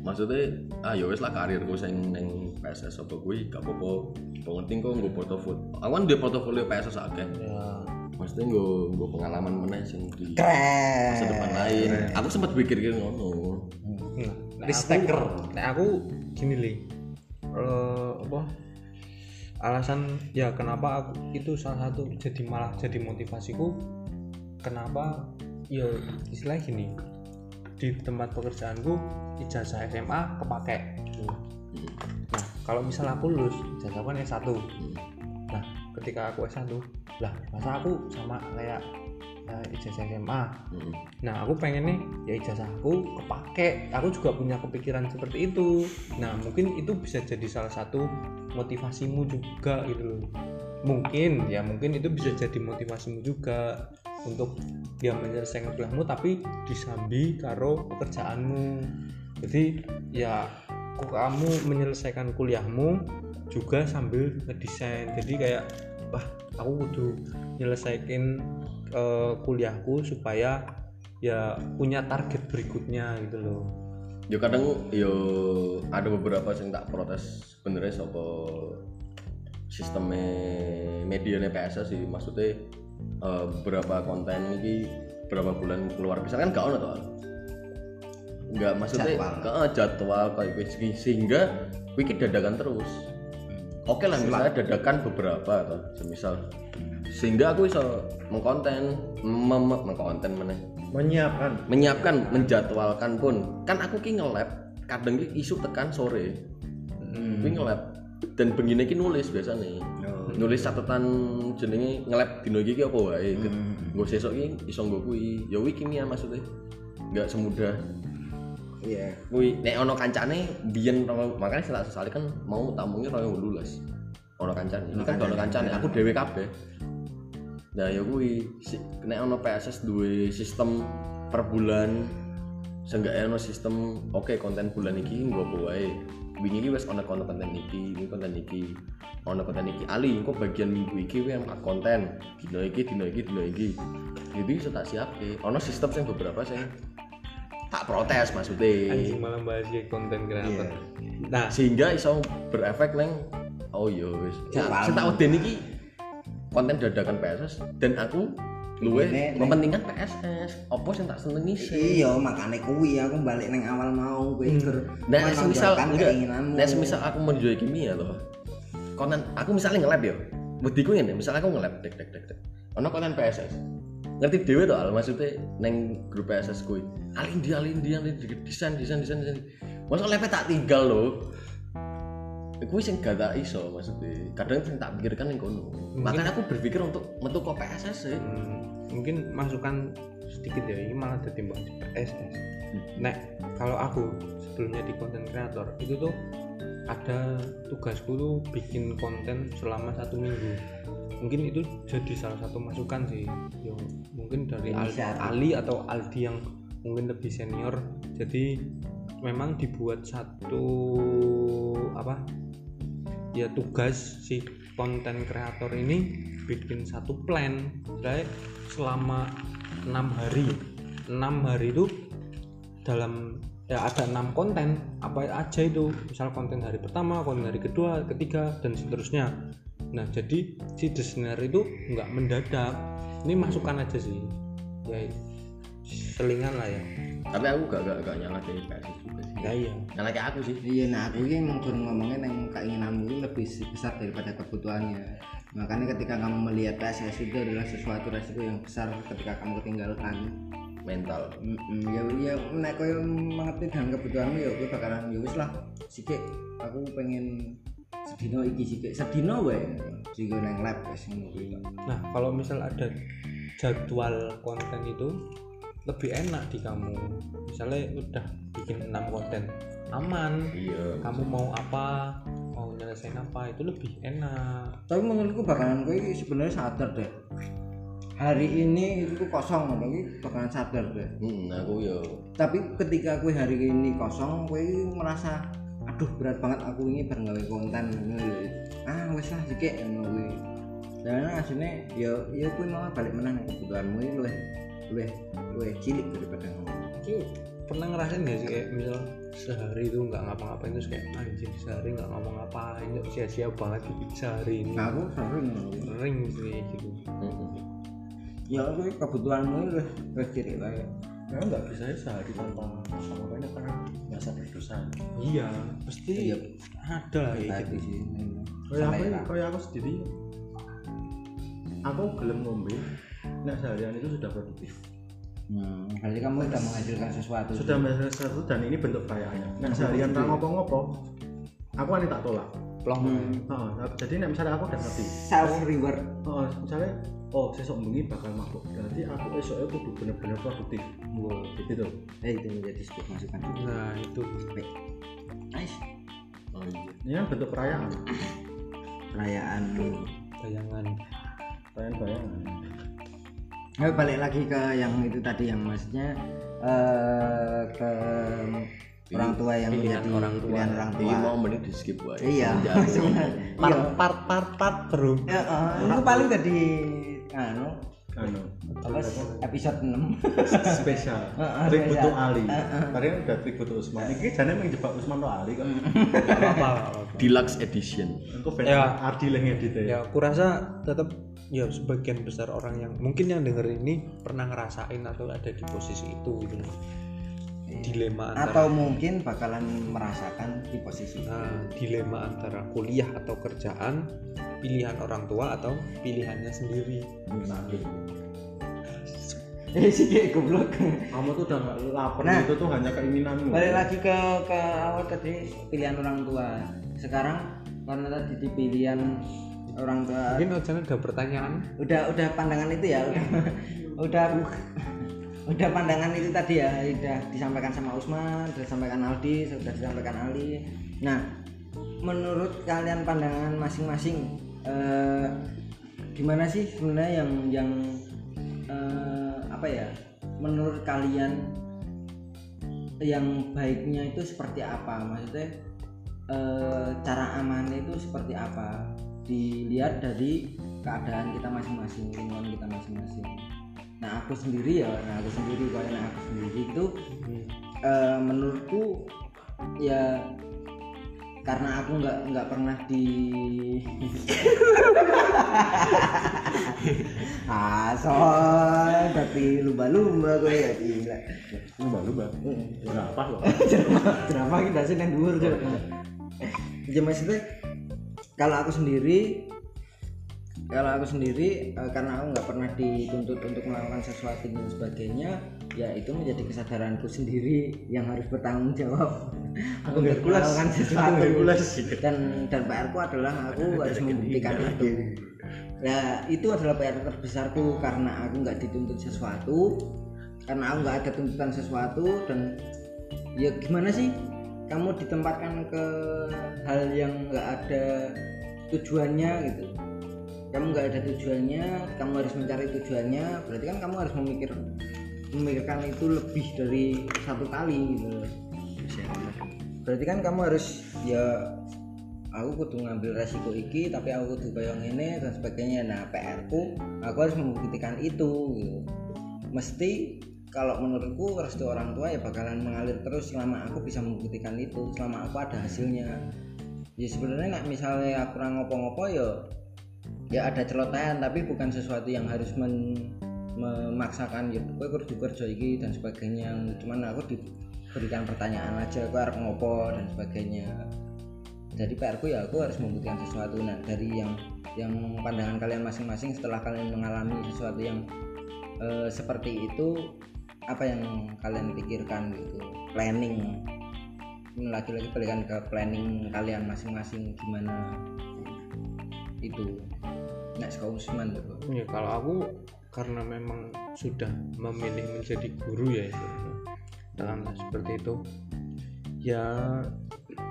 Maksudnya ah ya wes lah karirku sing neng PSS apa kuwi gak apa-apa. Penting kok nggo portofolio aku kan di portofolio PSS akeh. Ya. Maksudnya nggo nggo pengalaman mana sing di keren. masa depan lain. Aku sempat pikir gitu ngono. Nah, nek aku, nek aku gini li Eh, apa? Alasan ya kenapa aku itu salah satu jadi malah jadi motivasiku kenapa ya istilahnya gini di tempat pekerjaanku ijazah SMA kepake. Nah kalau misal aku lulus ijazah kan S1 nah ketika aku S1 lah masa aku sama kayak ya ijazah SMA Mm. nah aku pengen nih ya ijazah aku kepake. Aku juga punya kepikiran seperti itu. Nah mungkin itu bisa jadi salah satu motivasimu juga gitu loh. Mungkin ya mungkin itu bisa jadi motivasimu juga untuk dia menyelesaikan kuliahmu tapi disambi karo pekerjaanmu. Jadi ya kamu menyelesaikan kuliahmu juga sambil ngedesain. Jadi kayak wah aku kudu nyelesaikan eh, kuliahku supaya ya punya target berikutnya gitu loh. Yo kadang yo ada beberapa yang tak protes sebenarnya sopo sistemnya media PSS sih. Maksudnya eh, beberapa konten ini berapa bulan keluar. Bisa kan gak ono toh nggak maksudnya Jadwal. jadwal, jadwal kayak sehingga wiki dadakan terus oke lah misalnya dadakan beberapa atau semisal. Sehingga aku bisa mengkonten mem mengkonten mana menyiapkan. Menyiapkan menjadwalkan pun. Kan aku ki nge-lab kadang ki isu tekan sore. Hmm. nge-lab dan begini ki nulis biasa nih nulis catatan jenenge nge-lab dino iki ki apa wae. Gue sesok ki iso nggo kuwi. Ya kuwi kimia maksudnya. Nggak semudah iya. Kuwi nek ono kancane biyen makanya saya tak sesali kan mau tamunya royo lulus ono kancane. Ini kan ono kancane. aku dhewe kabeh. Nah ya kuwi si, nek ono PSS duwe sistem per bulan seenggaknya ono sistem oke konten bulan iki nggo apa wae. Wingi iki wis ono konten konten iki ini konten iki ono konten iki. Ali kok bagian minggu iki kuwi yang konten. Dino iki dino iki dino iki. Jadi bisa tak siapke. Ono sistem sing beberapa sing tak protes maksudnya anjing malah bahas konten kreator. Nah. Sehingga iso berefek neng oh iya wis. Saya tahu den iki konten dadakan PSS dan aku luwe mementingkan PSS opo sing tak senengi sih? Iya makanya kuwi aku balik neng awal mau kuwi. Ger nah semisal enggak nah semisal aku mau jual kimia loh konten aku misalnya nge-lab ya. Buktiku ini misalnya aku nge-lab dek dek dek dek ono konten PSS ngerti dewe tuh al? Maksudnya neng grup PSS kuwi alin dia alin dia alin dia desain desain desain desain. Masa lab tak tinggal loh Kuwi sing gak tak iso maksudnya. Kadang sing tak pikirkan yang kono. Makanya aku berpikir untuk metu ke PSS sih. Hmm, mungkin masukan sedikit ya ini malah bahas PSS nah kalau aku sebelumnya di konten kreator itu tuh ada tugasku tuh bikin konten selama satu minggu mungkin itu jadi salah satu masukan sih. Yang mungkin dari Al- Inisiatif. Ali atau Aldi yang mungkin lebih senior. Jadi memang dibuat satu apa ya tugas si konten kreator ini bikin satu plan. Jadi selama enam hari. Enam hari itu dalam ya ada enam konten apa aja itu. Misal konten hari pertama konten hari kedua ketiga dan seterusnya nah jadi si desainer itu nggak mendadak. Ini masukan aja sih. Ya selingan lah ya. Tapi aku gak gak gak nyala dari PSS juga sih. Ya iya. Nyala kayak aku sih. Iya nah aku ini emang baru ngomongnya yang keinginanmu itu lebih besar daripada kebutuhannya. Makanya ketika kamu melihat PSS itu adalah sesuatu resiko yang besar ketika kamu ketinggalan mental. Mm-mm, ya ya nek koyo mengerti dengan kebutuhanmu ya kowe bakalan ya wis lah. Sikik aku pengen sedino iki sikik. Sedino wae. Sing nang lab wis ngono kuwi Nah, kalau misal ada jadwal konten itu lebih enak di kamu. Misalnya udah bikin 6 konten, aman. iya. Kamu mau apa, mau nyelesain apa itu lebih enak. tapi menurutku bakalan kowe iki sebenarnya sadar deh. Hari ini itu kosong iki bakalan sadar deh. Hmm, aku yo tapi ketika kowe hari ini kosong kowe merasa aduh berat banget. Aku ini bareng gawe konten ah wis lah sikik ngono kuwi. Dan asline ya ya kowe mau balik menang nang kebutuhanmu iki luwih luwih luwih cilik daripada ngono. Ki pernah ngerasain gak sih kayak misal sehari itu nggak ngapa-ngapain terus kayak anjing sehari nggak ngapa-ngapain itu sia-sia banget gitu sehari ini? Nah aku sering sering sih gitu. Mm-mm. ya kowe kebutuhanmu iki luwih luwih cilik lah ya nggak bisa ya sehari tanpa apa ini karena merasa berdosa. Iya pasti Iya. ada lah kayak tadi gitu. sih kayak aku kayak aku sendiri. Aku gelem ngombe nah seharian itu sudah produktif. Hmm, berarti kamu sudah menghasilkan sesuatu. sudah menghasilkan sesuatu dan ini bentuk kayaknya nah seharian tak ngopo-ngopo aku ini tak tolak. Plong. Heeh, aku- jadi misalnya aku udah ngerti self reward. Oh misalnya oh sesok bengi bakal mabuk. Berarti aku esoknya kudu bener-bener produktif. Wow gitu tuh eh itu menjadi sebuah masukan. Juga nah itu. Nice oh iya. Ini kan bentuk perayaan. Perayaan bayangan perayaan bayangan Nah, balik lagi ke yang itu tadi yang maksudnya eh, ke orang tua yang Pilihan menjadi orang tua. pilihan orang tua. ini mau mending di skip wae Iya, sebenarnya. part Iya. part part part bro. Ya, eh, itu paling tadi anu. Anu. Apa episode 6 spesial. To spesial. Ali. Tadi kan udah tribute to Usman. Ini jane jebak Usman to Ali kok. Gak apa-apa. deluxe edition. Engko ben Ya. Ardi lah ngedit ya. Ya aku rasa tetap ya sebagian besar orang yang mungkin yang denger ini pernah ngerasain atau ada di posisi itu gitu. Dilema antara atau mungkin bakalan merasakan di posisi nah, dilema antara kuliah atau kerjaan pilihan orang tua atau pilihannya sendiri. Eh sih kayak goblok. kamu tuh udah gak lapar Nah. itu tuh hanya keinginanmu. Balik lagi ke ke awal tadi pilihan orang tua. Sekarang karena tadi di pilihan orang tua mungkin Ojan ada pertanyaan. Udah udah pandangan itu ya. Udah udah udah pandangan itu tadi ya udah disampaikan sama Usman sudah disampaikan Aldi sudah disampaikan Ali. Nah menurut kalian pandangan masing-masing eh, gimana sih sebenarnya yang yang eh, apa ya menurut kalian yang baiknya itu seperti apa? Maksudnya eh, cara amannya itu seperti apa? Dilihat dari keadaan kita masing-masing lingkungan kita masing-masing nah aku sendiri ya nah aku sendiri kalau nah aku sendiri itu eh, menurutku ya karena aku nggak nggak pernah di ah soal tapi lumba-lumba gue ya gila. Lumba-lumba? Berapa loh kenapa kita sih yang Cuk? ya maksudnya kalau aku sendiri kalau aku sendiri eh, karena aku nggak pernah dituntut untuk melakukan sesuatu dan sebagainya ya itu menjadi kesadaranku sendiri yang harus bertanggung jawab untuk Hercules. melakukan sesuatu. dan dan PR ku adalah aku harus membuktikan itu. ya itu adalah PR terbesarku karena aku nggak dituntut sesuatu karena aku nggak ada tuntutan sesuatu dan ya gimana sih? Kamu ditempatkan ke hal yang nggak ada tujuannya gitu kamu nggak ada tujuannya kamu harus mencari tujuannya berarti kan kamu harus memikir memikirkan itu lebih dari satu kali gitu loh. berarti kan kamu harus ya aku kudu ngambil resiko iki tapi aku kudu kayak ngene dan sebagainya. Nah PR ku aku harus membuktikan itu gitu. Mesti kalau menurutku restu orang tua ya bakalan mengalir terus selama aku bisa membuktikan itu selama aku ada hasilnya. Ya sebenarnya nggak misalnya aku kurang ngopo-ngopo ya ya ada celotehan tapi bukan sesuatu yang harus men- memaksakan ya gue kudu kerja iki dan sebagainya. Cuman aku diberikan pertanyaan aja aku harus ngopo dan sebagainya. Jadi PR ku ya aku harus membuktikan sesuatu. Nah dari yang yang pandangan kalian masing-masing setelah kalian mengalami sesuatu yang eh, seperti itu apa yang kalian pikirkan gitu? Planning. Lagi-lagi balikan ke planning kalian masing-masing gimana itu. Sekolah Usman tuh ya kalau aku karena memang sudah memilih menjadi guru ya katakanlah seperti itu. Ya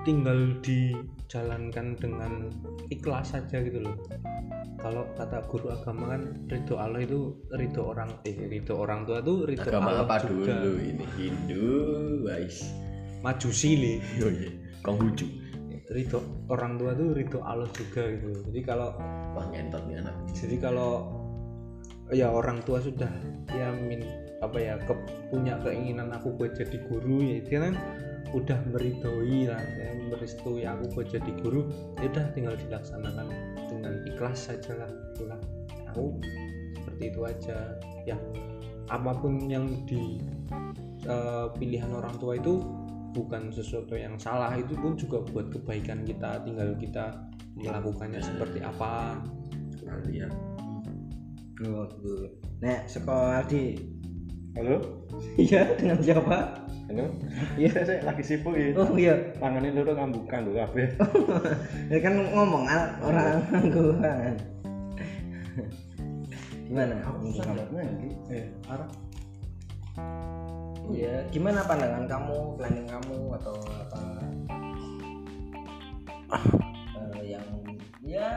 tinggal dijalankan dengan ikhlas saja gitu loh. Kalau kata guru agama kan ridho Allah itu ridho orang eh ridho orang tua tuh ridho agama Allah apa juga. dulu ini? Hindu guys majusi nih oh iya Konghucu ridho orang tua tuh ridho Allah juga gitu. Jadi kalau wah ngentot nih anak. jadi kalau ya orang tua sudah ya min apa ya ke, punya keinginan aku buat jadi guru ya dia kan udah meridhoi lah saya merestui aku buat jadi guru ya udah tinggal dilaksanakan dengan ikhlas saja lah itulah. Aku seperti itu aja. Ya apa pun yang di eh, pilihan orang tua itu bukan sesuatu yang salah itu pun juga buat kebaikan kita tinggal kita melakukannya seperti apa. Nah, lihat oh, gitu. nek sekolah di halo? Iya dengan siapa? Halo? Iya saya lagi sibuk ya. Oh iya. Tangannya loro ngambukan lho kabeh. Ya kan ngomong ah, orang ngangguan. Gimana? Eh arah ya gimana pandangan kamu planning kamu atau apa? Eh, yang ya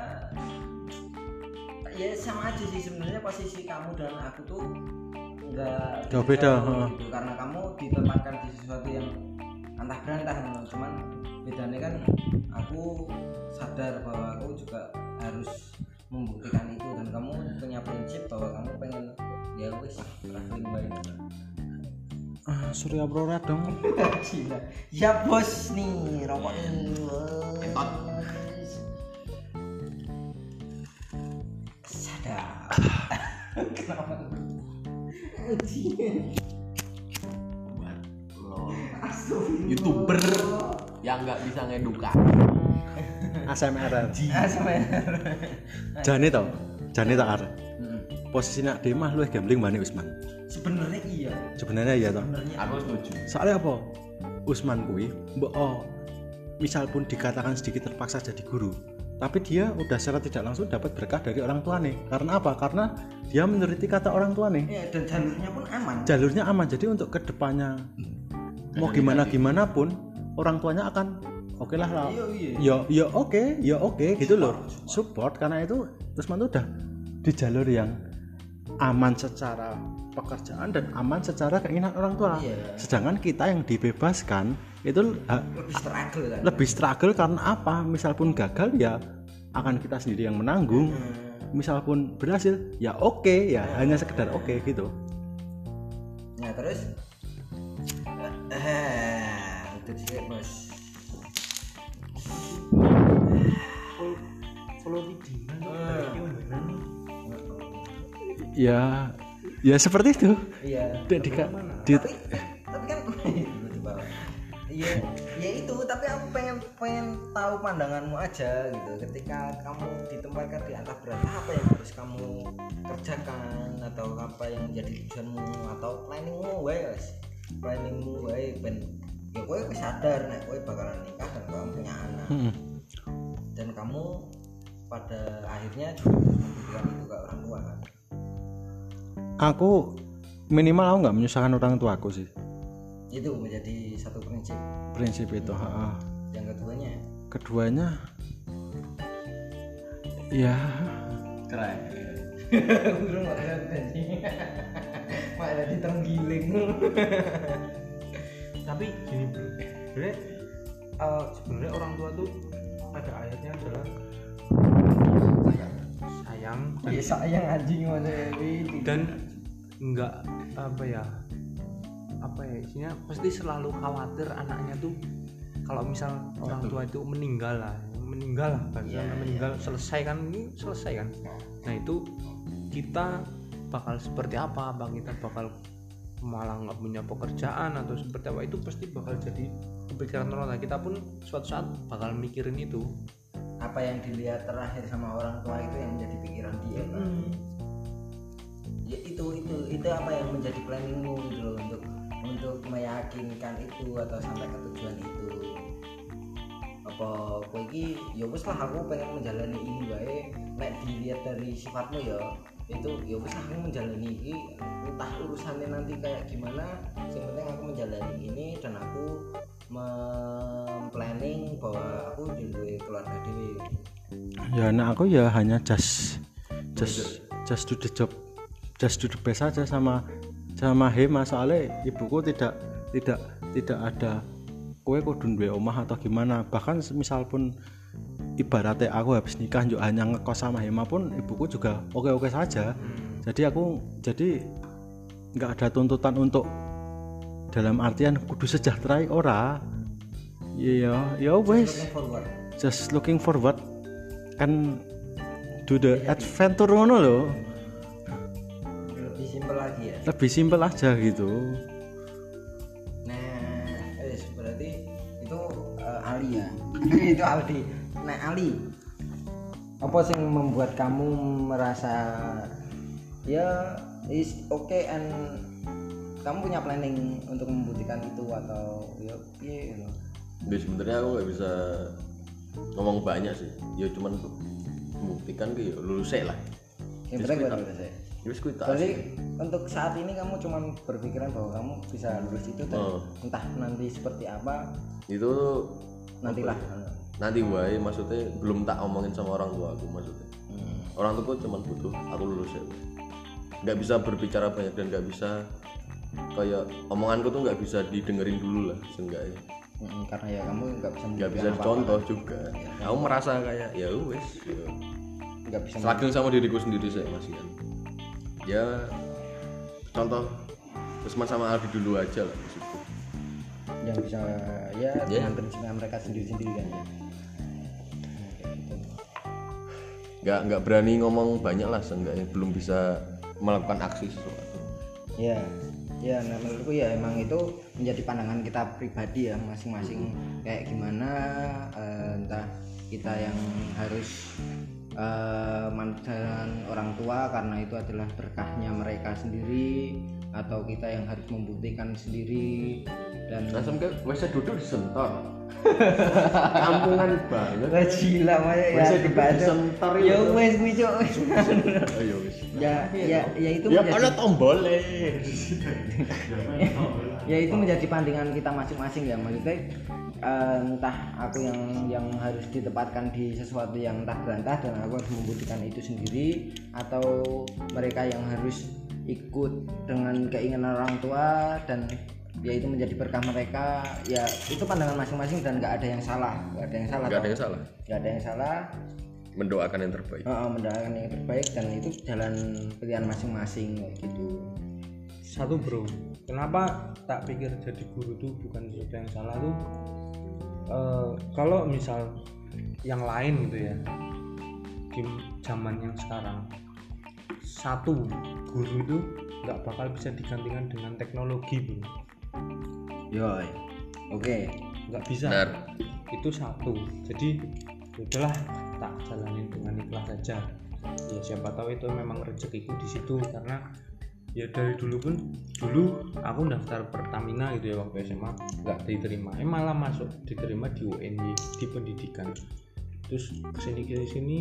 ya sama aja sih sebenarnya posisi kamu dan aku tuh enggak Jauh beda, gitu. Karena kamu ditempatkan di sesuatu yang antah berantah no. cuman bedanya kan aku sadar bahwa aku juga harus membuktikan itu dan kamu punya prinsip bahwa kamu pengen ya wis traveling baik ah Surya Aurora dong. Ya bos nih rokok ini. Entot. Sadar. Kenapa? Anjing. buat lo youtuber yang nggak bisa ngeduka ASMR ASMR. Jane tau Jane tak Hmm. Posisi nak demah lu gambling mana Usman? Sebenarnya iya. sebenarnya iya toh? Sebenarnya aku setuju. Soalnya apa? Usman kui mbok oh misal pun dikatakan sedikit terpaksa jadi guru tapi dia udah secara tidak langsung dapat berkah dari orang tua nih karena apa? Karena dia menuruti kata orang tua nih Iya, dan jalurnya pun aman. jalurnya aman. Jadi untuk ke depannya mau gimana gimana pun orang tuanya akan oke lah lah Iya, iya. ya ya oke ya oke gitu loh. Support karena itu Usman tuh udah di jalur yang aman secara pekerjaan dan aman secara keinginan orang tua. Iya. sedangkan kita yang dibebaskan itu ha- Lebih struggle kan. lebih struggle karena apa? Misal pun gagal ya akan kita sendiri yang menanggung. Hmm. misal pun berhasil ya oke ya hanya sekedar oke gitu. Nah, terus? Eh itu sih, Bos. follow video ya ya seperti itu. Iya. di, di, di- tapi tapi kan bawah. iya ya itu tapi aku pengen pengen tahu pandanganmu aja gitu. Ketika kamu ditempatkan di antah berantah apa yang harus kamu kerjakan atau apa yang menjadi tujuanmu atau planningmu? Wes. Planningmu wae ben ya kowe sadar nek kowe bakalan nikah dan kamu punya anak. Mm-mm. dan kamu pada akhirnya juga membuktikan itu ke orang tua kan aku minimal aku nggak menyusahkan orang tuaku sih. Itu menjadi satu prinsip. Prinsip itu ha, ha. yang keduanya? Keduanya ya. Keren. Burung. Malah diterenggiling. tapi gini bro. Sebenarnya eh, sebenarnya orang tua tuh pada akhirnya adalah sayang. Dan, Ya sayang anjing mana dan nggak apa ya apa ya isinya pasti selalu khawatir anaknya tuh kalau misal orang tua itu meninggal lah meninggal lah bahasa meninggal selesai kan ini selesai kan. Nah itu kita bakal seperti apa bang kita bakal malah nggak punya pekerjaan atau seperti apa itu pasti bakal jadi kepikiran orang. Tua kita pun suatu saat bakal mikirin itu. Apa yang dilihat terakhir sama orang tua itu yang menjadi pikiran dia kan. Itu itu itu apa yang menjadi planningmu gitu loh untuk untuk meyakinkan itu atau sampai ke tujuan itu. Apa kowe iki ya wis lah aku pengen menjalani ini bae nek dilihat dari sifatmu ya itu ya wis lah aku menjalani ini entah urusannya nanti kayak gimana yang penting aku menjalani ini dan aku memplanning bahwa aku juga keluarga dewi. Ya anak aku ya hanya just just just do the job just do the best aja sama sama Hema. Soalnya ibuku tidak tidak tidak ada kue kudu duwe omah atau gimana. Bahkan misal pun ibaratnya aku habis nikah juga hanya ngekos sama Hema pun ibuku juga oke oke saja jadi aku jadi nggak ada tuntutan untuk dalam artian kudu sejahtera ora? Iya ya wes looking forward. Just looking forward. Kan do the adventure ngono loh simpel lagi ya lebih simpel aja gitu nah eh berarti itu eh, Ali ya itu Aldi nah Ali apa sih yang membuat kamu merasa ya is okay and kamu punya planning untuk membuktikan itu atau ya piye gitu? Ya sebenarnya aku nggak bisa ngomong banyak sih. Ya cuman membuktikan ke ya lulus lah. Yang penting baru lulus ya. Ya kuwi. Berarti untuk saat ini kamu cuma berpikiran bahwa kamu bisa lulus itu dan Oh. entah nanti seperti apa Itu nantilah. nanti wae maksudnya belum tak omongin sama orang tua aku maksudnya. Hmm. Orang tuaku cuma butuh aku lulus ya. Nggak bisa berbicara banyak dan nggak bisa kayak omonganku tuh nggak bisa didengerin dulu lah seenggaknya. Mm, karena ya kamu nggak bisa nggak bisa contoh juga aku merasa kayak ya wes ya. nggak bisa selagi sama diriku sendiri saya masih kan ya contoh Usman sama Aldi dulu aja lah maksudku. Yang bisa ya Ya. dengan prinsipnya mereka sendiri-sendiri kan ya. Nggak nggak berani ngomong banyak lah seenggaknya belum bisa melakukan aksi sesuatu. Ya ya nah menurutku ya emang itu menjadi pandangan kita pribadi ya masing-masing. Kayak gimana eh, entah kita yang harus eh, mantan orang tua karena itu adalah berkahnya mereka sendiri atau kita yang harus membuktikan sendiri dan langsung ke wes duduk disentor. Kampungan banget. Wah, gila mah ya dibaca. disentor ya wes kuwi Cuk. ayo wes. Ya ya ya itu ya menjadi ada tombolnya. Ya itu menjadi pandangan kita masing-masing ya maksudnya eh, entah aku yang yang harus ditempatkan di sesuatu yang entah berantah dan aku harus membuktikan itu sendiri atau mereka yang harus ikut dengan keinginan orang tua dan ya itu menjadi berkah mereka ya itu pandangan masing-masing dan nggak ada yang salah nggak ada yang salah nggak ada yang salah. Nggak ada yang salah. Mendoakan yang terbaik. Heeh, mendoakan yang terbaik dan itu jalan pilihan masing-masing gitu satu bro. Kenapa tak pikir jadi guru tuh bukan sesuatu yang salah tuh? Eh, kalau misal yang lain gitu ya di zaman yang sekarang satu guru itu nggak bakal bisa digantikan dengan teknologi bro. Yoi. Oke. Nggak bisa. Benar. Itu satu. Jadi ya udahlah tak jalanin dengan ikhlas saja. Ya siapa tahu itu memang rezekiku di situ karena ya dari dulu pun dulu aku daftar Pertamina gitu ya waktu SMA nggak diterima eh malah masuk diterima di UNY di pendidikan terus ke sini ke sini sini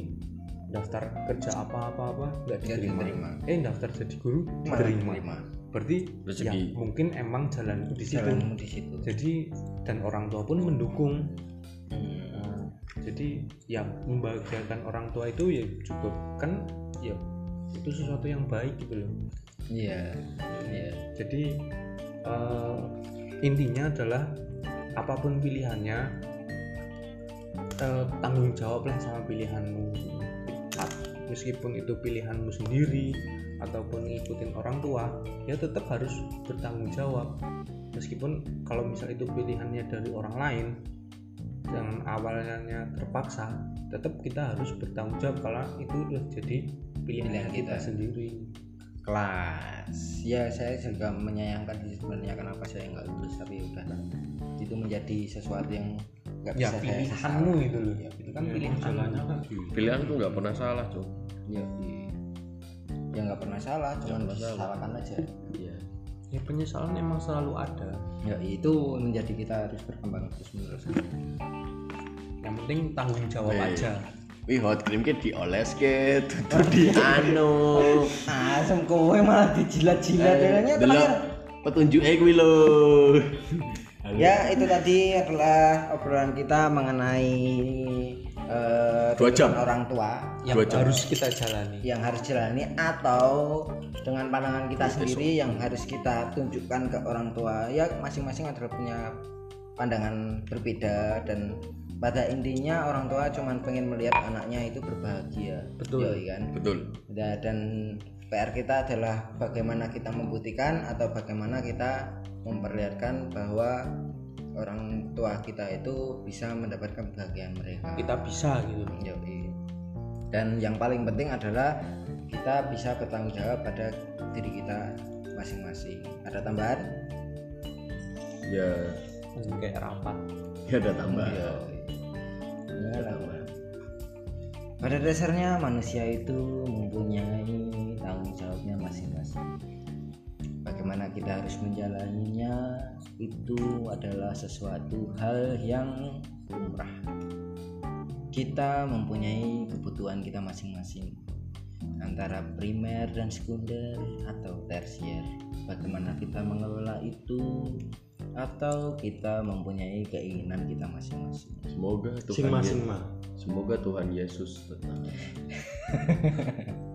daftar kerja apa apa apa nggak diterima. diterima. eh daftar jadi guru diterima diterima. berarti Rezeki. ya mungkin emang jalanku di situ jalanmu di situ jadi dan orang tua pun mendukung Hmm. Nah, jadi yang membahagiakan orang tua itu ya cukup kan ya itu sesuatu yang baik gitu loh iya iya jadi eh, intinya adalah apa pun pilihannya eh, tanggung jawablah sama pilihanmu meskipun itu pilihanmu sendiri ataupun ngikutin orang tua ya tetap harus bertanggung jawab meskipun kalau misal itu pilihannya dari orang lain yang awalnya terpaksa tetap kita harus bertanggung jawab kalau itu udah jadi pilihan, Pilihan kita. kita. sendiri kelas. Ya saya juga menyayangkan sih sebenarnya kenapa saya nggak lulus tapi udah itu menjadi sesuatu yang nggak ya bisa saya pilihanmu gitu loh. Itu kan pilihan jalannya kan gitu. pilihan tuh nggak pernah salah cok ya, iya. ya nggak pernah salah cuma pernah salah. disalahkan aja. Iya. Ya penyesalan emang selalu ada. Ya itu menjadi kita harus berkembang terus menerus yang penting tanggung jawab Weh. aja Wih hot cream ke dioles ke tutur di anu. asem kowe malah dijilat-jilat Eh, delok terakhir petunjuknya kuwi lho. ya itu tadi adalah obrolan kita mengenai eh, Dua jam. orang tua yang Dua jam. harus kita jalani yang harus jalani atau dengan pandangan kita sendiri yang harus kita tunjukkan ke orang tua ya masing-masing adalah punya pandangan berbeda dan pada intinya orang tua cuman pengen melihat anaknya itu berbahagia Betul. Yoi kan Betul. Da- dan PR kita adalah bagaimana kita membuktikan atau bagaimana kita memperlihatkan bahwa orang tua kita itu bisa mendapatkan kebahagiaan mereka kita bisa gitu Yoi. Dan yang paling penting adalah kita bisa bertanggung jawab pada diri kita masing-masing. Ada tambahan? Ya, kayak rapat ya ada tambahan. Yoi. Tambahan. Pada dasarnya manusia itu mempunyai tanggung jawabnya masing-masing. bagaimana kita harus menjalaninya itu adalah sesuatu hal yang lumrah kita mempunyai kebutuhan kita masing-masing antara primer dan sekunder atau tersier bagaimana kita mengelola itu atau kita mempunyai keinginan kita masing-masing. Semoga Tuhan masing mah semoga Tuhan Yesus tetap.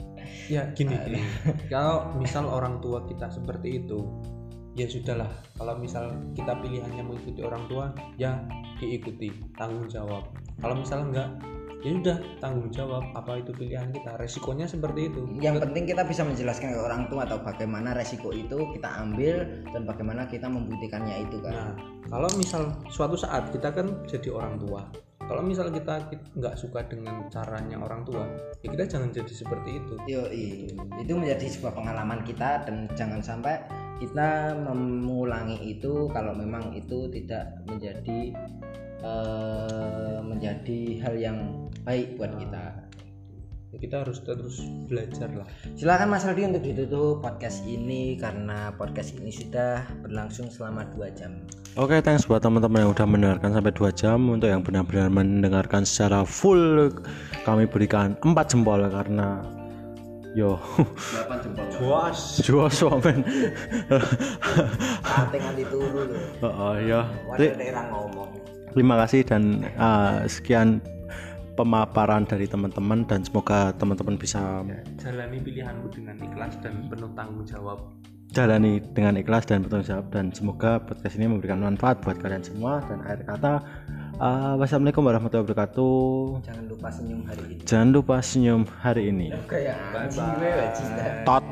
Ya gini. Gini kalau misal orang tua kita seperti itu ya sudahlah. Kalau misal kita pilihannya mengikuti orang tua ya diikuti tanggung jawab. Kalau misal enggak ya udah tanggung jawab apa itu pilihan kita resikonya seperti itu yang penting kita bisa menjelaskan ke orang tua atau bagaimana resiko itu kita ambil dan bagaimana kita membuktikannya itu kan Nah, kalau misal suatu saat kita kan jadi orang tua, kalau misal kita ki- nggak suka dengan caranya orang tua, ya kita jangan jadi seperti itu. Yoi, itu menjadi sebuah pengalaman kita dan jangan sampai kita mengulangi itu kalau memang itu tidak menjadi eh, menjadi hal yang baik buat kita. Ya, kita harus terus belajar lah. Silakan Mas Aldi untuk ditutup podcast ini karena podcast ini sudah berlangsung selama dua jam. Oke, thanks buat teman-teman yang udah mendengarkan sampai 2 jam. Untuk yang benar-benar mendengarkan secara full, kami berikan 4 jempol karena yo 8 jempol suamen. Ate nganti turu lho. Oh, ya. Waduh daerah ngomong. Terima kasih dan uh, sekian pemaparan dari teman-teman dan semoga teman-teman bisa Jalani pilihanmu dengan ikhlas dan penuh tanggung jawab. jalani dengan ikhlas dan bertanggung jawab dan semoga podcast ini memberikan manfaat buat kalian semua dan akhir kata uh, wassalamualaikum warahmatullahi wabarakatuh Jangan lupa senyum hari ini. jangan lupa senyum hari ini Kayak anjing gue, wajib. tot